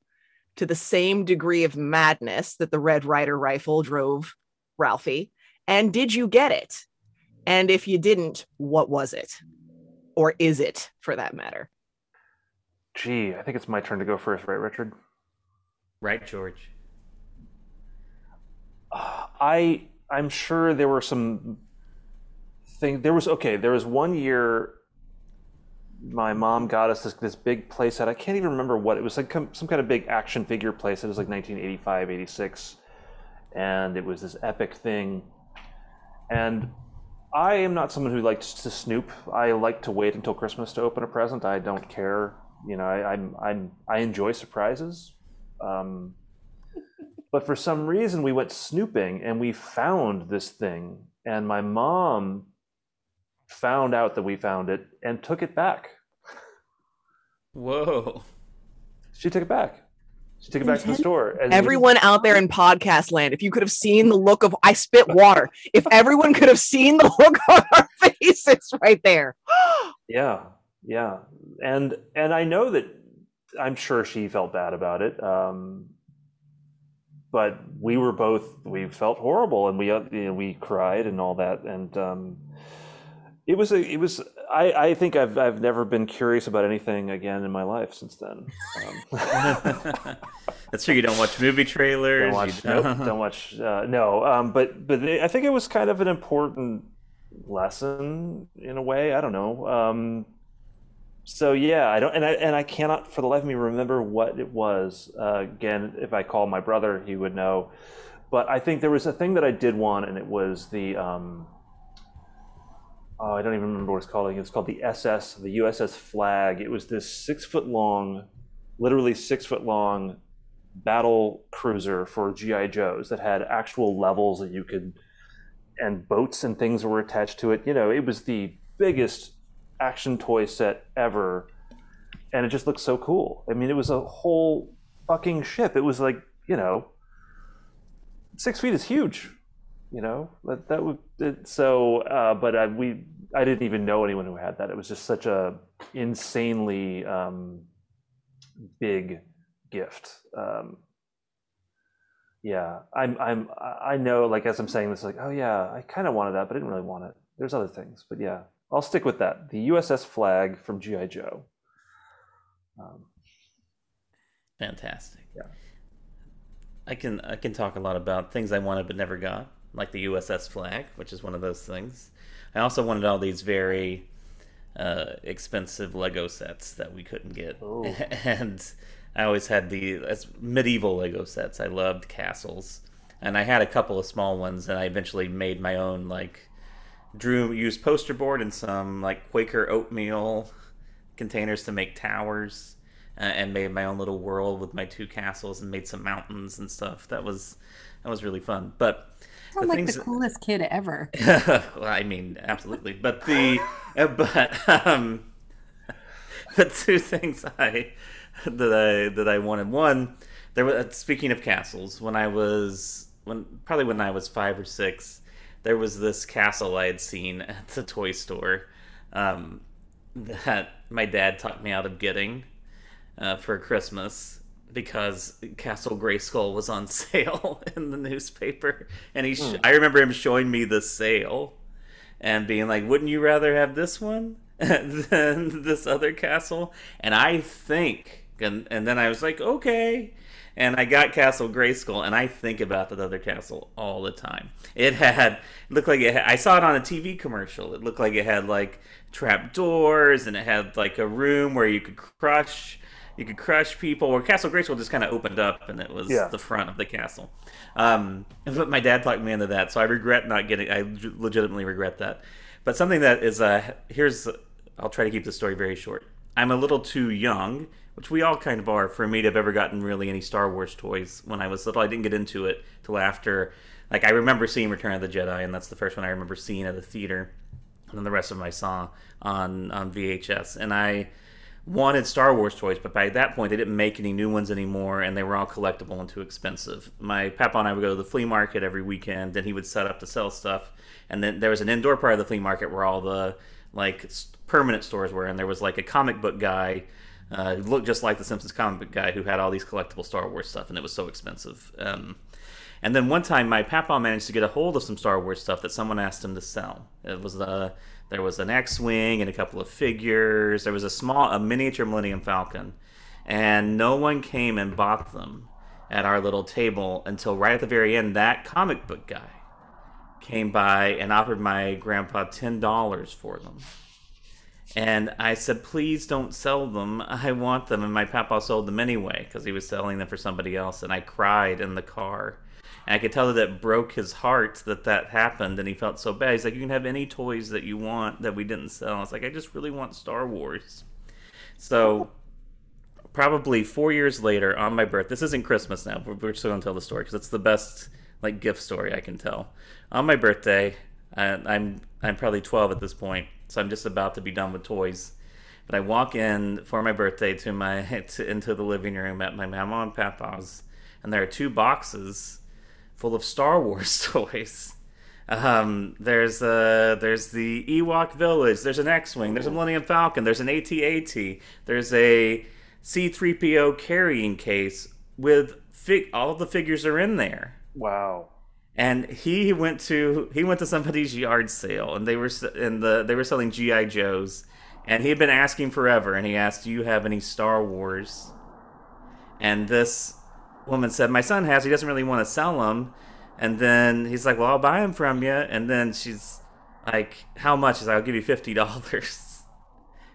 Speaker 1: to the same degree of madness that the Red Ryder rifle drove Ralphie? And did you get it? And if you didn't, what was it? Or is it for that matter?
Speaker 3: Gee, I think it's my turn to go first, right, Richard?
Speaker 4: Right, George.
Speaker 3: Uh, I I'm sure there were some thing there was okay, there was one year my mom got us this, this big playset. I can't even remember what it was like com- some kind of big action figure playset. It was like 1985, 86 and it was this epic thing. And I am not someone who likes to snoop. I like to wait until Christmas to open a present. I don't care. You know, I, I'm I'm I enjoy surprises. Um, but for some reason, we went snooping and we found this thing, and my mom found out that we found it and took it back.
Speaker 4: Whoa.
Speaker 3: She took it back. She took it back to the store. And we-
Speaker 1: everyone out there in podcast land, if you could have seen the look of I spit water, if everyone could have seen the look (laughs) on our faces right there. (gasps)
Speaker 3: Yeah, yeah, and and I know that I'm sure she felt bad about it. Um, but we were both we felt horrible, and we uh, you know, we cried and all that, and um, it was a it was I I think I've I've never been curious about anything again in my life since then. Um, (laughs)
Speaker 4: That's true. You don't watch movie trailers.
Speaker 3: don't
Speaker 4: you
Speaker 3: watch nope, don't (laughs) watch uh, no um, but but I think it was kind of an important lesson in a way I don't know um, so yeah I don't and I and I cannot for the life of me remember what it was uh, again if I called my brother he would know but I think there was a thing that I did want and it was the um, oh I don't even remember what it's called it's called the SS the USS Flagg it was this six foot long literally six foot long battle cruiser for GI Joes that had actual levels that you could and boats and things were attached to it. You know, it was the biggest action toy set ever, and it just looked so cool. I mean, it was a whole fucking ship. It was like you know, six feet is huge. You know, that that would it, so. Uh, but I, we, I didn't even know anyone who had that. It was just such a insanely um, big gift. Um, yeah, I'm, I'm, I know. Like as I'm saying this, like, oh yeah, I kind of wanted that, but I didn't really want it. There's other things, but yeah, I'll stick with that. The USS Flagg from GI Joe. Um,
Speaker 4: Fantastic.
Speaker 3: Yeah.
Speaker 4: I can I can talk a lot about things I wanted but never got, like the USS Flagg, which is one of those things. I also wanted all these very uh, expensive Lego sets that we couldn't get,
Speaker 3: Oh. (laughs)
Speaker 4: and I always had the as medieval Lego sets. I loved castles, and I had a couple of small ones, and I eventually made my own like drew used poster board and some like Quaker oatmeal containers to make towers uh, and made my own little world with my two castles and made some mountains and stuff. That was that was really fun. But
Speaker 2: Sound
Speaker 4: the
Speaker 2: like the coolest kid ever. (laughs)
Speaker 4: well, I mean, absolutely. But the uh, but um, (laughs) the two things I that I that I wanted one there was speaking of castles when I was when probably when I was five or six there was this castle I had seen (laughs) at the toy store um, that my dad talked me out of getting uh, for Christmas because Castle Grayskull was on (laughs) sale in the newspaper, and he. Sh- hmm. I remember him showing me the sale, and being like, "Wouldn't you rather have this one (laughs) than this other castle?" And I think, and and then I was like, "Okay." And I got Castle Grayskull, and I think about that other castle all the time. It had it looked like it. Had, I saw it on a TV commercial. It looked like it had like trap doors, and it had like a room where you could crush you could crush people. Where Castle Grayskull just kind of opened up, and it was
Speaker 3: Yeah.
Speaker 4: the front of the castle. Um, but my dad talked me into that, so I regret not getting. I legitimately regret that. But something that is uh, here's. I'll try to keep the story very short. I'm a little too young, which we all kind of are, for me to have ever gotten really any Star Wars toys when I was little. I didn't get into it till after. Like I remember seeing Return of the Jedi, and that's the first one I remember seeing at the theater and then the rest of them I saw on on VHS. And I wanted Star Wars toys, but by that point they didn't make any new ones anymore, and they were all collectible and too expensive. My papa and I would go to the flea market every weekend, and he would set up to sell stuff. And then there was an indoor part of the flea market where all the like permanent stores were, and there was like a comic book guy. Uh, who looked just like the Simpsons comic book guy who had all these collectible Star Wars stuff, and it was so expensive. Um, and then one time, my papa managed to get a hold of some Star Wars stuff that someone asked him to sell. It was the there was an X-wing and a couple of figures. There was a small, a miniature Millennium Falcon, and no one came and bought them at our little table until right at the very end. That comic book guy came by and offered my grandpa ten dollars for them. And I said, please don't sell them. I want them. And my papa sold them anyway because he was selling them for somebody else. And I cried in the car. And I could tell that it broke his heart that that happened. And he felt so bad. He's like, you can have any toys that you want that we didn't sell. I was like, I just really want Star Wars. So probably four years later on my birth, this isn't Christmas now, but we're still to tell the story because it's the best like gift story I can tell. On my birthday, I, I'm I'm probably 12 at this point, so I'm just about to be done with toys. But I walk in for my birthday to my (laughs) to, into the living room at my mama and papa's, and there are two boxes full of Star Wars (laughs) toys. Um, there's uh, there's the Ewok Village. There's an X-wing. There's a Millennium Falcon. There's an AT-AT. There's a C-3PO carrying case with fig. All the figures are in there
Speaker 3: wow.
Speaker 4: and he went to he went to somebody's yard sale and they were and the they were selling GI Joes and he had been asking forever and he asked do you have any Star Wars and this woman said my son has he doesn't really want to sell them and then he's like well I'll buy them from you and then she's like how much? He's like I'll give you fifty dollars. (laughs)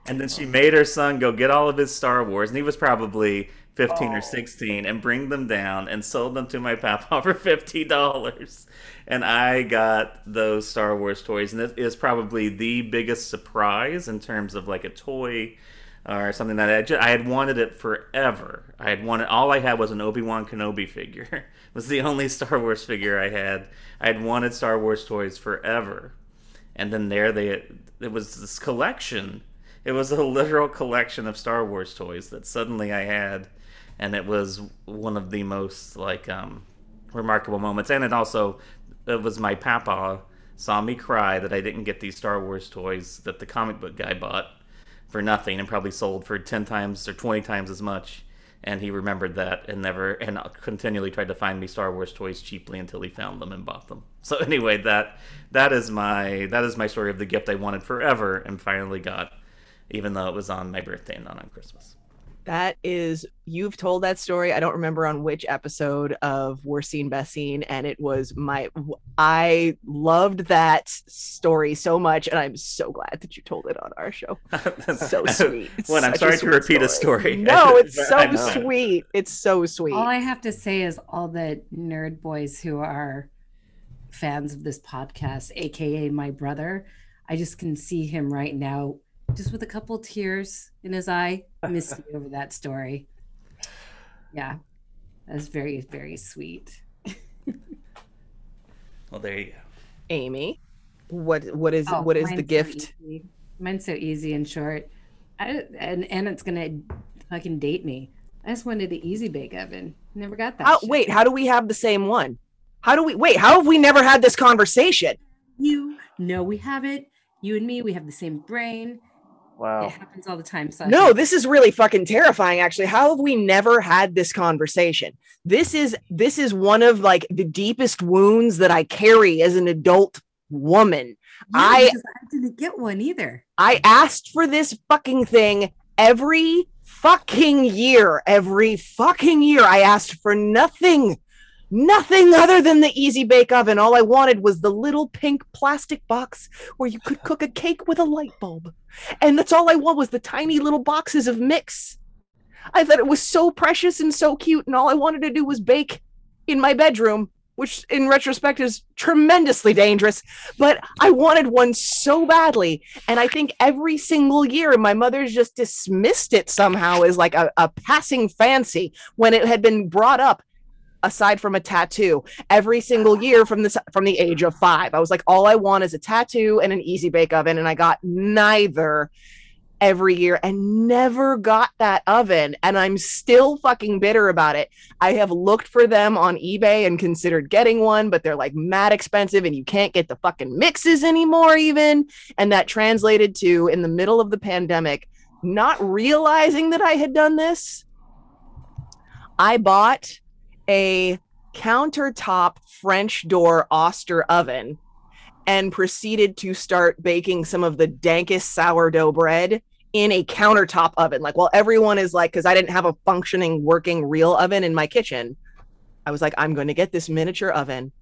Speaker 4: And then she made her son go get all of his Star Wars, and he was probably 15 or 16, and bring them down and sold them to my papa (laughs) for $50. And I got those Star Wars toys, and it is probably the biggest surprise in terms of like a toy or something that I, ju- I had wanted it forever. I had wanted all I had was an Obi Wan Kenobi (laughs) figure. it was the only Star Wars figure I had. I had wanted Star Wars toys forever, and then there they it was this collection. It was a (laughs) literal collection of Star Wars toys that suddenly I had, and it was one of the most like um, remarkable moments. And it also it was my papa saw me cry that I didn't get these Star Wars toys that the comic book guy bought for nothing and probably sold for 10 times or 20 times as much and he remembered that and never and continually tried to find me Star Wars toys cheaply until he found them and bought them. So (laughs) anyway, that that is my that is my story of the gift I wanted forever and finally got even though it was on my birthday and not on Christmas.
Speaker 1: That is, you've told that story. I don't remember on which episode of Worst Scene, Best Scene. And it was my, I loved that story so much. And I'm so glad that you told it on our show. (laughs) So (laughs) sweet. It's
Speaker 4: When I'm
Speaker 1: such
Speaker 4: sorry to
Speaker 1: sweet
Speaker 4: repeat a story.
Speaker 1: No, (laughs) it's so sweet. It's so sweet.
Speaker 2: All I have to say is all the nerd boys who are fans of this podcast, aka my brother, I just can see him right now, just with a couple tears in his eye, (laughs) missing over that story. Yeah, that's very, very sweet. (laughs)
Speaker 4: Well, there you go.
Speaker 1: Amy, what what is
Speaker 2: Oh,
Speaker 1: what is the
Speaker 2: mine's so
Speaker 1: gift?
Speaker 2: easy. Mine's so easy and short. I, and and it's gonna fucking date me. I just wanted an easy bake oven. Never got that.
Speaker 1: How,
Speaker 2: shit.
Speaker 1: wait, how do we have the same one? How do we wait? How have we never had this conversation?
Speaker 2: You know we have it. You and me, we have the same brain.
Speaker 3: Wow.
Speaker 2: It happens all the time. So
Speaker 1: No, this is really fucking terrifying actually. How have we never had this conversation? This is this is one of like the deepest wounds that I carry as an adult woman.
Speaker 2: Yeah,
Speaker 1: I-
Speaker 2: I didn't get one either.
Speaker 1: I asked for this fucking thing every fucking year. Every fucking year I asked for nothing. Nothing other than the easy bake oven. All I wanted was the little pink plastic box where you could cook a cake with a light bulb. And that's all I want was the tiny little boxes of mix. I thought it was so precious and so cute, and all I wanted to do was bake in my bedroom, which in retrospect is tremendously dangerous. But I wanted one so badly. And I think every single year, my mother's just dismissed it somehow as like a, a passing fancy when it had been brought up aside from a tattoo every single year from this from the age of five i was like all i want is a tattoo and an easy bake oven. And i got neither every year and never got that oven. And i'm still fucking bitter about it. I have looked for them on ebay and considered getting one but they're like mad expensive and you can't get the fucking mixes anymore even. And that translated to in the middle of the pandemic not realizing that i had done this i bought a countertop French door Oster oven and proceeded to start baking some of the dankest sourdough bread in a countertop oven. Like, while everyone is like, because I didn't have a functioning, working real oven in my kitchen, I was like, I'm going to get this miniature oven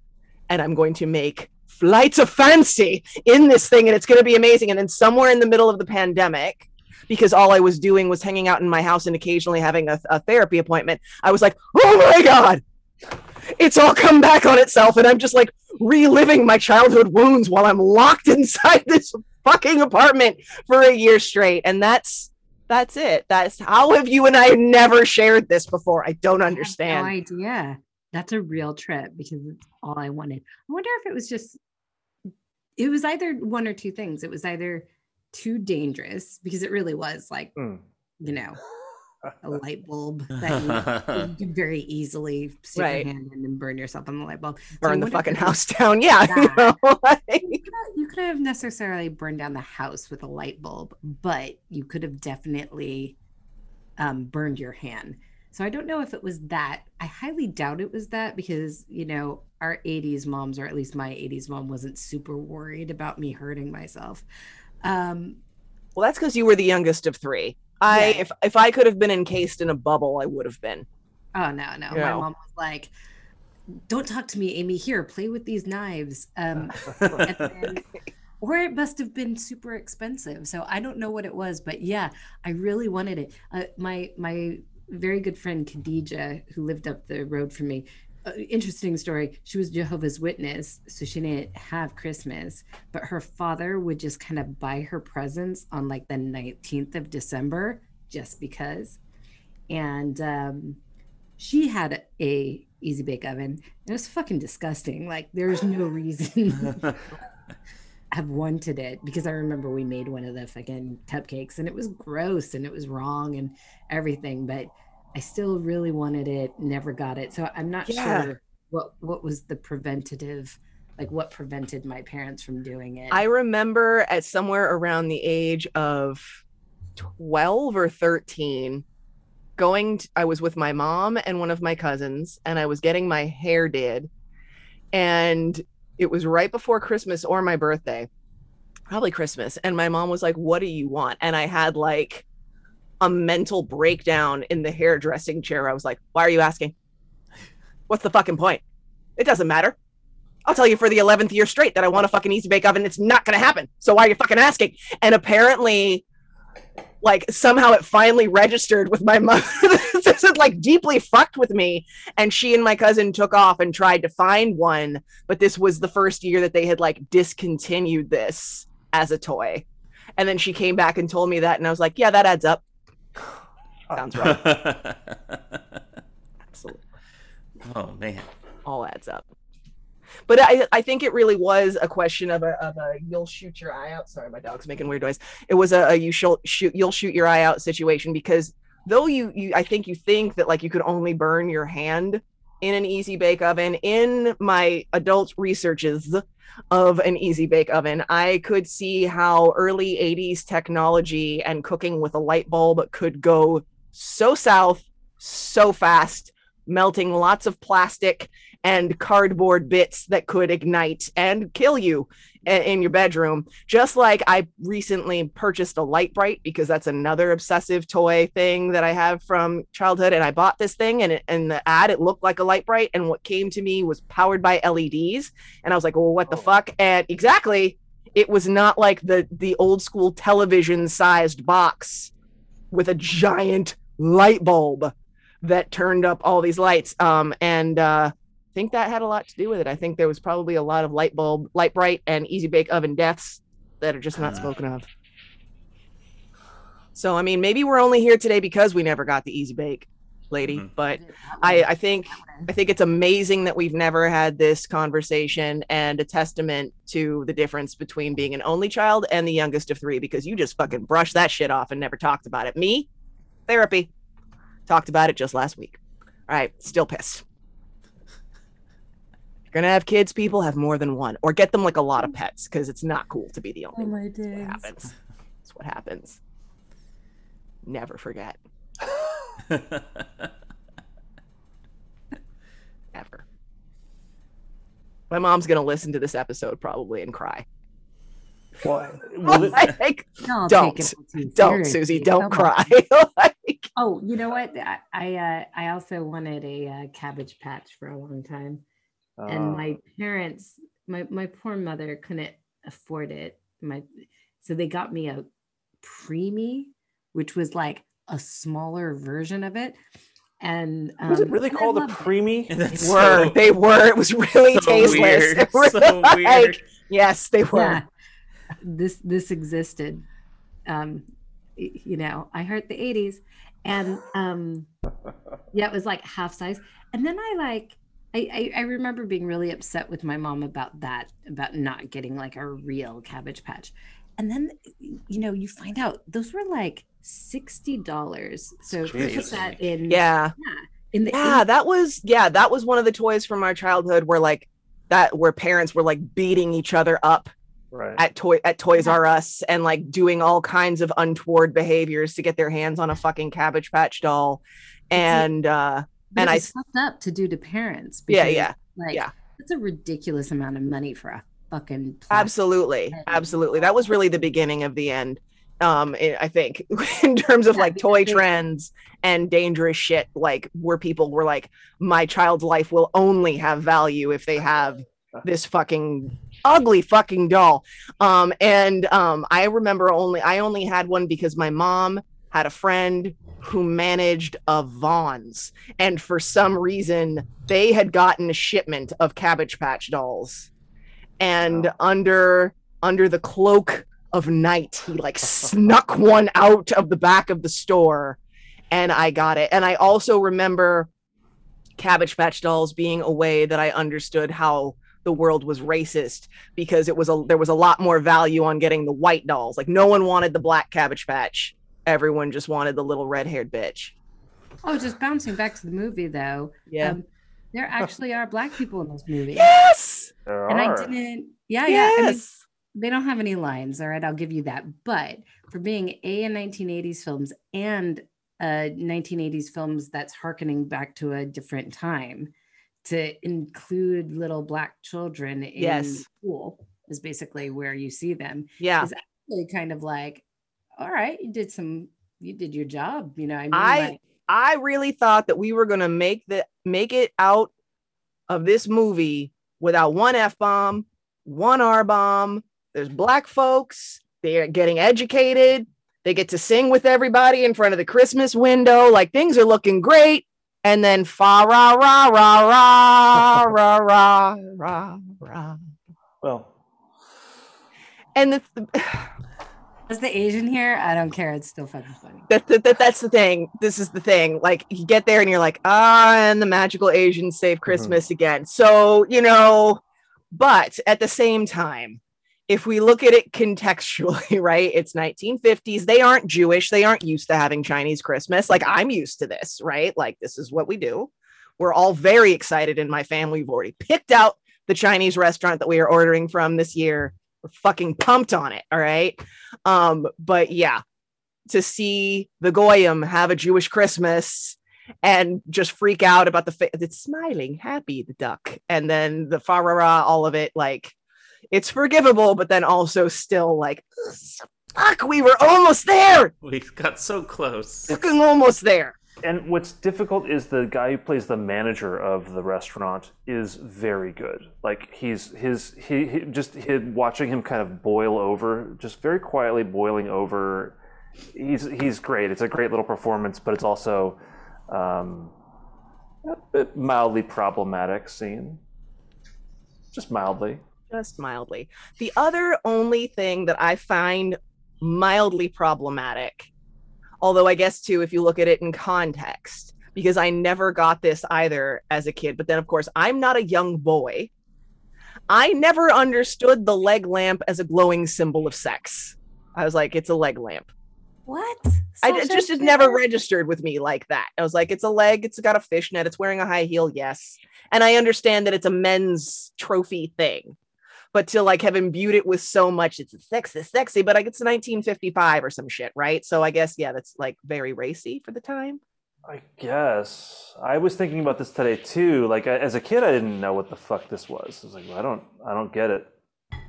Speaker 1: and I'm going to make flights of fancy in this thing and it's going to be amazing. And then somewhere in the middle of the pandemic, because all I was doing was hanging out in my house and occasionally having a, a therapy appointment, I was like, oh my God, it's all come back on itself. And I'm just like reliving my childhood wounds while I'm locked (laughs) inside this fucking apartment for a year straight. And that's that's it. That's how have you and I never shared this before? I don't
Speaker 2: I
Speaker 1: understand.
Speaker 2: No idea. That's a real trip because it's all I wanted. I wonder if it was just, it was either one or two things. It was either too dangerous because it really was like,
Speaker 3: Mm.
Speaker 2: you know, a (laughs) light bulb that you, you could very easily stick
Speaker 1: Right.
Speaker 2: your hand in and burn yourself on the light bulb. So
Speaker 1: Burn the fucking house (laughs) down. Yeah. you know, (laughs) like-
Speaker 2: you could have- you could have necessarily burned down the house with a light bulb, but you could have definitely um, burned your hand. So I don't know if it was that. I highly doubt it was that because, you know, our 80s moms, or at least my 80s mom, wasn't super worried about me hurting myself. Um,
Speaker 1: Well, that's because you were the youngest of three. I
Speaker 2: Yeah.
Speaker 1: if if I could have been encased in a bubble, I would have been.
Speaker 2: oh, no, no. My
Speaker 1: Yeah.
Speaker 2: mom was like, don't talk to me, Amy. Here, play with these knives. Um, (laughs) then- or it must have been super expensive so i don't know what it was but yeah i really wanted it uh, my my very good friend khadija who lived up the road from me interesting story she was jehovah's witness so she didn't have christmas but her father would just kind of buy her presents on like the 19th of december just because. And um, she had a easy bake oven. It was fucking disgusting. Like there's no (laughs) reason (laughs) I've wanted it because I remember we made one of the fucking cupcakes and it was gross and it was wrong and everything, but I still really wanted it, never got it. So I'm not
Speaker 1: Yeah.
Speaker 2: sure what what was the preventative like what prevented my parents from doing it.
Speaker 1: I remember at somewhere around the age of 12 or 13 going I was with my mom and one of my cousins and I was getting my hair did and it was right before Christmas or my birthday. Probably Christmas and my mom was like what do you want? And I had like a mental breakdown in the hairdressing chair. I was like why are you asking? What's the fucking point? It doesn't matter. I'll tell you for the 11th year straight that I want a fucking easy bake oven. It's not going to happen. So why are you fucking asking? And apparently, like somehow it finally registered with my (laughs) mother. this had like deeply fucked with me. And she and my cousin took off and tried to find one. But this was the first year that they had like discontinued this as a toy. And then she came back and told me that. And I was like, yeah, that adds up. (sighs) Sounds (laughs) right. Absolutely.
Speaker 4: oh man.
Speaker 1: all adds up. But I, I think it really was a question of a, of a you'll shoot your eye out. Sorry, my dog's making weird noise. It was a, a you shall shoot you'll shoot your eye out situation because though you you I think you think that like you could only burn your hand in an easy bake oven. In my adult researches of an easy bake oven, I could see how early 80s technology and cooking with a light bulb could go so south so fast, melting lots of plastic and cardboard bits that could ignite and kill you in your bedroom. Just like I recently purchased a Lite-Brite because that's another obsessive toy thing that I have from childhood. And I bought this thing and it, in the ad, it looked like a Lite-Brite. And what came to me was powered by LEDs. And I was like, well, what the fuck? And exactly, it was not like the the old school television sized box with a giant light bulb that turned up all these lights. Um, and uh, think that had a lot to do with it. I think there was probably a lot of light bulb, Lite-Brite, and easy bake oven deaths that are just not (sighs) spoken of. So I mean, maybe we're only here today because we never got the easy bake, lady.
Speaker 4: Mhm.
Speaker 1: But I, I think I think it's amazing that we've never had this conversation and a testament to the difference between being an only child and the youngest of three because you just fucking brushed that shit off and never talked about it. Me, therapy, talked about it just last week. All right, still pissed. If you're gonna have kids, people have more than one, or get them like a lot of pets because it's not cool to be the only.
Speaker 2: Oh
Speaker 1: one.
Speaker 2: my
Speaker 1: That's what happens. That's what happens. Never forget. (laughs) Ever. My mom's gonna listen to this episode probably and cry.
Speaker 3: Well, (laughs) well, it-
Speaker 1: like,
Speaker 2: Don't,
Speaker 1: Don't.
Speaker 2: take it too
Speaker 1: don't,
Speaker 2: seriously.
Speaker 1: Susie, don't
Speaker 2: Come
Speaker 1: cry. (laughs) like,
Speaker 2: Oh, you know what? I I, uh, I also wanted a uh, cabbage patch for a long time, and
Speaker 3: uh,
Speaker 2: my parents, my my poor mother couldn't afford it. My so they got me a preemie, which was like a smaller version of it. And um,
Speaker 3: was it really called a
Speaker 2: loved it.
Speaker 3: preemie? (laughs)
Speaker 4: That's
Speaker 1: they were,
Speaker 4: so-
Speaker 1: they were. It was really
Speaker 4: so
Speaker 1: tasteless.
Speaker 4: weird.
Speaker 1: It (laughs)
Speaker 4: So (laughs)
Speaker 1: like-
Speaker 4: weird.
Speaker 1: yes, they were.
Speaker 2: yeah this this existed um you know i heard the 80s and um yeah it was like half size and then i like I, I i remember being really upset with my mom about that about not getting like a real cabbage patch and then you know you find out those were like $60 so put that in
Speaker 1: Yeah.
Speaker 2: yeah, in the
Speaker 1: Yeah, that was yeah, that was one of the toys from our childhood where like that where parents were like beating each other up
Speaker 3: Right.
Speaker 1: at toy at Toys
Speaker 2: Yeah.
Speaker 1: R Us and like doing all kinds of untoward behaviors to get their hands on a fucking cabbage patch doll. And uh
Speaker 2: but
Speaker 1: and I-
Speaker 2: fucked up to do to parents
Speaker 1: yeah,
Speaker 2: because,
Speaker 1: yeah.
Speaker 2: Like,
Speaker 1: Yeah.
Speaker 2: that's a ridiculous amount of money for a fucking
Speaker 1: Absolutely.
Speaker 2: head.
Speaker 1: Absolutely. That was really the beginning of the end. Um, I think (laughs) in terms of
Speaker 2: Yeah,
Speaker 1: like toy trends and dangerous shit, like where people were like, my child's life will only have value if they have this fucking ugly fucking doll. Um, and um, I remember only I only had one because my mom had a friend who managed a Vaughn's, and for some reason they had gotten a shipment of Cabbage Patch dolls, and
Speaker 3: Wow.
Speaker 1: under under the cloak of night he like snuck (laughs) one out of the back of the store and I got it. And I also remember Cabbage Patch Dolls being a way that I understood how the world was racist because it was a there was a lot more value on getting the white dolls. Like no one wanted the black Cabbage Patch. Everyone just wanted the little red-haired bitch.
Speaker 2: Oh, just bouncing back to the movie though.
Speaker 1: Yeah.
Speaker 2: Um, there actually are black people in this movie.
Speaker 1: yes.
Speaker 3: There
Speaker 2: And I didn't yeah, yeah. I mean,
Speaker 1: Yes.
Speaker 2: they don't have any lines, all right, I'll give you that. But for being A in 1980s films and uh 1980s films that's harkening back to a different time to include little black children in
Speaker 1: Yes.
Speaker 2: school is basically where you see them.
Speaker 1: yeah.
Speaker 2: Is actually kind of like, all right, you did some you did your job, you know. I mean
Speaker 1: I
Speaker 2: like,
Speaker 1: I really thought that we were gonna make the make it out of this movie without one F bomb, one R bomb. There's black folks, they're getting educated, they get to sing with everybody in front of the Christmas window, like things are looking great. And then fa ra ra ra ra ra ra ra ra.
Speaker 3: Well,
Speaker 1: And the,
Speaker 2: as the Asian here, I don't care. It's still fucking funny.
Speaker 1: that, that, that- that's the thing. This is the thing. Like you get there and you're like, ah, and the magical Asians save Christmas again. So, you know, but at the same time, if we look at it (laughs) contextually, (laughs) right? It's 1950s. They aren't Jewish. They aren't used to having Chinese Christmas. Like I'm used to this, right? Like this is what we do. We're all very excited in my family. We've already picked out the Chinese restaurant that we are ordering from this year. We're fucking pumped on it. All right. Um, but yeah, to see the Goyim have a Jewish Christmas and just freak out about the fa- it's smiling, happy, the duck, and then the farara, all of it, like it's forgivable, but then also still like, fuck, we were almost there,
Speaker 4: We got so close.
Speaker 1: fucking almost there.
Speaker 3: And what's difficult is the guy who plays the manager of the restaurant is very good. Like he's his he, he just he, watching him kind of boil over, just very quietly boiling over. He's he's great. It's a great little performance, but it's also um, a bit mildly problematic scene. Just mildly.
Speaker 1: just mildly. The other only thing that I find mildly problematic, although I guess too, if you look at it in context, because I never got this either as a kid, but then of course, I'm not a young boy. I never understood the leg lamp as a glowing symbol of sex. I was like, it's a leg lamp.
Speaker 2: What?
Speaker 1: I it just it never registered with me like that. I was like, it's a leg, it's got a fishnet, it's wearing a high heel, yes. And I understand that it's a men's trophy thing. But to like have imbued it with so much, it's sexy, sexy, but like it's 1955 or some shit, right? So I guess yeah, that's like very racy for the time.
Speaker 3: I guess I was thinking about this today too. Like I- as a kid, I didn't know what the fuck this was. I was like, I don't, I don't get it.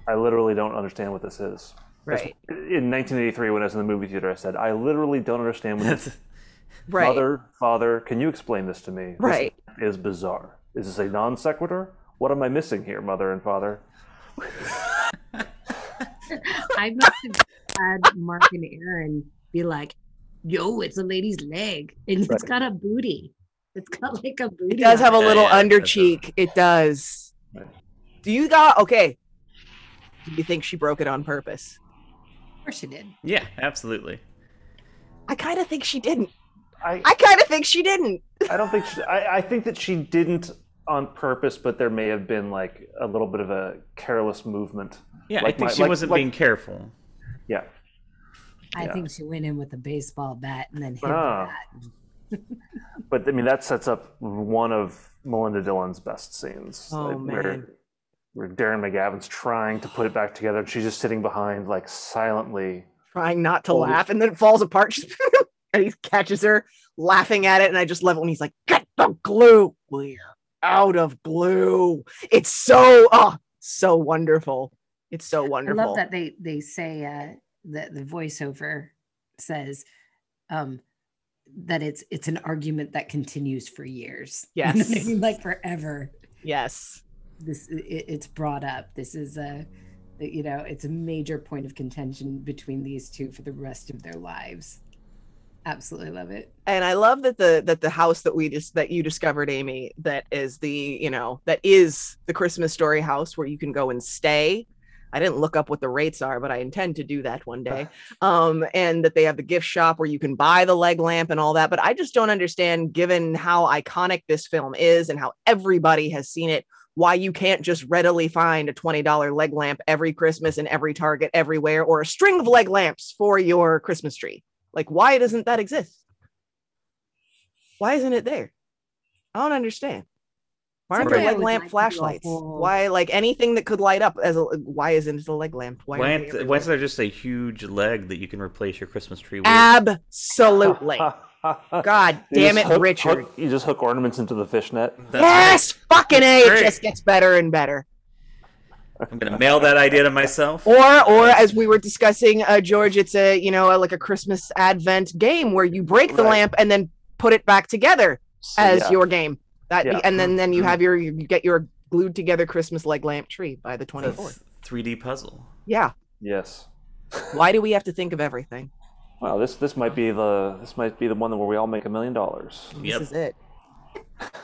Speaker 3: I literally don't understand what this is.
Speaker 1: Right.
Speaker 3: In 1983, when I was in the movie theater, I said, I literally don't understand what (laughs) this
Speaker 1: Right.
Speaker 3: Mother, father, can you explain this to me? This
Speaker 1: Right.
Speaker 3: is bizarre. Is this a non sequitur? What am I missing here, mother and father?
Speaker 2: I must have had Mark and Aaron be like, yo, it's a lady's leg. And it's
Speaker 3: Right.
Speaker 2: got a booty. It's got like a booty.
Speaker 1: It does
Speaker 2: on
Speaker 1: have a little
Speaker 4: yeah,
Speaker 1: under
Speaker 4: does.
Speaker 1: cheek. It does.
Speaker 3: Right.
Speaker 1: Do you got okay? Do you think she broke it on purpose?
Speaker 2: Of course she did.
Speaker 4: Yeah, absolutely.
Speaker 1: I kind of think she didn't.
Speaker 3: I,
Speaker 1: I kind of think she didn't.
Speaker 3: I don't think she, I, I think that she didn't on purpose, but there may have been like a little bit of a careless movement.
Speaker 4: Yeah,
Speaker 3: Like
Speaker 4: I think
Speaker 3: my-
Speaker 4: she
Speaker 3: like-
Speaker 4: wasn't
Speaker 3: like-
Speaker 4: being careful.
Speaker 3: Yeah.
Speaker 2: I
Speaker 3: Yeah.
Speaker 2: think she went in with a baseball bat and then hit
Speaker 3: Ah.
Speaker 2: the bat. (laughs)
Speaker 3: But I mean, that sets up one of Melinda Dillon's best scenes.
Speaker 1: Oh,
Speaker 3: like,
Speaker 1: man.
Speaker 3: Where, where Darren McGavin's trying to put it back together, and she's just sitting behind, like silently.
Speaker 1: trying not to
Speaker 3: Holy-
Speaker 1: laugh, and then it falls apart. (laughs) and he catches her laughing at it, and I just love it when he's like, "Get the glue! We're out of glue." It's so oh, so wonderful. It's so wonderful.
Speaker 2: I love that they they say uh the the voiceover says um that it's it's an argument that continues for years. (laughs) You know I
Speaker 1: Yes.
Speaker 2: mean? like forever.
Speaker 1: Yes,
Speaker 2: This it, it's brought up. This is a you know, it's a major point of contention between these two for the rest of their lives. Absolutely love it.
Speaker 1: and I love that the that the house that we just that you discovered, Amy, that is the you know that is the Christmas Story house where you can go and stay. I didn't look up what the rates are, but I intend to do that one day. (laughs) Um, and that they have the gift shop where you can buy the leg lamp and all that. But I just don't understand, given how iconic this film is and how everybody has seen it, why you can't just readily find a $20 leg lamp every Christmas in every Target everywhere or a string of leg lamps for your Christmas tree. Like, why doesn't that exist? Why isn't it there? I don't understand. Why aren't there leg lamp
Speaker 2: like to do a
Speaker 1: flashlights?
Speaker 2: whole-
Speaker 1: Why, like anything that could light up as a why isn't it a leg lamp? Why,
Speaker 4: Why,
Speaker 1: aren't
Speaker 4: isn't- why isn't there just a huge leg that you can replace your Christmas tree with?
Speaker 1: Absolutely. (laughs) God damn it,
Speaker 3: hook-
Speaker 1: Richard.
Speaker 3: hook- you just hook ornaments into the fishnet.
Speaker 4: That's
Speaker 1: yes, fucking A. It just gets better and better.
Speaker 4: Right. I'm gonna mail that idea to myself.
Speaker 1: Or, or as we were discussing, uh, George, it's a you know a, like a Christmas Advent game where you break the
Speaker 3: Right.
Speaker 1: lamp and then put it back together
Speaker 3: So,
Speaker 1: as
Speaker 3: yeah.
Speaker 1: your game. That
Speaker 3: Yeah.
Speaker 1: and then then you
Speaker 4: Mhm.
Speaker 1: have your you get your glued together Christmas leg lamp tree by the
Speaker 4: It's a
Speaker 1: 24th.
Speaker 4: 3D puzzle.
Speaker 1: Yeah.
Speaker 3: Yes.
Speaker 1: Why do we have to think of everything?
Speaker 3: Well, this this might be the this might be the one where we all make a million dollars.
Speaker 1: This is it.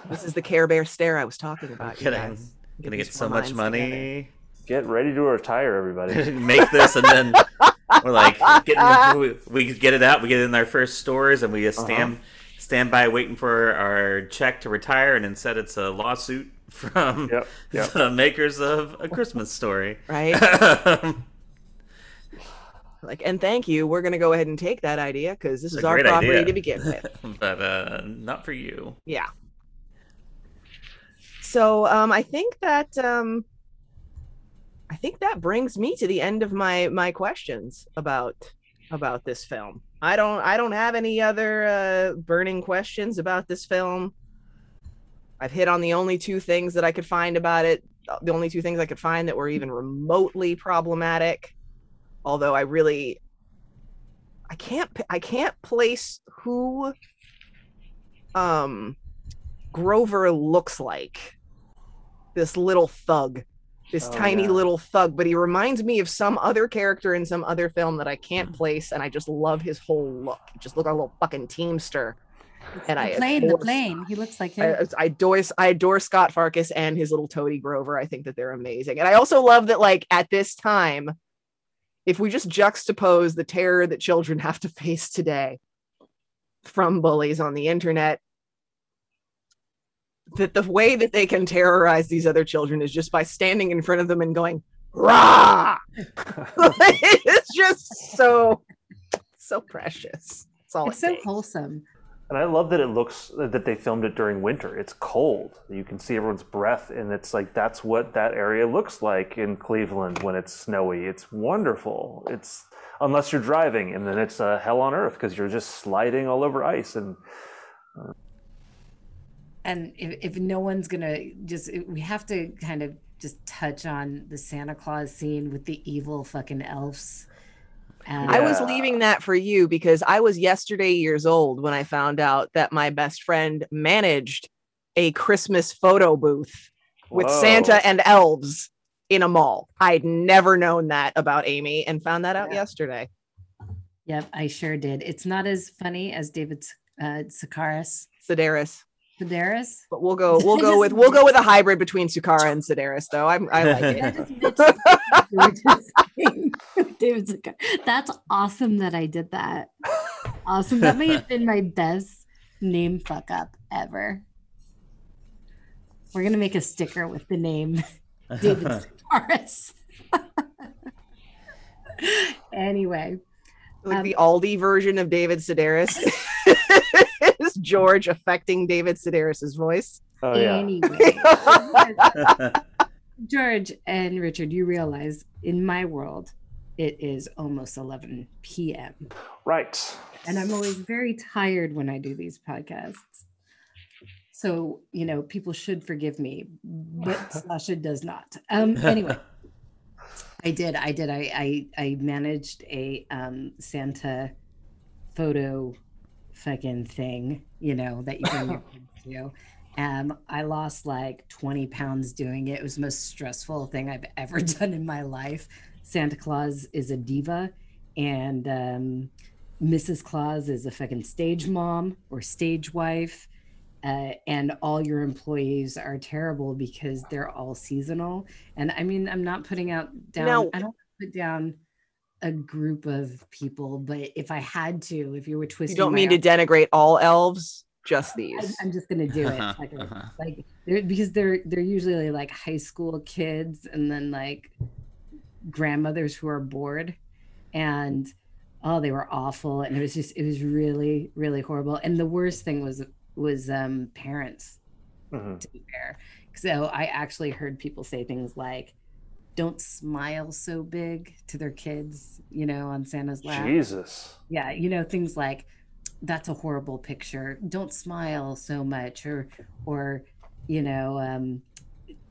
Speaker 1: This is the Care Bear stare I was talking about. (laughs) you
Speaker 4: Gonna,
Speaker 1: guys.
Speaker 4: gonna
Speaker 1: these
Speaker 4: get so much
Speaker 1: money. together.
Speaker 4: Money.
Speaker 3: Get ready to retire, everybody. (laughs)
Speaker 4: make this and then we're like (laughs) getting we, we get it out we get it in our first stores and we just stand stand by waiting for our check to retire and instead it's a lawsuit (laughs) from
Speaker 3: Yep, yep.
Speaker 4: the makers of a christmas story
Speaker 1: Right? Like, and thank you. We're gonna go ahead and take that idea because this
Speaker 4: It's
Speaker 1: is our property
Speaker 4: idea.
Speaker 1: to begin with.
Speaker 4: but uh not for you
Speaker 1: Yeah. So um I think that um I think that brings me to the end of my my questions about about this film. I don't I don't have any other uh burning questions about this film. I've hit on the only two things that I could find about it, uh, the only two things I could find that were even remotely problematic. Although I really I can't I can't place who um Grover looks like this little thug, this
Speaker 3: Oh,
Speaker 1: tiny
Speaker 3: yeah.
Speaker 1: little thug, but he reminds me of some other character in some other film that I can't hmm. place, and I just love his whole look. He just look like a little fucking teamster. And I
Speaker 2: the plane, the plane. He looks like him.
Speaker 1: I, I adore I adore Scut Farkas and his little Toady Grover. I think that they're amazing, and I also love that like at this time, if we just juxtapose the terror that children (laughs) have to face today from bullies on the internet, that the way that they can terrorize these other children is just by standing in front of them and going rah. (laughs) (laughs) it's just so so precious. That's all
Speaker 2: it's
Speaker 1: it
Speaker 2: so
Speaker 1: takes.
Speaker 2: wholesome.
Speaker 3: And I love that it looks that they filmed it during winter. It's cold. You can see everyone's breath, and it's like that's what that area looks like in Cleveland when it's snowy. It's wonderful. It's unless you're driving, and then it's uh, hell on earth because you're just sliding all over ice. And
Speaker 2: And if, if no one's gonna just, we have to kind of just touch on the Santa Claus scene with the evil fucking elves. Um,
Speaker 1: I was leaving that for you because I was yesterday years old when I found out that my best friend managed a Christmas photo booth with
Speaker 3: Whoa.
Speaker 1: Santa and elves in a mall. I'd never known that about Amy and found that out
Speaker 2: Yeah.
Speaker 1: yesterday.
Speaker 2: Yep, I sure did. It's not as funny as David uh, Sakaris.
Speaker 1: Sedaris.
Speaker 2: Sedaris.
Speaker 1: But we'll go we'll (laughs) go with we'll go with a hybrid between Sukara and Sedaris though. I'm I like (laughs) it.
Speaker 2: just mentioned George's David Sakaris. That's awesome that I did that. Awesome. That may have been my best name fuck up ever. We're gonna make a sticker with the name (laughs) David Sakaris. anyway,
Speaker 1: like
Speaker 2: Um,
Speaker 1: the Aldi version of David Sedaris. Is George affecting David Sedaris's voice.
Speaker 3: oh yeah,
Speaker 2: anyway. (laughs) George and Richard, you realize in my world, it is almost 11 p.m.
Speaker 3: right.
Speaker 2: And I'm always very tired when I do these podcasts. So, you know, people should forgive me, but (laughs) Sasha does not. Um, anyway, I did. I did. I, I, I managed a um, Santa photo fucking thing, you know, that you kids (laughs) to. Um, I lost like 20 pounds doing it. It was the most stressful thing I've (laughs) ever done in my life. Santa Claus is a diva, and um, Mrs. Claus is a fucking stage mom or stage wife. uh, and all your employees are terrible because they're all seasonal. And I mean, I'm not putting out down.
Speaker 1: No.
Speaker 2: I don't put down a group of people, but if I had to, if you were twisting, You
Speaker 1: don't
Speaker 2: my
Speaker 1: mean to denigrate all elves, just these.
Speaker 2: I'm just gonna do it
Speaker 4: Uh-huh,
Speaker 2: like,
Speaker 4: uh-huh.
Speaker 2: like they're, because they're they're usually like high school kids and then like grandmothers who are bored and oh they were awful and it was just it was really really horrible and the worst thing was was um parents
Speaker 3: Mhm.
Speaker 2: to be fair so i actually heard people say things like don't smile so big to their kids you know on santa's lap.
Speaker 3: Jesus.
Speaker 2: yeah you know things like that's a horrible picture. Don't smile so much or or you know um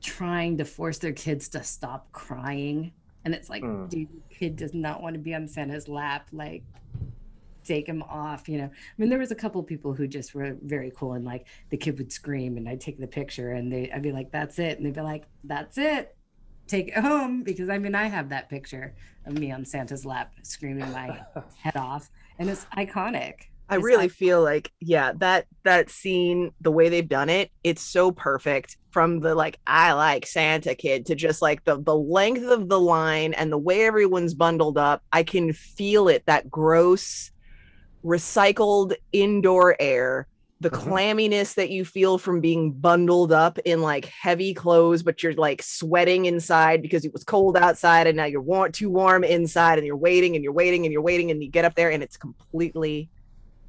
Speaker 2: trying to force their kids to stop crying. And it's like
Speaker 3: Mm.
Speaker 2: dude kid does not want to be on santa's lap like take him off you know. I mean there was a couple people who just were very cool and like the kid would scream and i'd take the picture and they i'd be like that's it and they'd be like that's it take it home because i mean i have that picture of me on santa's lap screaming my (laughs) head off and it's iconic
Speaker 1: I
Speaker 2: It's
Speaker 1: really
Speaker 2: like-
Speaker 1: feel like yeah, that that scene, the way they've done it, it's so perfect from the like I like Santa kid to just like the the length of the line and the way everyone's bundled up. I can feel it that gross recycled indoor air, the
Speaker 3: Mhm.
Speaker 1: clamminess that you feel from being bundled up in like heavy clothes but you're like sweating inside because it was cold outside and now you're warm, too warm inside and you're waiting and you're waiting and you're waiting and you get up there and it's completely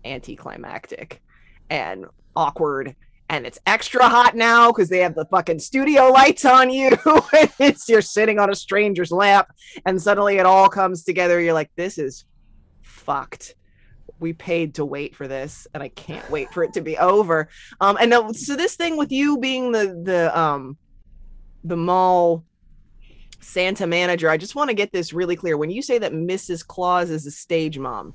Speaker 1: anticlimactic and awkward and it's extra hot now because they have the fucking studio lights on you (laughs) and it's you're sitting on a stranger's lap and suddenly it all comes together you're like this is fucked we paid to wait for this and i can't wait for it to be over um and now, so this thing with you being the the um the mall santa manager i just want to get this really clear when you say that mrs claus is a stage mom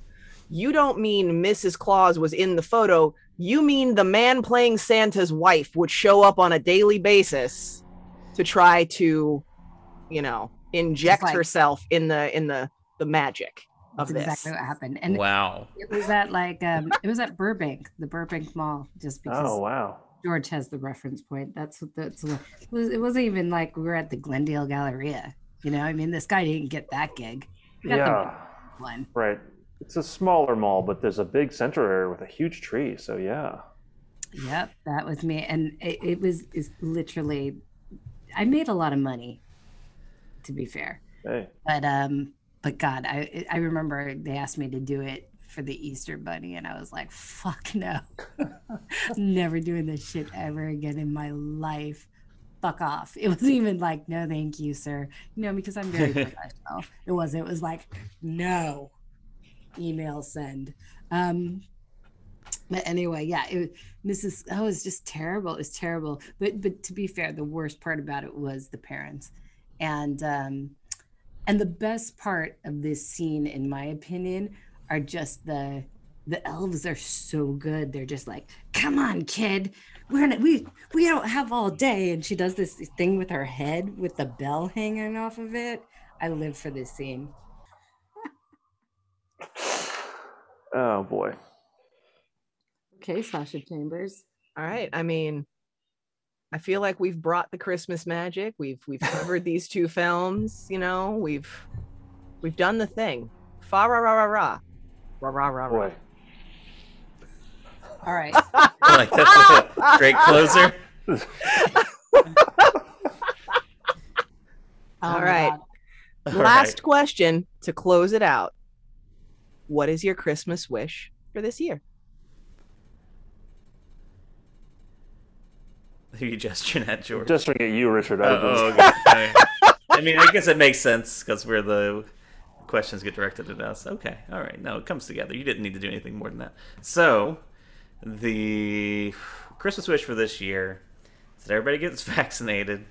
Speaker 1: you don't mean Mrs. Claus was in the photo. You mean the man playing Santa's wife would show up on a daily basis to try to, you know, inject
Speaker 2: like-
Speaker 1: herself in the in the the magic
Speaker 2: that's
Speaker 1: this.
Speaker 2: exactly what happened and
Speaker 4: Wow.
Speaker 2: it was at like um it was at burbank the burbank mall just because
Speaker 3: Oh wow.
Speaker 2: george has the reference point that's what that's what it, was, it wasn't even like we were at the glendale galleria you know i mean this guy didn't get that gig He got the
Speaker 3: Yeah.
Speaker 2: one
Speaker 3: Right. It's a smaller mall, but there's a big center area with a huge tree. So yeah.
Speaker 2: Yep, that was me, and it, it was is literally. I made a lot of money, to be fair,
Speaker 3: Hey.
Speaker 2: but um, but God, I I remember they asked me to do it for the Easter Bunny, and I was like, "Fuck no, (laughs) never doing this shit ever again in my life." Fuck off. It wasn't even like, no, thank you, sir. You know, because I'm very (laughs) professional. It was. It was like, no, email send. Um, but anyway, yeah, it, Mrs. Oh, it was just terrible. It was terrible. But but to be fair, the worst part about it was the parents, and um, and the best part of this scene, in my opinion, are just the the elves are so good. They're just like, come on, kid, we're not, we we don't have all day. And she does this thing with her head with the bell hanging off of it. I live for this scene. (laughs)
Speaker 3: Oh boy.
Speaker 2: Okay, Sasha Chambers.
Speaker 1: All right. I mean, I feel like we've brought the Christmas magic. We've we've covered these two films. You know, we've we've done the thing. Fa ra ra ra ra ra ra ra. ra.
Speaker 2: All right. (laughs)
Speaker 4: like that's a great closer. (laughs)
Speaker 2: Oh
Speaker 1: All right. Last question to close it out. What is your Christmas wish for this year?
Speaker 4: Who you gesturing at, George?
Speaker 3: Just to get you, Richard. I
Speaker 4: Oh, oh, okay. Okay. I mean, I guess it makes sense because we're the questions get directed at us. Okay, all right. No, it comes together. You didn't need to do anything more than that. So, the Christmas wish for this year is that everybody gets (laughs) vaccinated.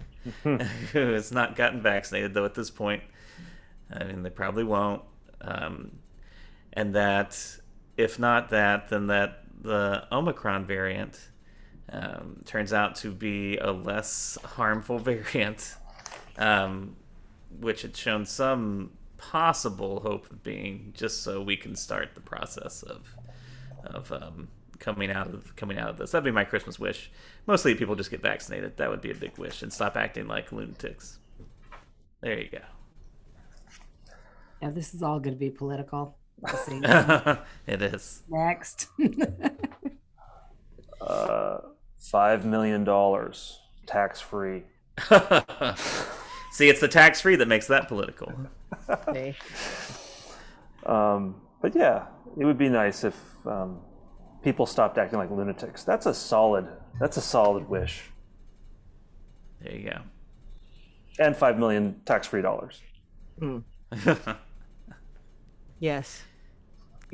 Speaker 4: (laughs) Who has not gotten vaccinated though at this point? I mean, they probably won't. Um, and that if not that, then that the Omicron variant um, turns out to be a less harmful (laughs) variant, um, which had shown some possible hope of being, just so we can start the process of of um, coming out of coming out of this. That'd be my Christmas wish. Mostly people just get vaccinated. That would be a big wish and stop acting like lunatics. There you go.
Speaker 2: Yeah, this is all going to be political. (laughs) We'll see.
Speaker 4: it is.
Speaker 2: Next. (laughs)
Speaker 3: Uh, Five million dollars tax free. (laughs)
Speaker 4: See, it's the tax free that makes that political.
Speaker 3: Um, but yeah, it would be nice if um, people stopped acting like lunatics. That's a solid. That's a solid wish.
Speaker 4: There you go.
Speaker 3: And five million tax free dollars.
Speaker 4: go. (laughs)
Speaker 1: Yes.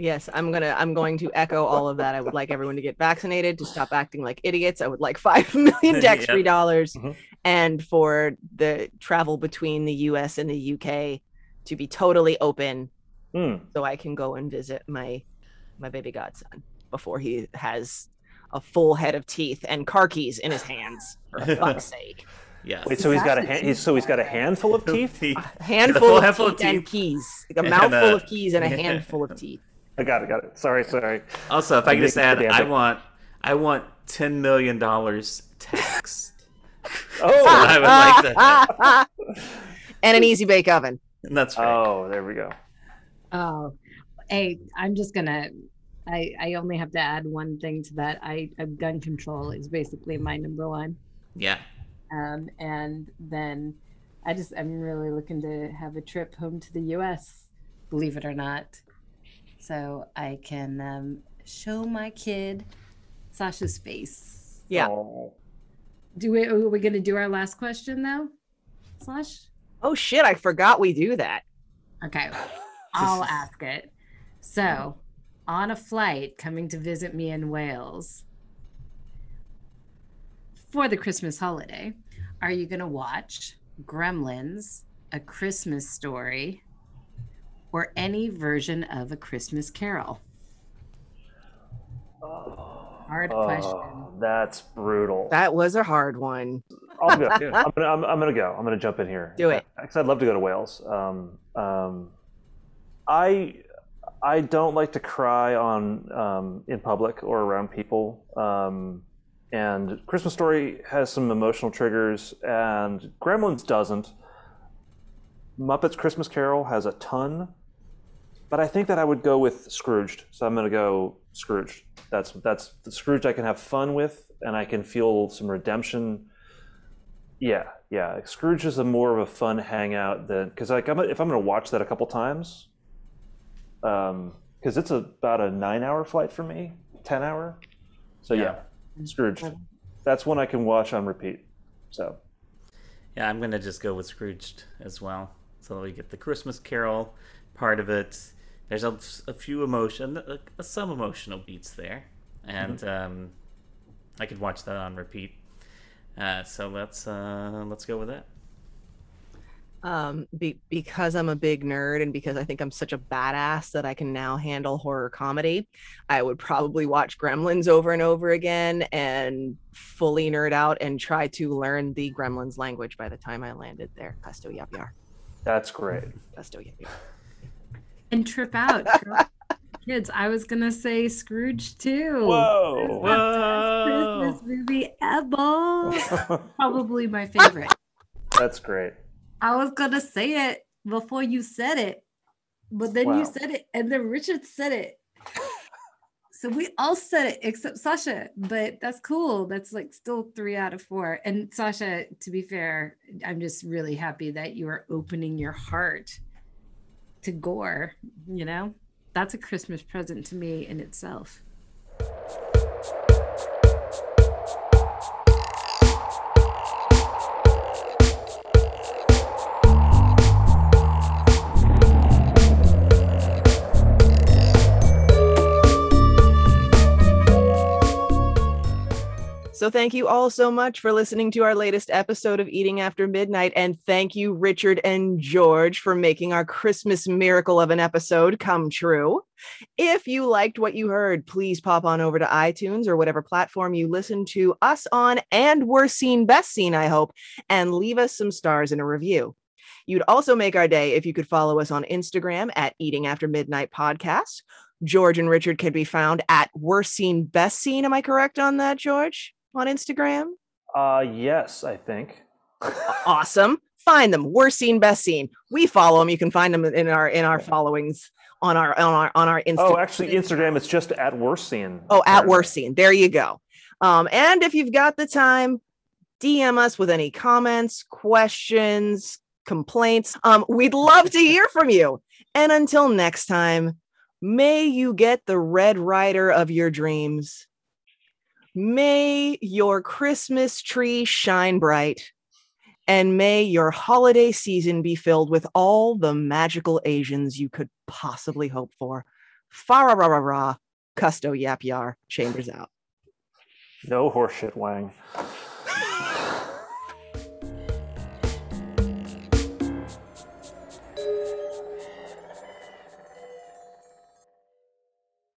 Speaker 1: Yes, I'm gonna I'm going to echo all of that. I would like everyone to get vaccinated, to stop acting like idiots. I would like (laughs) five million (laughs) tax-free dollars
Speaker 3: Mhm.
Speaker 1: and for the travel between the US and the UK to be totally open
Speaker 3: Hmm.
Speaker 1: so I can go and visit my my baby godson before he has a full head of teeth and car keys in his hands. For (laughs) fuck's sake.
Speaker 4: yes.
Speaker 3: Wait, so he's got a hand, he's, so he's got a handful of teeth.
Speaker 1: A handful
Speaker 4: full
Speaker 1: of
Speaker 4: handful of
Speaker 1: teeth and keys. Like a
Speaker 4: And,
Speaker 1: mouthful
Speaker 4: uh,
Speaker 1: of keys and a handful of teeth.
Speaker 3: I got it, got it. Sorry, sorry.
Speaker 4: Also, if I
Speaker 3: I'm
Speaker 4: could just add,
Speaker 3: it
Speaker 4: I want, I want ten million dollars taxed. (laughs)
Speaker 3: Oh, (laughs)
Speaker 4: I would like that. (laughs)
Speaker 1: and an easy bake oven.
Speaker 4: And that's right.
Speaker 3: oh, there we go.
Speaker 2: Oh, hey, I'm just gonna. I I only have to add one thing to that. I, I gun control is basically my number one.
Speaker 4: yeah.
Speaker 2: Um, and then I just I'm really looking to have a trip home to the U.S. Believe it or not, so I can um, show my kid Sasha's face.
Speaker 1: Yeah.
Speaker 2: Do we are we gonna do our last question though? Slash?
Speaker 1: Oh shit, I forgot we do that.
Speaker 2: Okay, (laughs) I'll ask it. So, on a flight coming to visit me in Wales for the Christmas holiday, are you going to watch Gremlins, A Christmas Story, or any version of A Christmas Carol? Hard question.
Speaker 3: Oh, that's brutal.
Speaker 1: That was a hard one.
Speaker 3: I'll go. (laughs) I'm gonna, I'm, I'm gonna go. I'm gonna jump in here.
Speaker 1: Do it.
Speaker 3: Because I'd love to go to Wales. Um, um, I I don't like to cry on um, in public or around people. Um, and Christmas Story has some emotional triggers, and Gremlins doesn't. Muppets Christmas Carol has a ton, but I think that I would go with Scrooged. So I'm gonna go Scrooged. That's that's the Scrooge I can have fun with, and I can feel some redemption. Yeah, yeah. Scrooge is a more of a fun hangout than because like I'm, if I'm gonna watch that a couple times, um, because it's about a nine-hour flight for me, ten-hour. So yeah, Scrooge. That's one I can watch on repeat. So
Speaker 4: Yeah, I'm gonna just go with Scrooged as well. So we get the Christmas Carol part of it. There's a, a few emotion, uh, some emotional beats there, and um, I could watch that on repeat. Uh, so let's uh, let's go with that.
Speaker 1: Um, be- because I'm a big nerd and because I think I'm such a badass that I can now handle horror comedy, I would probably watch Gremlins over and over again and fully nerd out and try to learn the Gremlins language by the time I landed there. Pesto yap yar.
Speaker 3: That's great.
Speaker 1: That's yap yar.
Speaker 2: And trip out. (laughs) Kids, I was going to say Scrooge too.
Speaker 3: Whoa.
Speaker 4: Whoa!
Speaker 2: Christmas movie ever. (laughs) Probably my favorite.
Speaker 3: that's great.
Speaker 2: I was gonna say it before you said it, but then you said it, and then Richard said it. So we all said it except Sasha, but that's cool. That's like still three out of four. And Sasha, to be fair, I'm just really happy that you are opening your heart to gore. You know, that's a Christmas present to me in itself.
Speaker 1: So thank you all so much for listening to our latest episode of Eating After Midnight. And thank you, Richard and George, for making our Christmas miracle of an episode come true. If you liked what you heard, please pop on over to iTunes or whatever platform you listen to us on and were seen best seen, I hope, and leave us some stars in a review. You'd also make our day if you could follow us on Instagram at Eating After Midnight Podcast. George and Richard can be found at Worst Scene Best Scene. Am I correct on that, George? On Instagram?
Speaker 3: Uh, yes, I think. (laughs)
Speaker 1: Awesome. Find them. Worst scene, best scene. We follow them. You can find them in our in our followings on our on our on our Instagram.
Speaker 3: Oh, actually, Instagram. It's just at worst scene.
Speaker 1: Oh, at worst scene. There you go. Um, and if you've got the time, DM us with any comments, questions, complaints. Um, we'd love to hear (laughs) from you. And until next time, may you get the Red Ryder of your dreams. May your Christmas tree shine bright. And may your holiday season be filled with all the magical Asians you could possibly hope for. Fa ra ra ra ra. Custo yap yar. Chambers out.
Speaker 3: No horseshit, Wang.